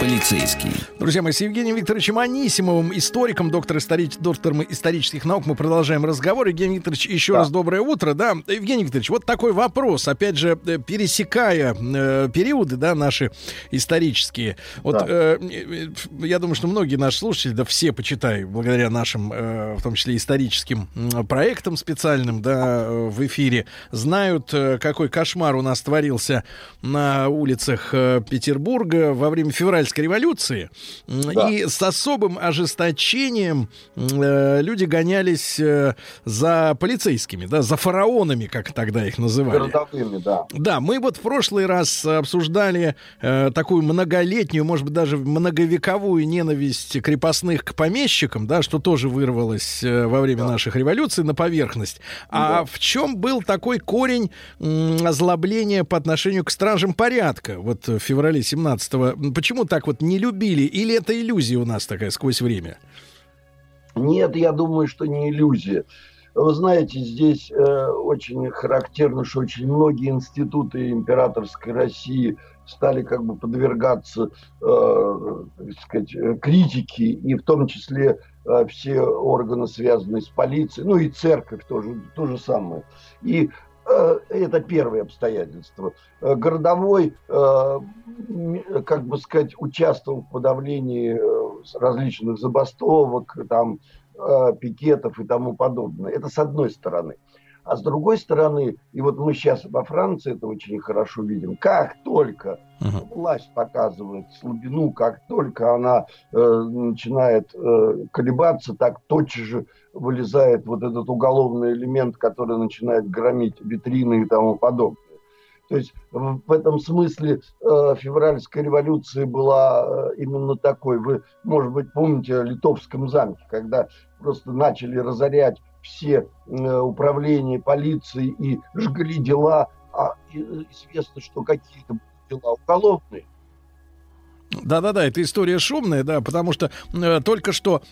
полицейский. Друзья мои, с Евгением Викторовичем Анисимовым, историком, доктор историч, доктором исторических наук, мы продолжаем разговор. Евгений Викторович, еще да. раз доброе утро. Да, Евгений Викторович, вот такой вопрос, опять же, э, пересекая э, периоды, да, наши исторические. Вот да. э, я думаю, что многие наши слушатели, да все, почитай, благодаря нашим, э, в том числе историческим проектам специальным, да, э, в эфире, знают, э, какой кошмар у нас творился на улицах Петербурга во время февральской февральской революции. Да. И с особым ожесточением э, люди гонялись э, за полицейскими, да, за фараонами, как тогда их называли. Городовыми, да. Да, мы вот в прошлый раз обсуждали э, такую многолетнюю, может быть, даже многовековую ненависть крепостных к помещикам, да, что тоже вырвалось э, во время да. наших революций на поверхность. А да. в чем был такой корень э, озлобления по отношению к стражам порядка вот в феврале 17-го? Почему так вот не любили? Или это иллюзия у нас такая сквозь время? Нет, я думаю, что не иллюзия. Вы знаете, здесь э, очень характерно, что очень многие институты императорской России стали как бы подвергаться, э, так сказать, критике, и в том числе э, все органы, связанные с полицией, ну и церковь тоже, то же самое. И Э, это первое обстоятельство. Э, городовой, э, как бы сказать, участвовал в подавлении различных забастовок, там, пикетов и тому подобное. Это с одной стороны. А с другой стороны, и вот мы сейчас во Франции это очень хорошо видим, как только uh-huh. власть показывает слабину, как только она э, начинает э, колебаться, так тотчас же вылезает вот этот уголовный элемент, который начинает громить витрины и тому подобное. То есть в этом смысле э, февральская революция была э, именно такой. Вы, может быть, помните о Литовском замке, когда просто начали разорять все э, управления полиции и жгли дела, а известно, что какие-то дела уголовные. Да-да-да, это история шумная, да, потому что э, только что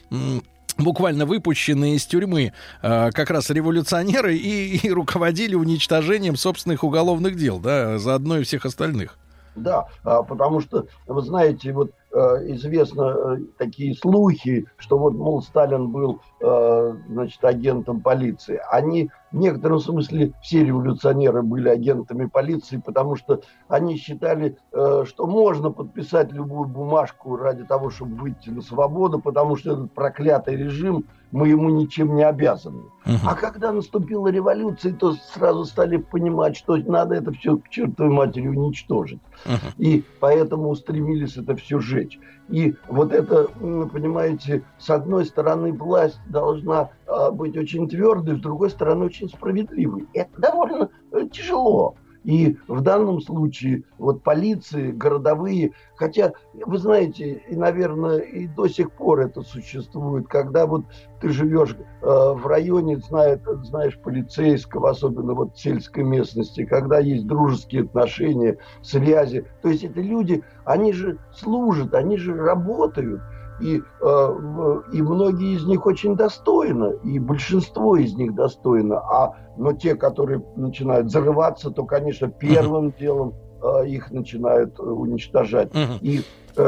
буквально выпущенные из тюрьмы э, как раз революционеры и, и руководили уничтожением собственных уголовных дел, да, заодно и всех остальных. Да, а, потому что, вы знаете, вот известно э, такие слухи, что вот, мол, Сталин был, э, значит, агентом полиции. Они в некотором смысле все революционеры были агентами полиции, потому что они считали, что можно подписать любую бумажку ради того, чтобы выйти на свободу, потому что этот проклятый режим мы ему ничем не обязаны. Uh-huh. А когда наступила революция, то сразу стали понимать, что надо это все к чертовой матери уничтожить. Uh-huh. И поэтому устремились это все сжечь. И вот это, понимаете, с одной стороны власть должна а, быть очень твердой, с другой стороны очень справедливой. Это довольно э, тяжело. И в данном случае вот полиции, городовые, хотя, вы знаете, и, наверное, и до сих пор это существует, когда вот ты живешь э, в районе, знает, знаешь полицейского, особенно вот в сельской местности, когда есть дружеские отношения, связи. То есть это люди, они же служат, они же работают – и, э, и многие из них очень достойно, и большинство из них достойно. А, но те, которые начинают зарываться, то, конечно, первым делом э, их начинают уничтожать. Uh-huh. И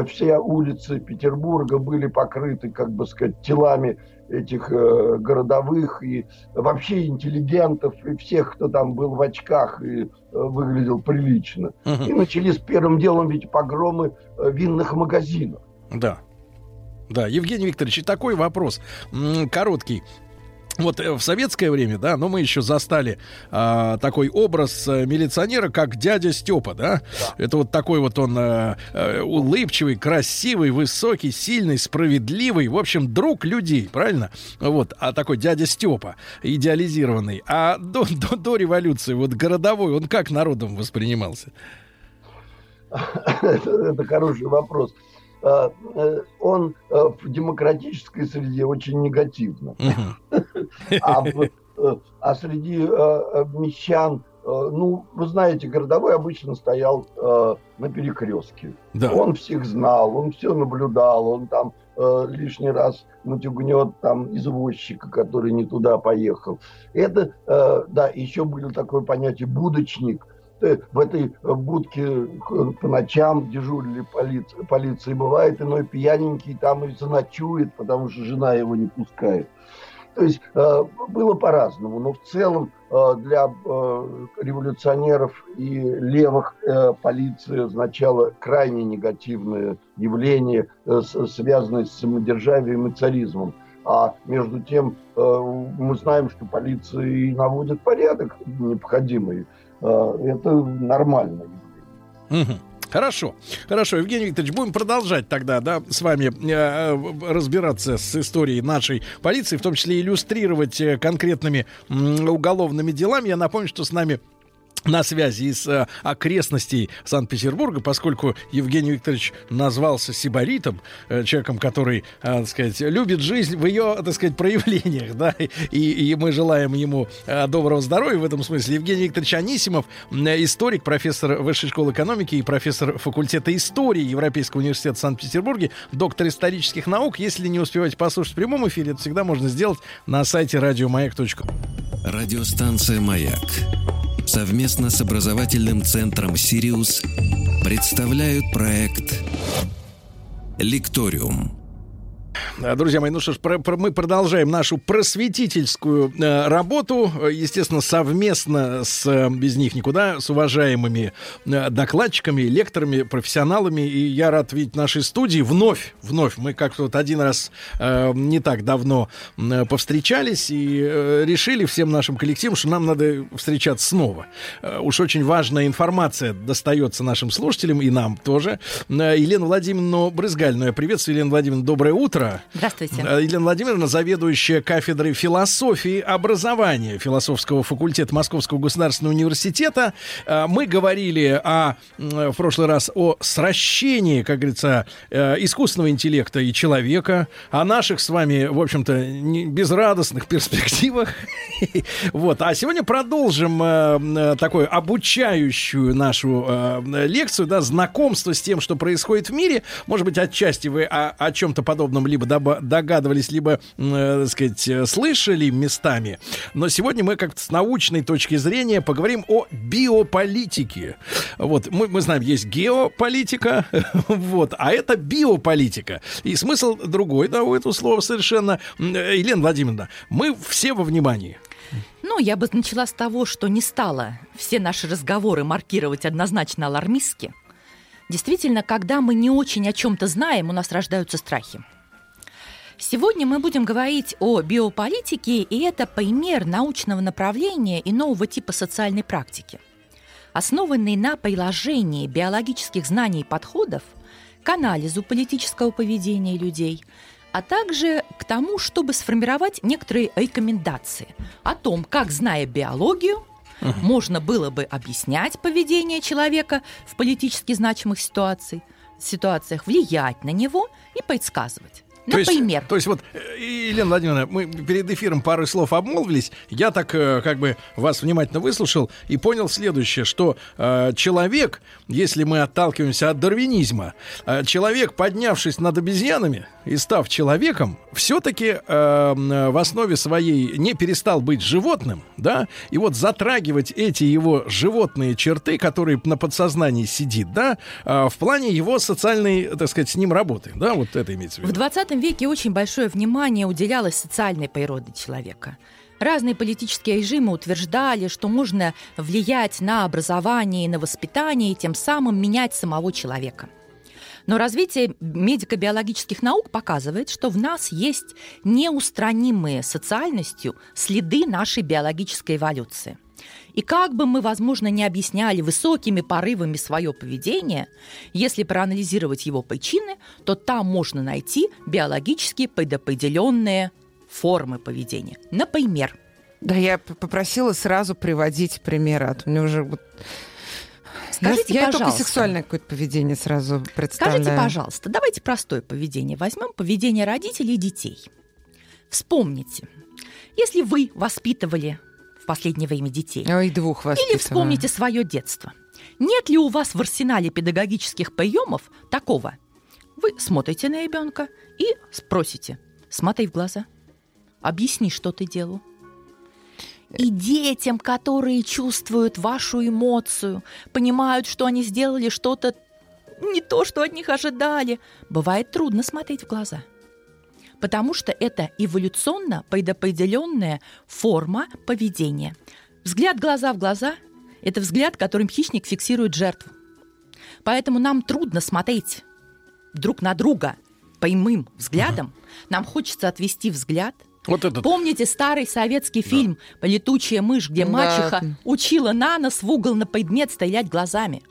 все улицы Петербурга были покрыты, как бы сказать, телами этих э, городовых и вообще интеллигентов и всех, кто там был в очках и э, выглядел прилично. Uh-huh. И начались первым делом ведь погромы э, винных магазинов. Да. Да, Евгений Викторович, и такой вопрос, короткий. Вот э, в советское время, да, но мы еще застали а, такой образ а, милиционера, как дядя Степа, да? да. Это вот такой вот он а, а, улыбчивый, красивый, высокий, сильный, справедливый, в общем, друг людей, правильно? Вот, а такой дядя Степа, идеализированный. А до, до, до революции, вот городовой, он как народом воспринимался? это хороший вопрос. Э, э, он э, в демократической среде очень негативно. А, а среди мещан, ну, вы знаете, городовой обычно стоял на перекрестке. Да. Он всех знал, он все наблюдал, он там лишний раз матюгнет там извозчика, который не туда поехал. Это, да, еще было такое понятие будочник – в этой э, будке э, по ночам дежурили полиция, полиции. Бывает иной пьяненький там и заночует, потому что жена его не пускает. То есть было по-разному, но в целом для революционеров и левых полиция означала крайне негативное явление, связанное с самодержавием и царизмом. А между тем мы знаем, что полиция и наводит порядок необходимый Э, это нормально. Хорошо, хорошо, Евгений Викторович, будем продолжать тогда, да, с вами э, э разбираться с историей нашей полиции, в том числе иллюстрировать э, конкретными э, уголовными делами. Я напомню, что с нами на связи из э, окрестностей Санкт-Петербурга, поскольку Евгений Викторович назвался сибаритом, э, человеком, который, э, так сказать, любит жизнь в ее, так сказать, проявлениях, да, и, и мы желаем ему э, доброго здоровья в этом смысле. Евгений Викторович Анисимов, э, историк, профессор Высшей школы экономики и профессор факультета истории Европейского университета Санкт-Петербурге, доктор исторических наук. Если не успеваете послушать в прямом эфире, это всегда можно сделать на сайте радиомаяк.ру. Радиостанция «Маяк» совместно с образовательным центром «Сириус» представляют проект «Лекториум». Э, друзья мои, ну что ж, про, про, мы продолжаем нашу просветительскую э, работу, естественно, совместно с, э, без них никуда, с уважаемыми э, докладчиками, лекторами, профессионалами, и я рад видеть нашей студии вновь, вновь, мы как-то вот один раз э, не так давно э, повстречались и э, решили всем нашим коллективам, что нам надо встречаться снова. Э, уж очень важная информация достается нашим слушателям и нам тоже. Э, Елена Владимировна Брызгальну я приветствую. Елена Владимировна, доброе утро. Здравствуйте. Э, Елена Владимировна, заведующая кафедрой философии образования философского факультета Московского государственного университета. Э, мы говорили о, в прошлый раз о сращении, как говорится, э, искусственного интеллекта и человека, о наших с вами, в общем-то, безрадостных перспективах. Вот. А сегодня продолжим такую обучающую нашу лекцию, да, знакомство с тем, что происходит в мире. Может быть, отчасти вы о, о чем-то подобном либо догадывались, либо, э, так сказать, э, слышали местами. Но сегодня мы как-то с научной точки зрения поговорим о биополитике. Вот, мы, мы знаем, есть геополитика, вот, а это биополитика. И смысл другой, да, у этого слова совершенно. Э, Елена Владимировна, мы все во внимании. Ну, я бы начала с того, что не стала все наши разговоры маркировать однозначно алармистски. Действительно, когда мы не очень о чем-то знаем, у нас рождаются страхи. Сегодня мы будем говорить о биополитике, и это пример научного направления и нового типа социальной практики, основанный на приложении биологических знаний и подходов к анализу политического поведения людей, а также к тому, чтобы сформировать некоторые рекомендации о том, как, зная биологию, угу. можно было бы объяснять поведение человека в политически значимых ситуациях, ситуациях, влиять на него и предсказывать. Например. То есть, то есть вот, э, Елена Владимировна, мы перед эфиром пары слов обмолвились. Я так э, как бы вас внимательно выслушал и понял следующее, что э, человек, если мы отталкиваемся от дарвинизма, э, человек, поднявшись над обезьянами и став человеком, все-таки э, в основе своей не перестал быть животным, да, и вот затрагивать эти его животные черты, которые на подсознании сидит, да, э, в плане его социальной, так сказать, с ним работы, да, вот это имеется в виду. В 20 веке очень большое внимание уделялось социальной природе человека. Разные политические режимы утверждали, что можно влиять на образование и на воспитание, и тем самым менять самого человека. Но развитие медико-биологических наук показывает, что в нас есть неустранимые социальностью следы нашей биологической эволюции – и как бы мы, возможно, не объясняли высокими порывами свое поведение, если проанализировать его причины, то там можно найти биологически предопределенные формы поведения. Например, да, я попросила сразу приводить примеры, а то мне уже вот Скажите, я, я пожалуйста. только сексуальное какое-то поведение сразу представляю. Скажите, пожалуйста, давайте простое поведение возьмем, поведение родителей и детей. Вспомните, если вы воспитывали последнее время детей. Ой, двух Или вспомните свое детство. Нет ли у вас в арсенале педагогических приемов такого? Вы смотрите на ребенка и спросите, смотри в глаза, объясни, что ты делал. И детям, которые чувствуют вашу эмоцию, понимают, что они сделали что-то не то, что от них ожидали, бывает трудно смотреть в глаза – потому что это эволюционно предопределенная форма поведения. Взгляд глаза в глаза – это взгляд, которым хищник фиксирует жертву. Поэтому нам трудно смотреть друг на друга прямым взглядом. Нам хочется отвести взгляд – вот этот. Помните старый советский да. фильм «Летучая мышь», где да. мачеха учила на нос в угол на предмет стрелять глазами?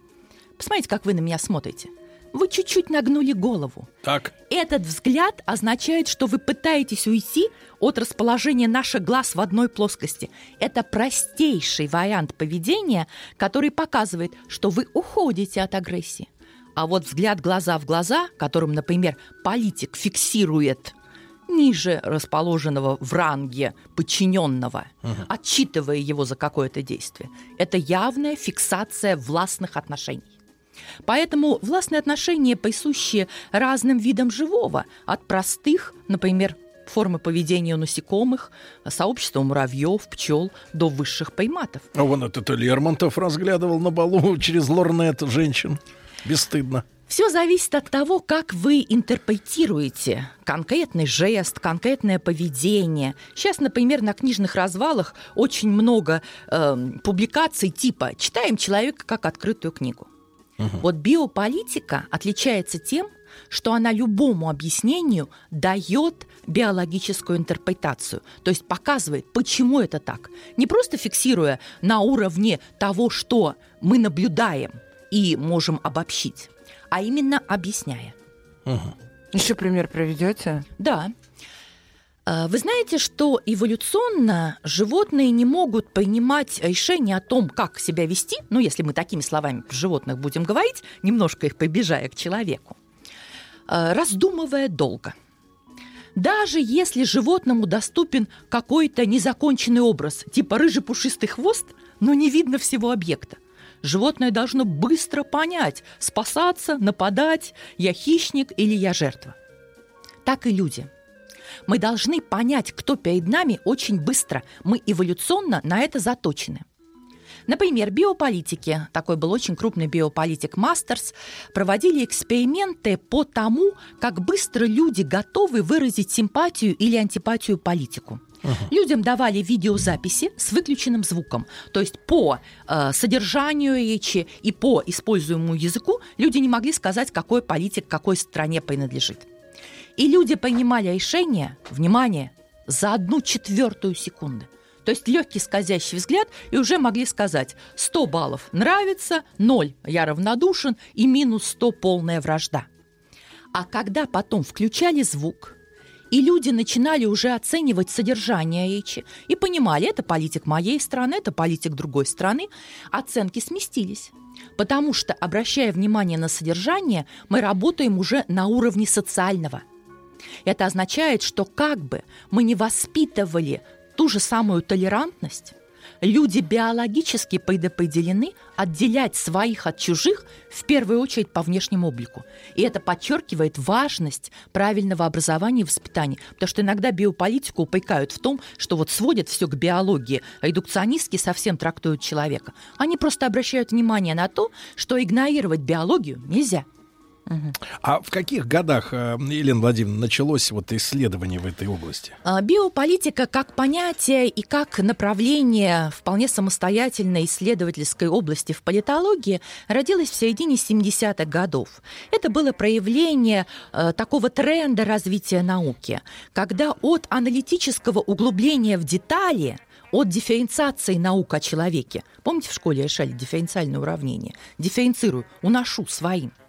Посмотрите, как вы на меня смотрите вы чуть-чуть нагнули голову. Так. Этот взгляд означает, что вы пытаетесь уйти от расположения наших глаз в одной плоскости. Это простейший вариант поведения, который показывает, что вы уходите от агрессии. А вот взгляд глаза в глаза, которым, например, политик фиксирует ниже расположенного в ранге подчиненного, угу. отчитывая его за какое-то действие, это явная фиксация властных отношений. Поэтому властные отношения присущи разным видам живого, от простых, например, формы поведения у насекомых, сообщества муравьев, пчел, до высших приматов. А вон этот Лермонтов разглядывал на балу через лорнет женщин. Бесстыдно. Все зависит от того, как вы интерпретируете конкретный жест, конкретное поведение. Сейчас, например, на книжных развалах очень много э, публикаций типа «Читаем человека как открытую книгу». Угу. Вот биополитика отличается тем, что она любому объяснению дает биологическую интерпретацию, то есть показывает, почему это так. Не просто фиксируя на уровне того, что мы наблюдаем и можем обобщить, а именно объясняя. Угу. Еще пример приведете? Да. А, вы знаете, что эволюционно животные не могут принимать решение о том, как себя вести, ну, если мы такими словами про животных будем говорить, немножко их побежая к человеку, а, раздумывая долго. Даже если животному доступен какой-то незаконченный образ, типа рыжий пушистый хвост, но не видно всего объекта, животное должно быстро понять, спасаться, нападать, я хищник или я жертва. Так и люди – мы должны понять, кто перед нами очень быстро. Мы эволюционно на это заточены. Например, биополитики, такой был очень крупный биополитик Мастерс, проводили эксперименты по тому, как быстро люди готовы выразить симпатию или антипатию политику. Uh-huh. Людям давали видеозаписи с выключенным звуком. То есть по э, содержанию речи и по используемому языку люди не могли сказать, какой политик какой стране принадлежит. И люди понимали решение, внимание, за одну четвертую секунды. То есть легкий скользящий взгляд, и уже могли сказать 100 баллов нравится, 0 я равнодушен и минус 100 полная вражда. А когда потом включали звук, и люди начинали уже оценивать содержание речи и понимали, это политик моей страны, это политик другой страны, оценки сместились. Потому что, обращая внимание на содержание, мы работаем уже на уровне социального – Это означает, что как бы мы не воспитывали ту же самую толерантность, люди биологически предопределены отделять своих от чужих в первую очередь по внешнему облику. И это подчеркивает важность правильного образования и воспитания. Потому что иногда биополитику упрекают в том, что вот сводят все к биологии, а редукционистки совсем трактуют человека. Они просто обращают внимание на то, что игнорировать биологию нельзя – а в каких годах, э, Елена Владимировна, началось вот исследование в этой области? А, биополитика как понятие и как направление вполне самостоятельной исследовательской области в политологии родилась в середине 70-х годов. Это было проявление э, такого тренда развития науки, когда от аналитического углубления в детали от дифференциации наук о человеке. Помните, в школе решали дифференциальное уравнение? Дифференцирую, уношу своим –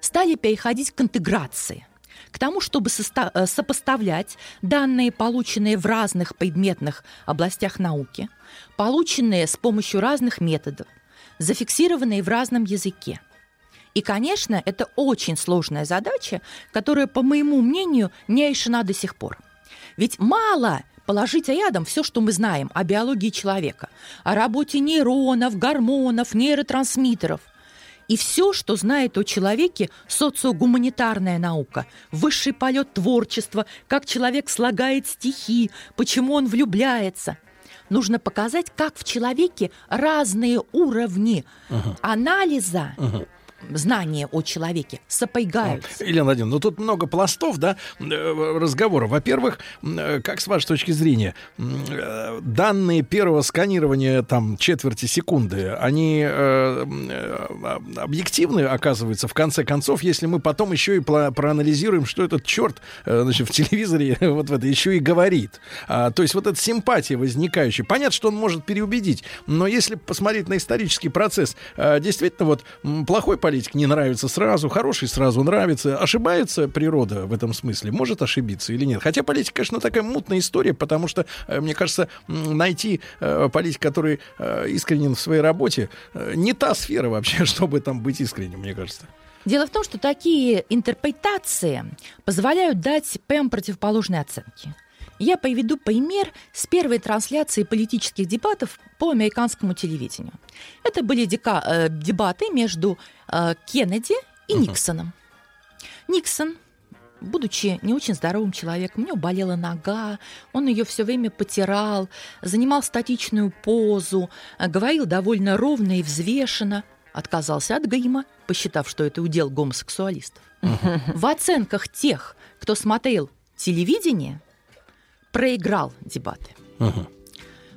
стали переходить к интеграции к тому, чтобы э, сопоставлять данные, полученные в разных предметных областях науки, полученные с помощью разных методов, зафиксированные в разном языке. И, конечно, это очень сложная задача, которая, по моему мнению, не решена до сих пор. Ведь мало положить рядом все, что мы знаем о биологии человека, о работе нейронов, гормонов, нейротрансмиттеров, и все, что знает о человеке социогуманитарная наука, высший полет творчества, как человек слагает стихи, почему он влюбляется. Нужно показать, как в человеке разные уровни uh-huh. анализа uh-huh знания о человеке сопрягаются. Елена Владимировна, ну тут много пластов, да, э, разговора. Во-первых, э, как с вашей точки зрения, э, данные первого сканирования там четверти секунды, они объективны, оказываются, в конце концов, если мы потом еще и проанализируем, что этот черт значит, в телевизоре вот в это еще и говорит. А, то есть вот эта симпатия возникающая. Понятно, что он может переубедить, но если посмотреть на исторический процесс, действительно вот плохой политик не нравится сразу, хороший сразу нравится. Ошибается природа в этом смысле? Может ошибиться или нет? Хотя политика, конечно, такая мутная история, потому что, э, мне кажется, найти э, политика, который э, искренен в своей работе, не та сфера вообще, чтобы там быть искренним, мне кажется. Дело в том, что такие интерпретации позволяют дать прям противоположные оценки. Я приведу пример с первой трансляции политических дебатов по американскому телевидению. Это были дека, э, дебаты между э, Кеннеди и Никсоном. Никсон будучи не очень здоровым человеком, у него болела нога, он ее все время потирал, занимал статичную позу, э, говорил довольно ровно и взвешенно, отказался от грима, посчитав, что это удел гомосексуалистов. В оценках тех, кто смотрел телевидение, проиграл дебаты. Угу.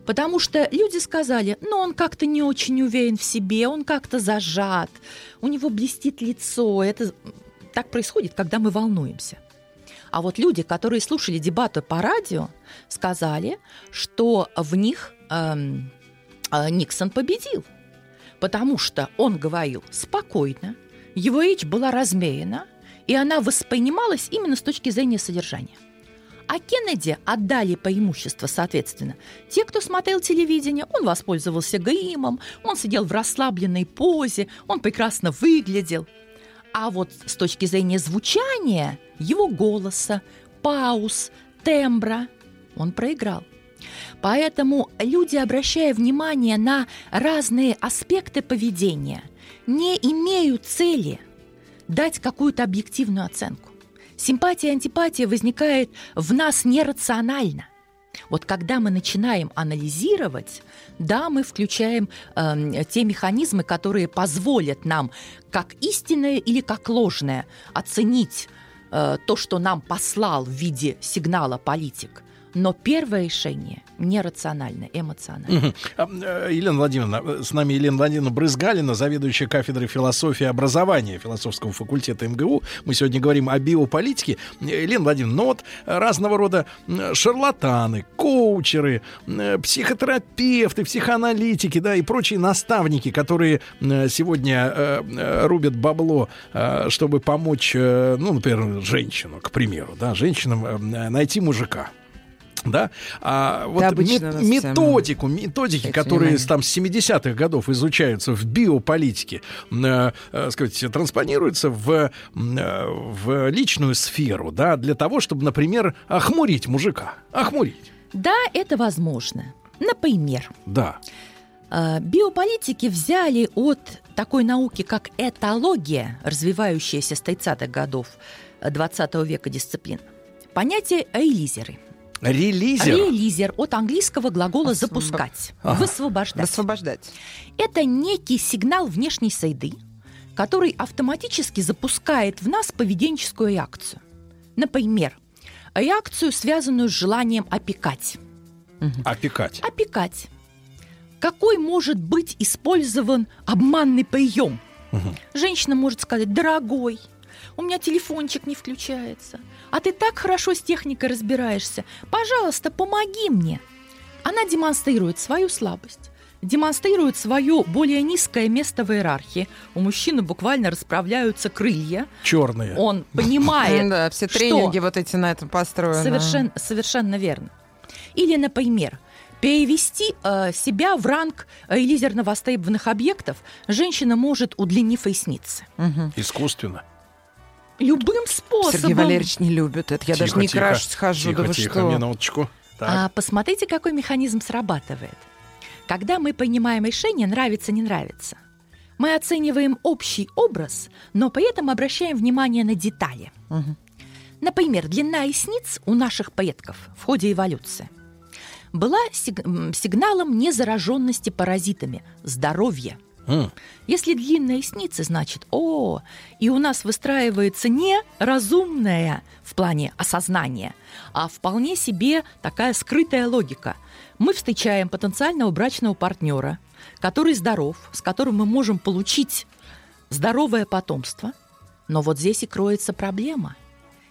Потому что люди сказали, ну, он как-то не очень уверен в себе, он как-то зажат, у него блестит лицо. Это так происходит, когда мы волнуемся. А вот люди, которые слушали дебаты по радио, сказали, что в них эм, э, Никсон победил. Потому что он говорил спокойно, его речь была размерена, и она воспринималась именно с точки зрения содержания. А Кеннеди отдали преимущество, соответственно. Те, кто смотрел телевидение, он воспользовался гримом, он сидел в расслабленной позе, он прекрасно выглядел. А вот с точки зрения звучания, его голоса, пауз, тембра, он проиграл. Поэтому люди, обращая внимание на разные аспекты поведения, не имеют цели дать какую-то объективную оценку. Симпатия и антипатия возникает в нас нерационально. Вот когда мы начинаем анализировать, да, мы включаем э, те механизмы, которые позволят нам как истинное или как ложное оценить э, то, что нам послал в виде сигнала политик. Но первое решение нерационально, эмоционально. Э, Елена Владимировна, с нами Елена Владимировна Брызгалина, заведующая кафедрой философии и образования философского факультета МГУ. Мы сегодня говорим о биополитике. Елена Владимировна, ну вот разного рода шарлатаны, коучеры, психотерапевты, психоаналитики, да, и прочие наставники, которые сегодня э, рубят бабло, э, чтобы помочь, ну, например, женщину, к примеру, да, женщинам найти мужика. Да, а вот мет- методику, методики, Обращайте которые внимание. там с 70-х годов изучаются в биополитике, э, э, сказать, транспонируются в, э, в личную сферу, да, для того, чтобы, например, охмурить мужика, охмурить, Да, это возможно. Например, да. э, биополитики взяли от такой науки, как этология, развивающаяся с 30-х годов э, 20 века дисциплин, понятие «эйлизеры». Релизер. Релизер от английского глагола «запускать», Ага. «высвобождать». Высвобождать. Это некий сигнал внешней среды, который автоматически запускает в нас поведенческую реакцию. Например, реакцию, связанную с желанием опекать. Опекать. Опекать. Какой может быть использован обманный прием? Женщина может сказать, дорогой, у меня телефончик не включается, а ты так хорошо с техникой разбираешься, пожалуйста, помоги мне. Она демонстрирует свою слабость, демонстрирует свое более низкое место в иерархии. У мужчины буквально расправляются крылья. Черные. Он понимает, Да, все тренинги вот эти на этом построены. Совершенно, совершенно верно. Или, например, перевести э, себя в ранг э, лизерно востребованных объектов женщина может, удлинив ресницы. Искусственно. Любым способом. Сергей Валерьевич не любит это. Я Тихо, даже не тихо. крашусь, хожу. Тихо, да вы тихо, что? минуточку. Так. А посмотрите, какой механизм срабатывает. Когда мы принимаем решение нравится, не нравится, мы оцениваем общий образ, но при этом обращаем внимание на детали. Например, длина ресниц у наших предков в ходе эволюции была сиг- сигналом незараженности паразитами, здоровья. Если длинные ресницы, значит, о, и у нас выстраивается не разумная в плане осознания, а вполне себе такая скрытая логика. Мы встречаем потенциального брачного партнера, который здоров, с которым мы можем получить здоровое потомство. Но вот здесь и кроется проблема.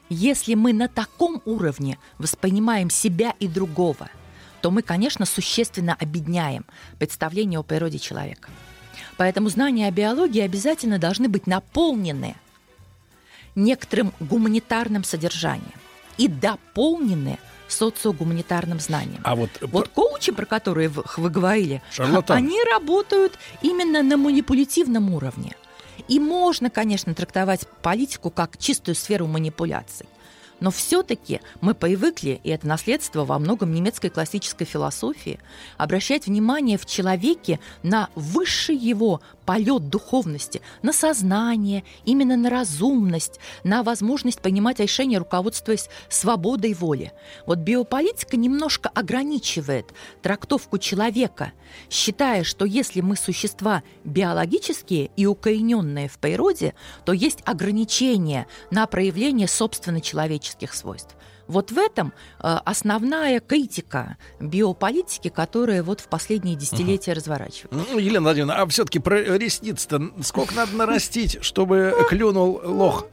Если мы на таком уровне воспринимаем себя и другого, то мы, конечно, существенно обедняем представление о природе человека. Поэтому знания о биологии обязательно должны быть наполнены некоторым гуманитарным содержанием и дополнены социогуманитарным знанием. А вот, Вот коучи, про которые вы, вы говорили, Шарлатан. они работают именно на манипулятивном уровне. И можно, конечно, трактовать политику как чистую сферу манипуляций. Но все-таки мы привыкли, и это наследство во многом немецкой классической философии, обращать внимание в человеке на высший его полет духовности, на сознание, именно на разумность, на возможность принимать решения, руководствуясь свободой воли. Вот биополитика немножко ограничивает трактовку человека, считая, что если мы существа биологические и укорененные в природе, то есть ограничения на проявление собственно человеческих свойств. Вот в этом э, основная критика биополитики, которая вот в последние десятилетия разворачивается. Ну, Елена Владимировна, а все-таки про ресниц-то сколько надо нарастить, чтобы клюнул лох?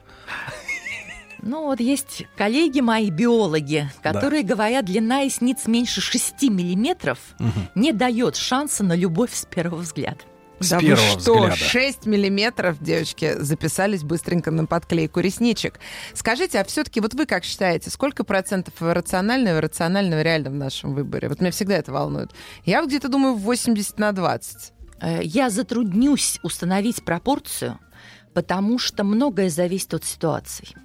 Ну вот есть коллеги мои, биологи, которые говорят, длина ресниц меньше 6 миллиметров не дает шанса на любовь с первого взгляда. С да вы что, взгляда. 6 миллиметров, девочки, записались быстренько на подклейку ресничек. Скажите, а все-таки вот вы как считаете, сколько процентов рационального и рационального реально в нашем выборе? Вот меня всегда это волнует. Я вот где-то думаю 80 на 20. Э, Я затруднюсь установить пропорцию, потому что многое зависит от ситуаций.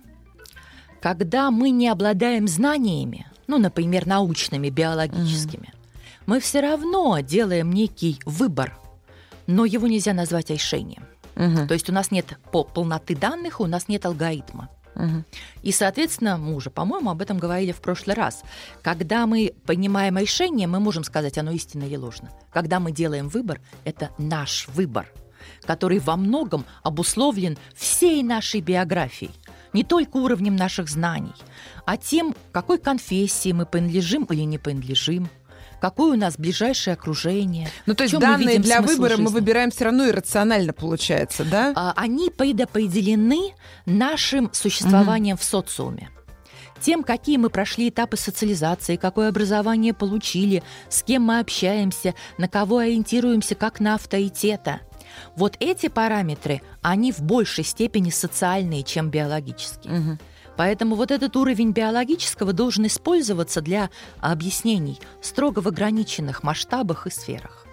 Когда мы не обладаем знаниями, ну, например, научными, биологическими, мы все равно делаем некий выбор, но его нельзя назвать решением. Мгм. То есть у нас нет по- полноты данных, у нас нет алгоритма. И, соответственно, мы уже, по-моему, об этом говорили в прошлый раз. Когда мы понимаем решение, мы можем сказать, оно истинно или ложно. Когда мы делаем выбор, это наш выбор, который во многом обусловлен всей нашей биографией. Не только уровнем наших знаний, а тем, какой конфессии мы принадлежим или не принадлежим, какое у нас ближайшее окружение. Ну, то есть мы данные для выбора мы жизни. выбираем все равно иррационально, получается, да? А, они предопределены нашим существованием в социуме. Тем, какие мы прошли этапы социализации, какое образование получили, с кем мы общаемся, на кого ориентируемся как на авторитета. Вот эти параметры, они в большей степени социальные, чем биологические. Мгм. Поэтому вот этот уровень биологического должен использоваться для объяснений строго в ограниченных масштабах и сферах.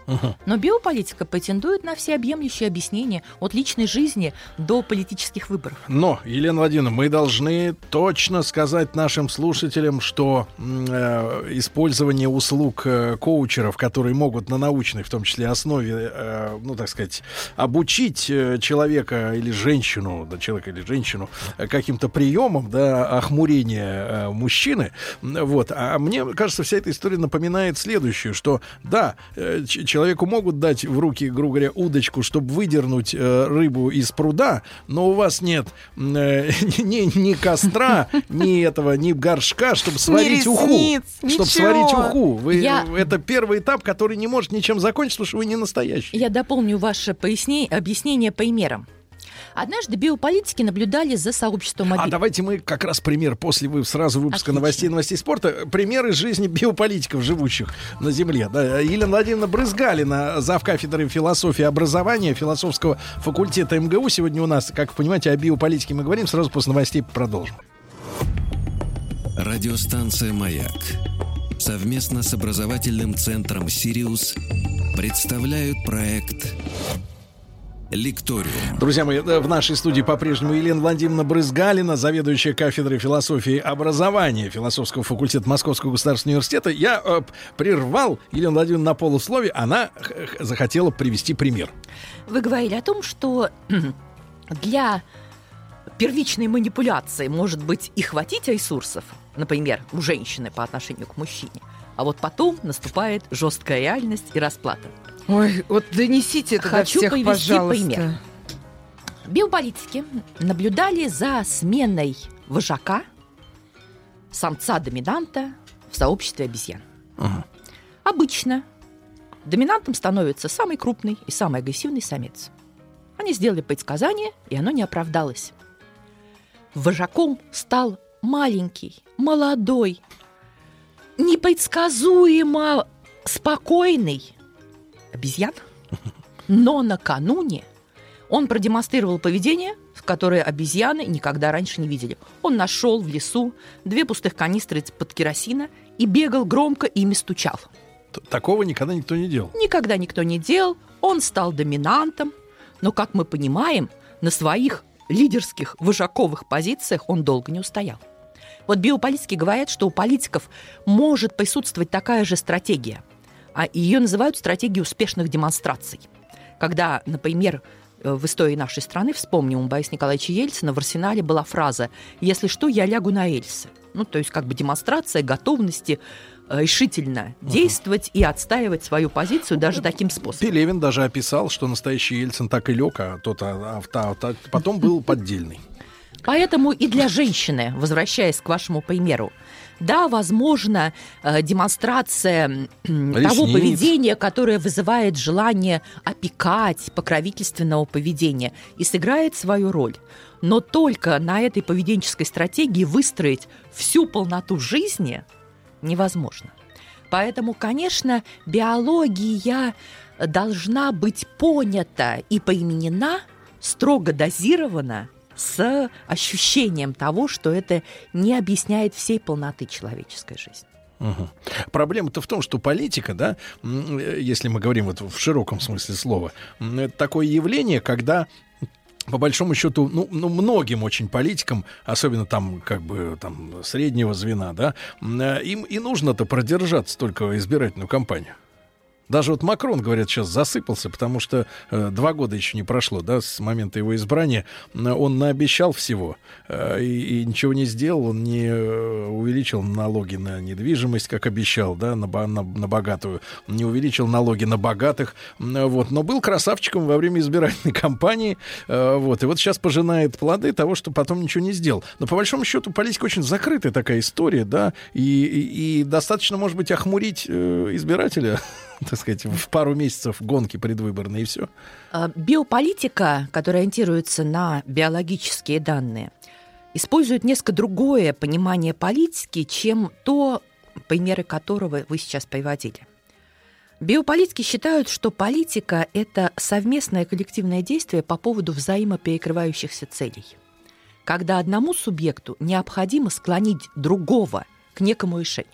Но биополитика претендует на всеобъемлющее объяснение от личной жизни до политических выборов. Но, Елена Владимировна, мы должны точно сказать нашим слушателям, что э, использование услуг э, коучеров, которые могут на научной, в том числе, основе, э, ну, так сказать, обучить э, человека или женщину, да, человека или женщину э, каким-то приемам, да, охмурения э, мужчины, вот. А мне кажется, вся эта история напоминает следующее, что, да, э, ч- человеку могут дать в руки, грубо говоря, удочку, чтобы выдернуть э, рыбу из пруда, но у вас нет э, ни, ни костра, ни этого, ни горшка, чтобы сварить уху. Чтобы сварить уху. Вы, Это первый этап, который не может ничем закончиться, потому что вы не настоящий. Я дополню ваше поясне- объяснение примером. Однажды биополитики наблюдали за сообществом А оби- давайте мы как раз пример после вы сразу выпуска Отлично. новостей новостей спорта. Пример из жизни биополитиков, живущих на Земле. Да, Елена Владимировна Брызгалина, зав. кафедры философии и образования философского факультета МГУ. Сегодня у нас, как вы понимаете, о биополитике мы говорим. Сразу после новостей продолжим. Радиостанция «Маяк» совместно с образовательным центром «Сириус» представляют проект «Лекториум». Друзья мои, э, в нашей студии по-прежнему Елена Владимировна Брызгалина, заведующая кафедрой философии и образования философского факультета Московского государственного университета. Я э, прервал Елену Владимировну на полусловие. Она х- х- захотела привести пример. Вы говорили о том, что для первичной манипуляции может быть и хватить ресурсов, например, у женщины по отношению к мужчине, а вот потом наступает жесткая реальность и расплата. Ой, вот донесите это Хочу до всех, пожалуйста. пример. Биополитики наблюдали за сменой вожака, самца-доминанта в сообществе обезьян. Обычно доминантом становится самый крупный и самый агрессивный самец. Они сделали предсказание, и оно не оправдалось. Вожаком стал маленький, молодой, непредсказуемо спокойный обезьян, но накануне он продемонстрировал поведение, которое обезьяны никогда раньше не видели. Он нашел в лесу две пустых канистры под керосина и бегал громко ими стучал. Такого никогда никто не делал. Никогда никто не делал, он стал доминантом, но, как мы понимаем, на своих лидерских вожаковых позициях он долго не устоял. Вот биополитики говорят, что у политиков может присутствовать такая же стратегия, а ее называют стратегией успешных демонстраций. Когда, например, э, в истории нашей страны, вспомним, у Бориса Николаевича Ельцина в арсенале была фраза «Если что, я лягу на рельсы». Ну, то есть как бы демонстрация готовности э, решительно действовать и отстаивать свою позицию даже таким способом. Пелевин даже описал, что настоящий Ельцин так и лег, а тот а, а, та- потом был поддельный. Поэтому и для женщины, возвращаясь к вашему примеру, да, возможно, э, демонстрация м, того Ресниц. поведения, которое вызывает желание опекать, покровительственного поведения, и сыграет свою роль. Но только на этой поведенческой стратегии выстроить всю полноту жизни невозможно. Поэтому, конечно, биология должна быть понята и поименена, строго дозирована с ощущением того, что это не объясняет всей полноты человеческой жизни. Мгм. Проблема-то в том, что политика, да, э, если мы говорим вот в широком смысле слова, это такое явление, когда по большому счету, ну, ну, многим очень политикам, особенно там, как бы, там, среднего звена, да, э, им и нужно-то продержаться только избирательную кампанию. Даже вот Макрон, говорят, сейчас засыпался, потому что э, два года еще не прошло, да, с момента его избрания. Он наобещал всего э, и, и ничего не сделал. Он не э, увеличил налоги на недвижимость, как обещал, да, на, на, на богатую. Не увеличил налоги на богатых. Вот, но был красавчиком во время избирательной кампании. э, Вот, и вот сейчас пожинает плоды того, что потом ничего не сделал. Но по большому счету политика очень закрытая такая история, да, и, и- и достаточно, может быть, охмурить э, избирателя, так сказать, в пару месяцев гонки предвыборные и все. А, Биополитика, которая ориентируется на биологические данные, использует несколько другое понимание политики, чем то, примеры которого вы сейчас приводили. Биополитики считают, что политика – это совместное коллективное действие по поводу взаимоперекрывающихся целей. Когда одному субъекту необходимо склонить другого к некому решению.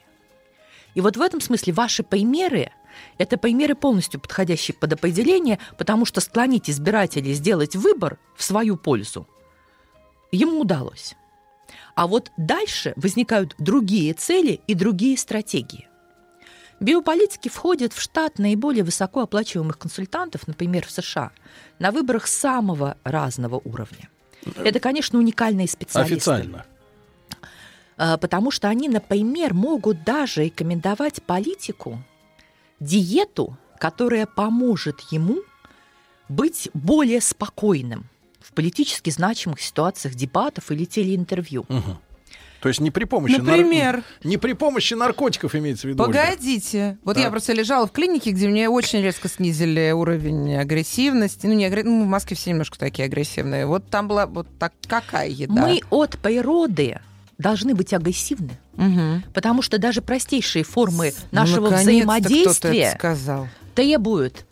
И вот в этом смысле ваши примеры – это примеры полностью подходящие под определение, потому что склонить избирателей сделать выбор в свою пользу ему удалось. А вот дальше возникают другие цели и другие стратегии. Биополитики входят в штат наиболее высокооплачиваемых консультантов, например, в США, на выборах самого разного уровня. Это, конечно, уникальные специалисты. Официально. А, потому что они, например, могут даже рекомендовать политику диету, которая поможет ему быть более спокойным в политически значимых ситуациях дебатов или телеинтервью. Угу. То есть не при помощи Например? Нар... Не при помощи наркотиков имеется в виду. Погодите. Ольга. Вот так. я просто лежала в клинике, где мне очень резко снизили уровень агрессивности. Ну, не агр... ну, в Москве все немножко такие агрессивные. Вот там была вот так какая еда? Мы от природы должны быть агрессивны. Угу. Потому что даже простейшие формы нашего ну, взаимодействия сказал. требуют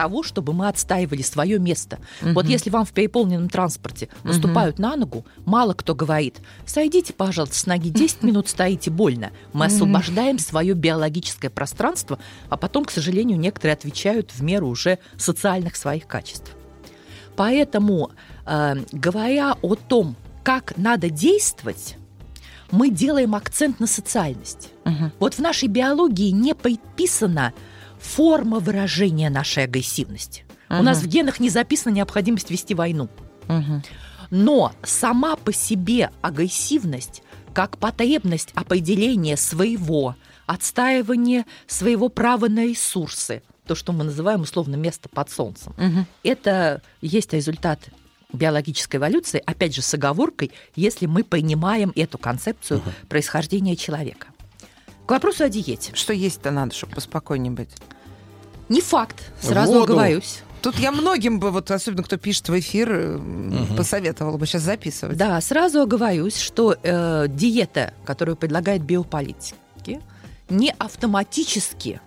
того, чтобы мы отстаивали свое место. Угу. Вот если вам в переполненном транспорте наступают угу. на ногу, мало кто говорит, сойдите, пожалуйста, с ноги 10 минут стоите больно. Мы освобождаем свое биологическое пространство, а потом, к сожалению, некоторые отвечают в меру уже социальных своих качеств. Поэтому, э, говоря о том, как надо действовать, мы делаем акцент на социальность. Угу. Вот в нашей биологии не предписано форма выражения нашей агрессивности. Угу. У нас в генах не записана необходимость вести войну. Угу. Но сама по себе агрессивность, как потребность определения своего, отстаивания своего права на ресурсы, то, что мы называем условно место под солнцем, угу. это есть результат биологической эволюции, опять же, с оговоркой, если мы понимаем эту концепцию угу. происхождения человека. К вопросу о диете. Что есть-то надо, чтобы поспокойнее быть? Не факт, сразу Воду. оговорюсь. Тут я многим бы, вот особенно кто пишет в эфир, угу. посоветовала бы сейчас записывать. Да, сразу оговорюсь, что э, диета, которую предлагает биополитики, не автоматически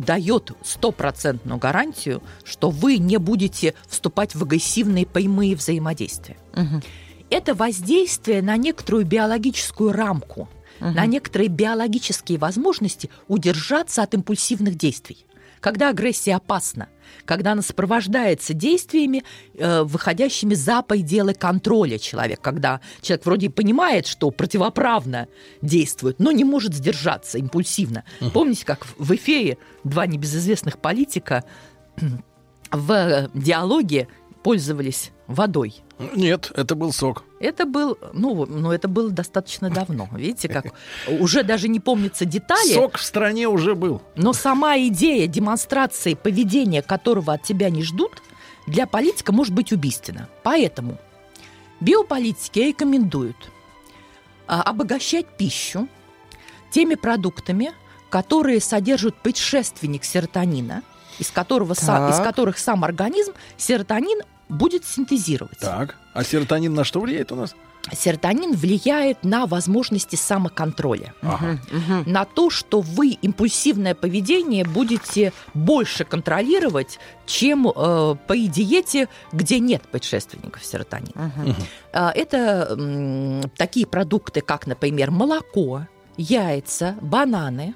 дает стопроцентную гарантию, что вы не будете вступать в агрессивные прямые взаимодействия. Угу. Это воздействие на некоторую биологическую рамку – угу. на некоторые биологические возможности удержаться от импульсивных действий. Когда агрессия опасна, когда она сопровождается действиями, э, выходящими за пределы контроля человека, когда человек вроде понимает, что противоправно действует, но не может сдержаться импульсивно. Угу. Помните, как в эфире два небезызвестных политика в диалоге пользовались водой? Нет, это был сок. Это был, ну, ну, это было достаточно давно. Видите, как уже даже не помнится детали. Сок в стране уже был. Но сама идея демонстрации поведения, которого от тебя не ждут, для политика может быть убийственна. Поэтому биополитики рекомендуют а, обогащать пищу теми продуктами, которые содержат предшественник серотонина, из, которого сам, из которых сам организм серотонин будет синтезировать. Так, а серотонин на что влияет у нас? Серотонин влияет на возможности самоконтроля, ага. на то, что вы импульсивное поведение будете больше контролировать, чем э, по диете, где нет предшественников серотонина. Угу. Э, это э, такие продукты, как, например, молоко, яйца, бананы.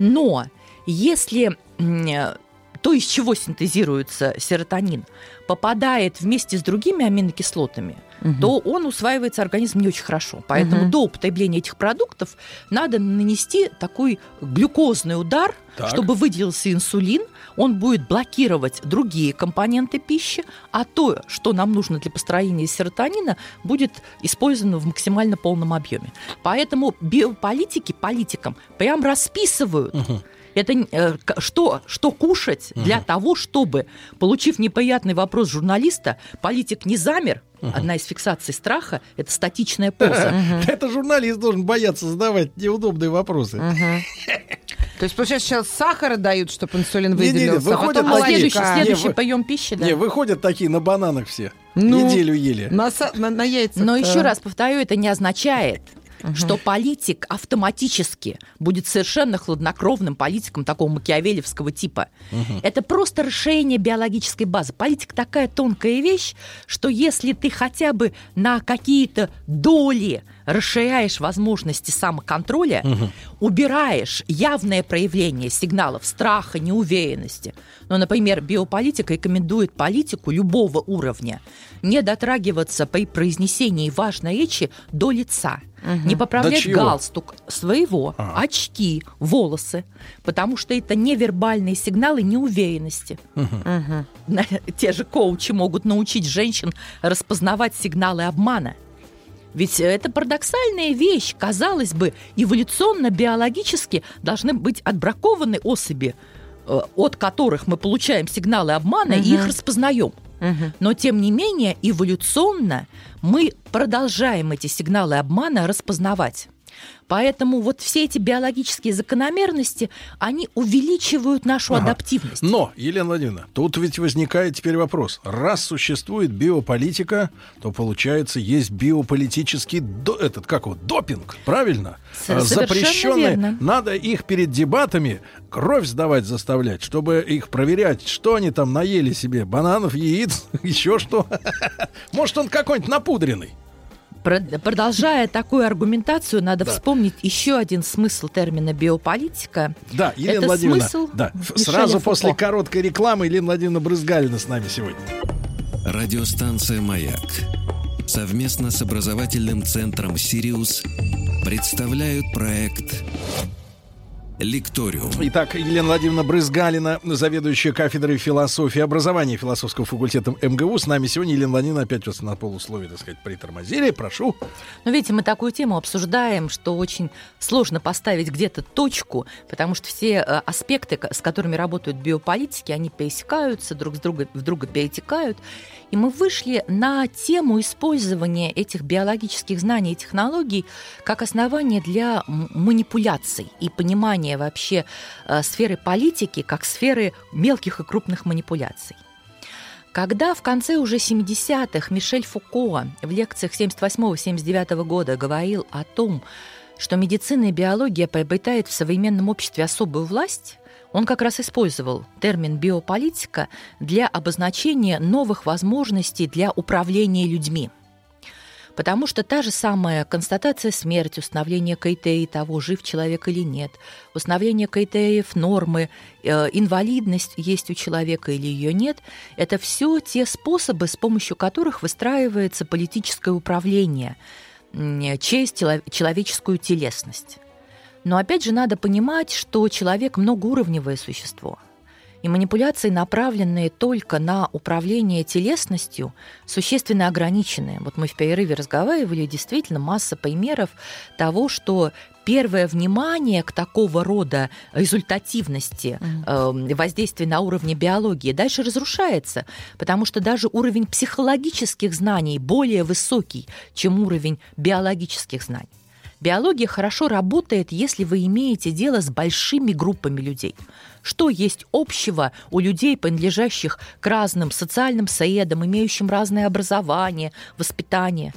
Но если э, то, из чего синтезируется серотонин, попадает вместе с другими аминокислотами, угу. то он усваивается организмом не очень хорошо. Поэтому угу. до употребления этих продуктов надо нанести такой глюкозный удар, так. чтобы выделился инсулин, он будет блокировать другие компоненты пищи, а то, что нам нужно для построения серотонина, будет использовано в максимально полном объеме. Поэтому биополитики политикам прям расписывают. Угу это э, что, что кушать угу. для того, чтобы, получив неприятный вопрос журналиста, политик не замер. Угу. Одна из фиксаций страха – это статичная поза. Это журналист должен бояться задавать неудобные вопросы. То есть, получается, сейчас сахара дают, чтобы инсулин выделился, не, не, а потом а следующий, следующий не, прием пищи, да? Не, выходят такие на бананах все. Ну, Неделю ели. На, на, на яйцах. Но еще раз повторю, это не означает, что политик автоматически будет совершенно хладнокровным политиком такого макиавелевского типа. Это просто расширение биологической базы. Политика такая тонкая вещь, что если ты хотя бы на какие-то доли расширяешь возможности самоконтроля, убираешь явное проявление сигналов страха, неуверенности. Ну, например, биополитика рекомендует политику любого уровня не дотрагиваться при произнесении важной речи до лица. Не поправлять галстук своего, А. очки, волосы, потому что это невербальные сигналы неуверенности. На- Те же коучи могут научить женщин распознавать сигналы обмана. Ведь это парадоксальная вещь. Казалось бы, эволюционно-биологически должны быть отбракованы особи, э, от которых мы получаем сигналы обмана и их распознаем. Но, тем не менее, эволюционно мы продолжаем эти сигналы обмана распознавать. Поэтому вот все эти биологические закономерности, они увеличивают нашу Ага. адаптивность. Но, Елена Владимировна, тут ведь возникает теперь вопрос. Раз существует биополитика, то, получается, есть биополитический до- этот, как вот, допинг, правильно? А, совершенно Запрещенные. верно. Надо их перед дебатами кровь сдавать заставлять, чтобы их проверять, что они там наели себе. Бананов, яиц, еще что. Может, он какой-нибудь напудренный. Про- Продолжая такую аргументацию, надо Да. вспомнить еще один смысл термина биополитика. Да, Елена Это Владимировна, смысл да, сразу Фуко. после короткой рекламы Елена Владимировна Брызгалина с нами сегодня. Радиостанция «Маяк» совместно с образовательным центром «Сириус» представляют проект «Лекториум». Итак, Елена Владимировна Брызгалина, заведующая кафедрой философии и образования философского факультета МГУ. С нами сегодня Елена Владимировна опять вас на полусловие, так сказать, притормозили. Прошу. Но видите, мы такую тему обсуждаем, что очень сложно поставить где-то точку, потому что все э, аспекты, с которыми работают биополитики, они пересекаются, друг с друга, в друга перетекают. И мы вышли на тему использования этих биологических знаний и технологий как основание для манипуляций и понимания вообще э, сферы политики как сферы мелких и крупных манипуляций. Когда в конце уже 70-х Мишель Фуко в лекциях 78-79 года говорил о том, что медицина и биология приобретают в современном обществе особую власть, он как раз использовал термин биополитика для обозначения новых возможностей для управления людьми. Потому что та же самая констатация смерти, установление критерий того, жив человек или нет, установление критериев нормы, э, инвалидность есть у человека или ее нет, это все те способы, с помощью которых выстраивается политическое управление м, через человеческую телесность. Но опять же надо понимать, что человек многоуровневое существо. И манипуляции, направленные только на управление телесностью, существенно ограничены. Вот мы в перерыве разговаривали, действительно масса примеров того, что первое внимание к такого рода результативности э, воздействия на уровне биологии дальше разрушается, потому что даже уровень психологических знаний более высокий, чем уровень биологических знаний. Биология хорошо работает, если вы имеете дело с большими группами людей. Что есть общего у людей, принадлежащих к разным социальным средам, имеющим разное образование, воспитание?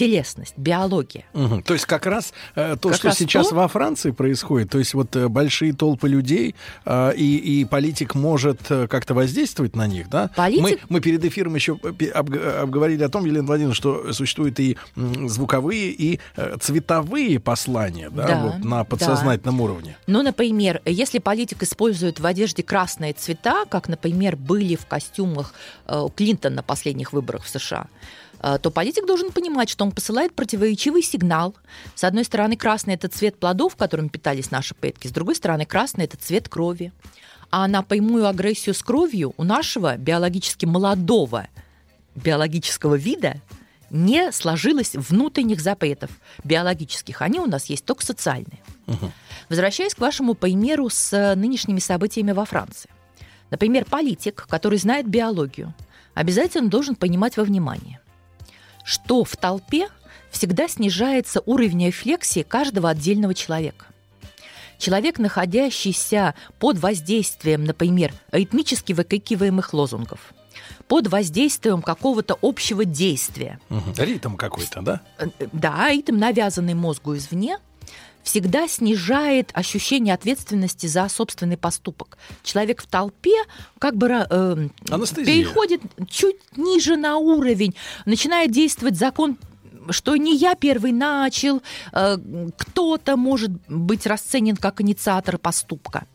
Телесность, биология. Мгм. То есть как раз э, то, Как что раз сейчас то- во Франции происходит, то есть вот э, большие толпы людей, э, и, и политик может э, как-то воздействовать на них, да? Политик- Мы, мы перед эфиром еще пе- обг- обговорили о том, Елена Владимировна, что существуют и звуковые, и э, цветовые послания, да, Да, вот на да. подсознательном уровне. Ну, например, если политик использует в одежде красные цвета, как, например, были в костюмах э, Клинтона на последних выборах в США, э, то политик должен понимать, что он посылает противоречивый сигнал. С одной стороны, красный – это цвет плодов, которыми питались наши предки, с другой стороны, красный – это цвет крови. А на прямую агрессию с кровью у нашего биологически молодого биологического вида не сложилось внутренних запретов биологических. Они у нас есть только социальные. Возвращаясь к вашему примеру с э, нынешними событиями во Франции. Например, политик, который знает биологию, обязательно должен понимать во внимание, что в толпе всегда снижается уровень рефлексии каждого отдельного человека. Человек, находящийся под воздействием, например, ритмически выкрикиваемых лозунгов, под воздействием какого-то общего действия. Угу. Ритм какой-то, да? Э, Да, ритм, навязанный мозгу извне, всегда снижает ощущение ответственности за собственный поступок. Человек в толпе как бы э, переходит чуть ниже на уровень, начинает действовать закон что не я первый начал, э, кто-то может быть расценен как инициатор поступка.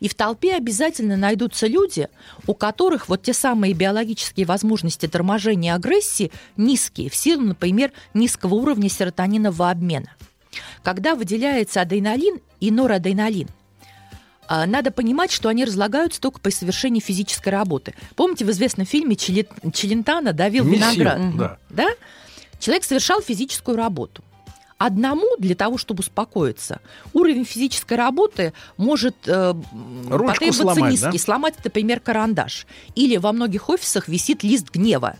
И в толпе обязательно найдутся люди, у которых вот те самые биологические возможности торможения агрессии низкие, в силу, например, низкого уровня серотонинового обмена. Когда выделяется адреналин и норадреналин, а, надо понимать, что они разлагаются только при совершении физической работы. Помните, в известном фильме Челентана давил Миссию, виноград? Да. да? Человек совершал физическую работу. Одному для того, чтобы успокоиться, уровень физической работы может э, потребоваться сломать, низкий. Да? Сломать, например, карандаш. Или во многих офисах висит лист гнева.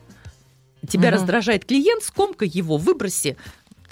Тебя угу. раздражает клиент, скомкай его, выброси,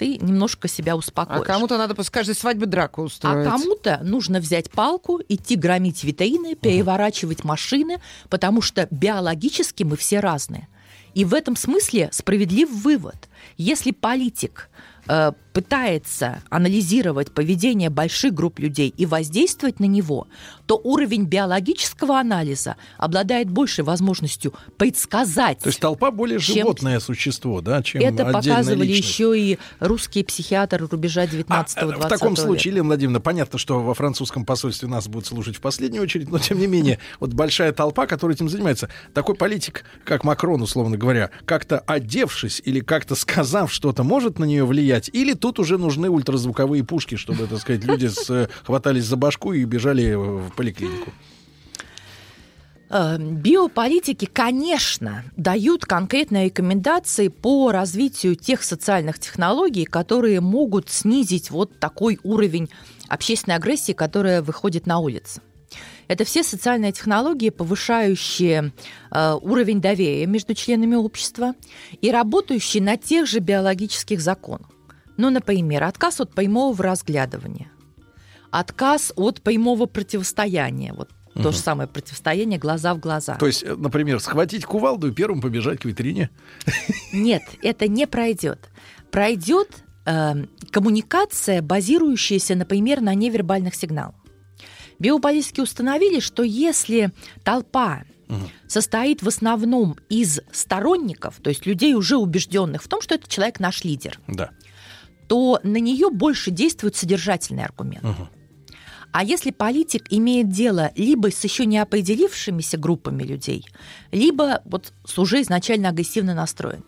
ты немножко себя успокоишь. А кому-то надо после каждой свадьбы драку устроить. А кому-то нужно взять палку, идти громить витрины, переворачивать машины, потому что биологически мы все разные. И в этом смысле справедлив вывод. Если политик э, пытается анализировать поведение больших групп людей и воздействовать на него, то уровень биологического анализа обладает большей возможностью предсказать. То есть толпа более животное чем... существо, да, чем Это показывали личность. еще и русские психиатры рубежа 19-20 а, В таком случае, Елена Владимировна, понятно, что во французском посольстве нас будут слушать в последнюю очередь, но тем не менее, вот большая толпа, которая этим занимается, такой политик, как Макрон, условно говоря, как-то одевшись или как-то сказав что-то, может на нее влиять, или тут уже нужны ультразвуковые пушки, чтобы, так сказать, люди с, хватались за башку и бежали в поликлинику. Биополитики, конечно, дают конкретные рекомендации по развитию тех социальных технологий, которые могут снизить вот такой уровень общественной агрессии, которая выходит на улицы. Это все социальные технологии, повышающие э, уровень доверия между членами общества и работающие на тех же биологических законах. Ну, например, отказ от прямого разглядывания, отказ от прямого противостояния. Вот угу. то же самое противостояние глаза в глаза. То есть, например, схватить кувалду и первым побежать к витрине? Нет, это не пройдет. Пройдет э, коммуникация, базирующаяся, например, на невербальных сигналах. Биополитики установили, что если толпа состоит в основном из сторонников, то есть людей уже убежденных в том, что этот человек наш лидер, да. то на нее больше действует содержательный аргумент. Угу. А если политик имеет дело либо с еще не определившимися группами людей, либо вот с уже изначально агрессивно настроенными,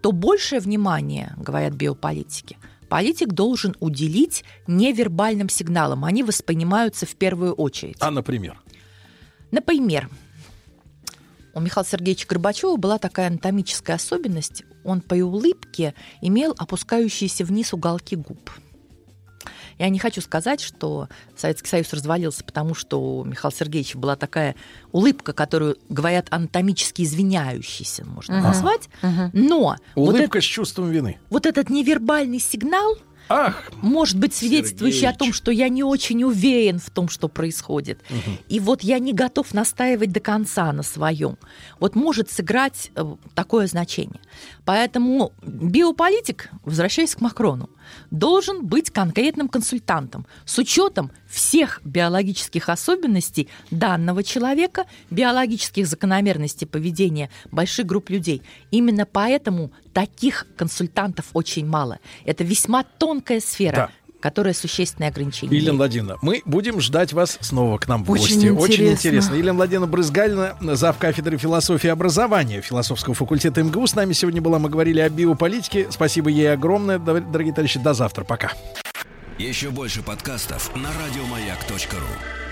то большее внимание, говорят биополитики, политик должен уделить невербальным сигналам. Они воспринимаются в первую очередь. А, например? Например, у Михаила Сергеевича Горбачева была такая анатомическая особенность. Он по улыбке имел опускающиеся вниз уголки губ. Я не хочу сказать, что Советский Союз развалился, потому что у Михаила Сергеевича была такая улыбка, которую, говорят, анатомически извиняющейся, можно uh-huh. назвать. Uh-huh. Но... Улыбка вот с чувством вины. Вот этот невербальный сигнал, Ах, может быть свидетельствующий Сергеич. о том, что я не очень уверен в том, что происходит. Угу. И вот я не готов настаивать до конца на своем. Вот может сыграть э, такое значение. Поэтому биополитик, возвращаясь к Макрону, должен быть конкретным консультантом с учетом всех биологических особенностей данного человека, биологических закономерностей поведения больших групп людей. Именно поэтому таких консультантов очень мало. Это весьма тонкая сфера. Да которая существенное ограничение. Елена Владимировна, мы будем ждать вас снова к нам в Очень гости. Интересно. Очень интересно. Елена Владимировна Брызгальна, зав. кафедры философии и образования философского факультета МГУ. С нами сегодня была, мы говорили о биополитике. Спасибо ей огромное, дорогие товарищи. До завтра. Пока. Еще больше подкастов на радиомаяк.ру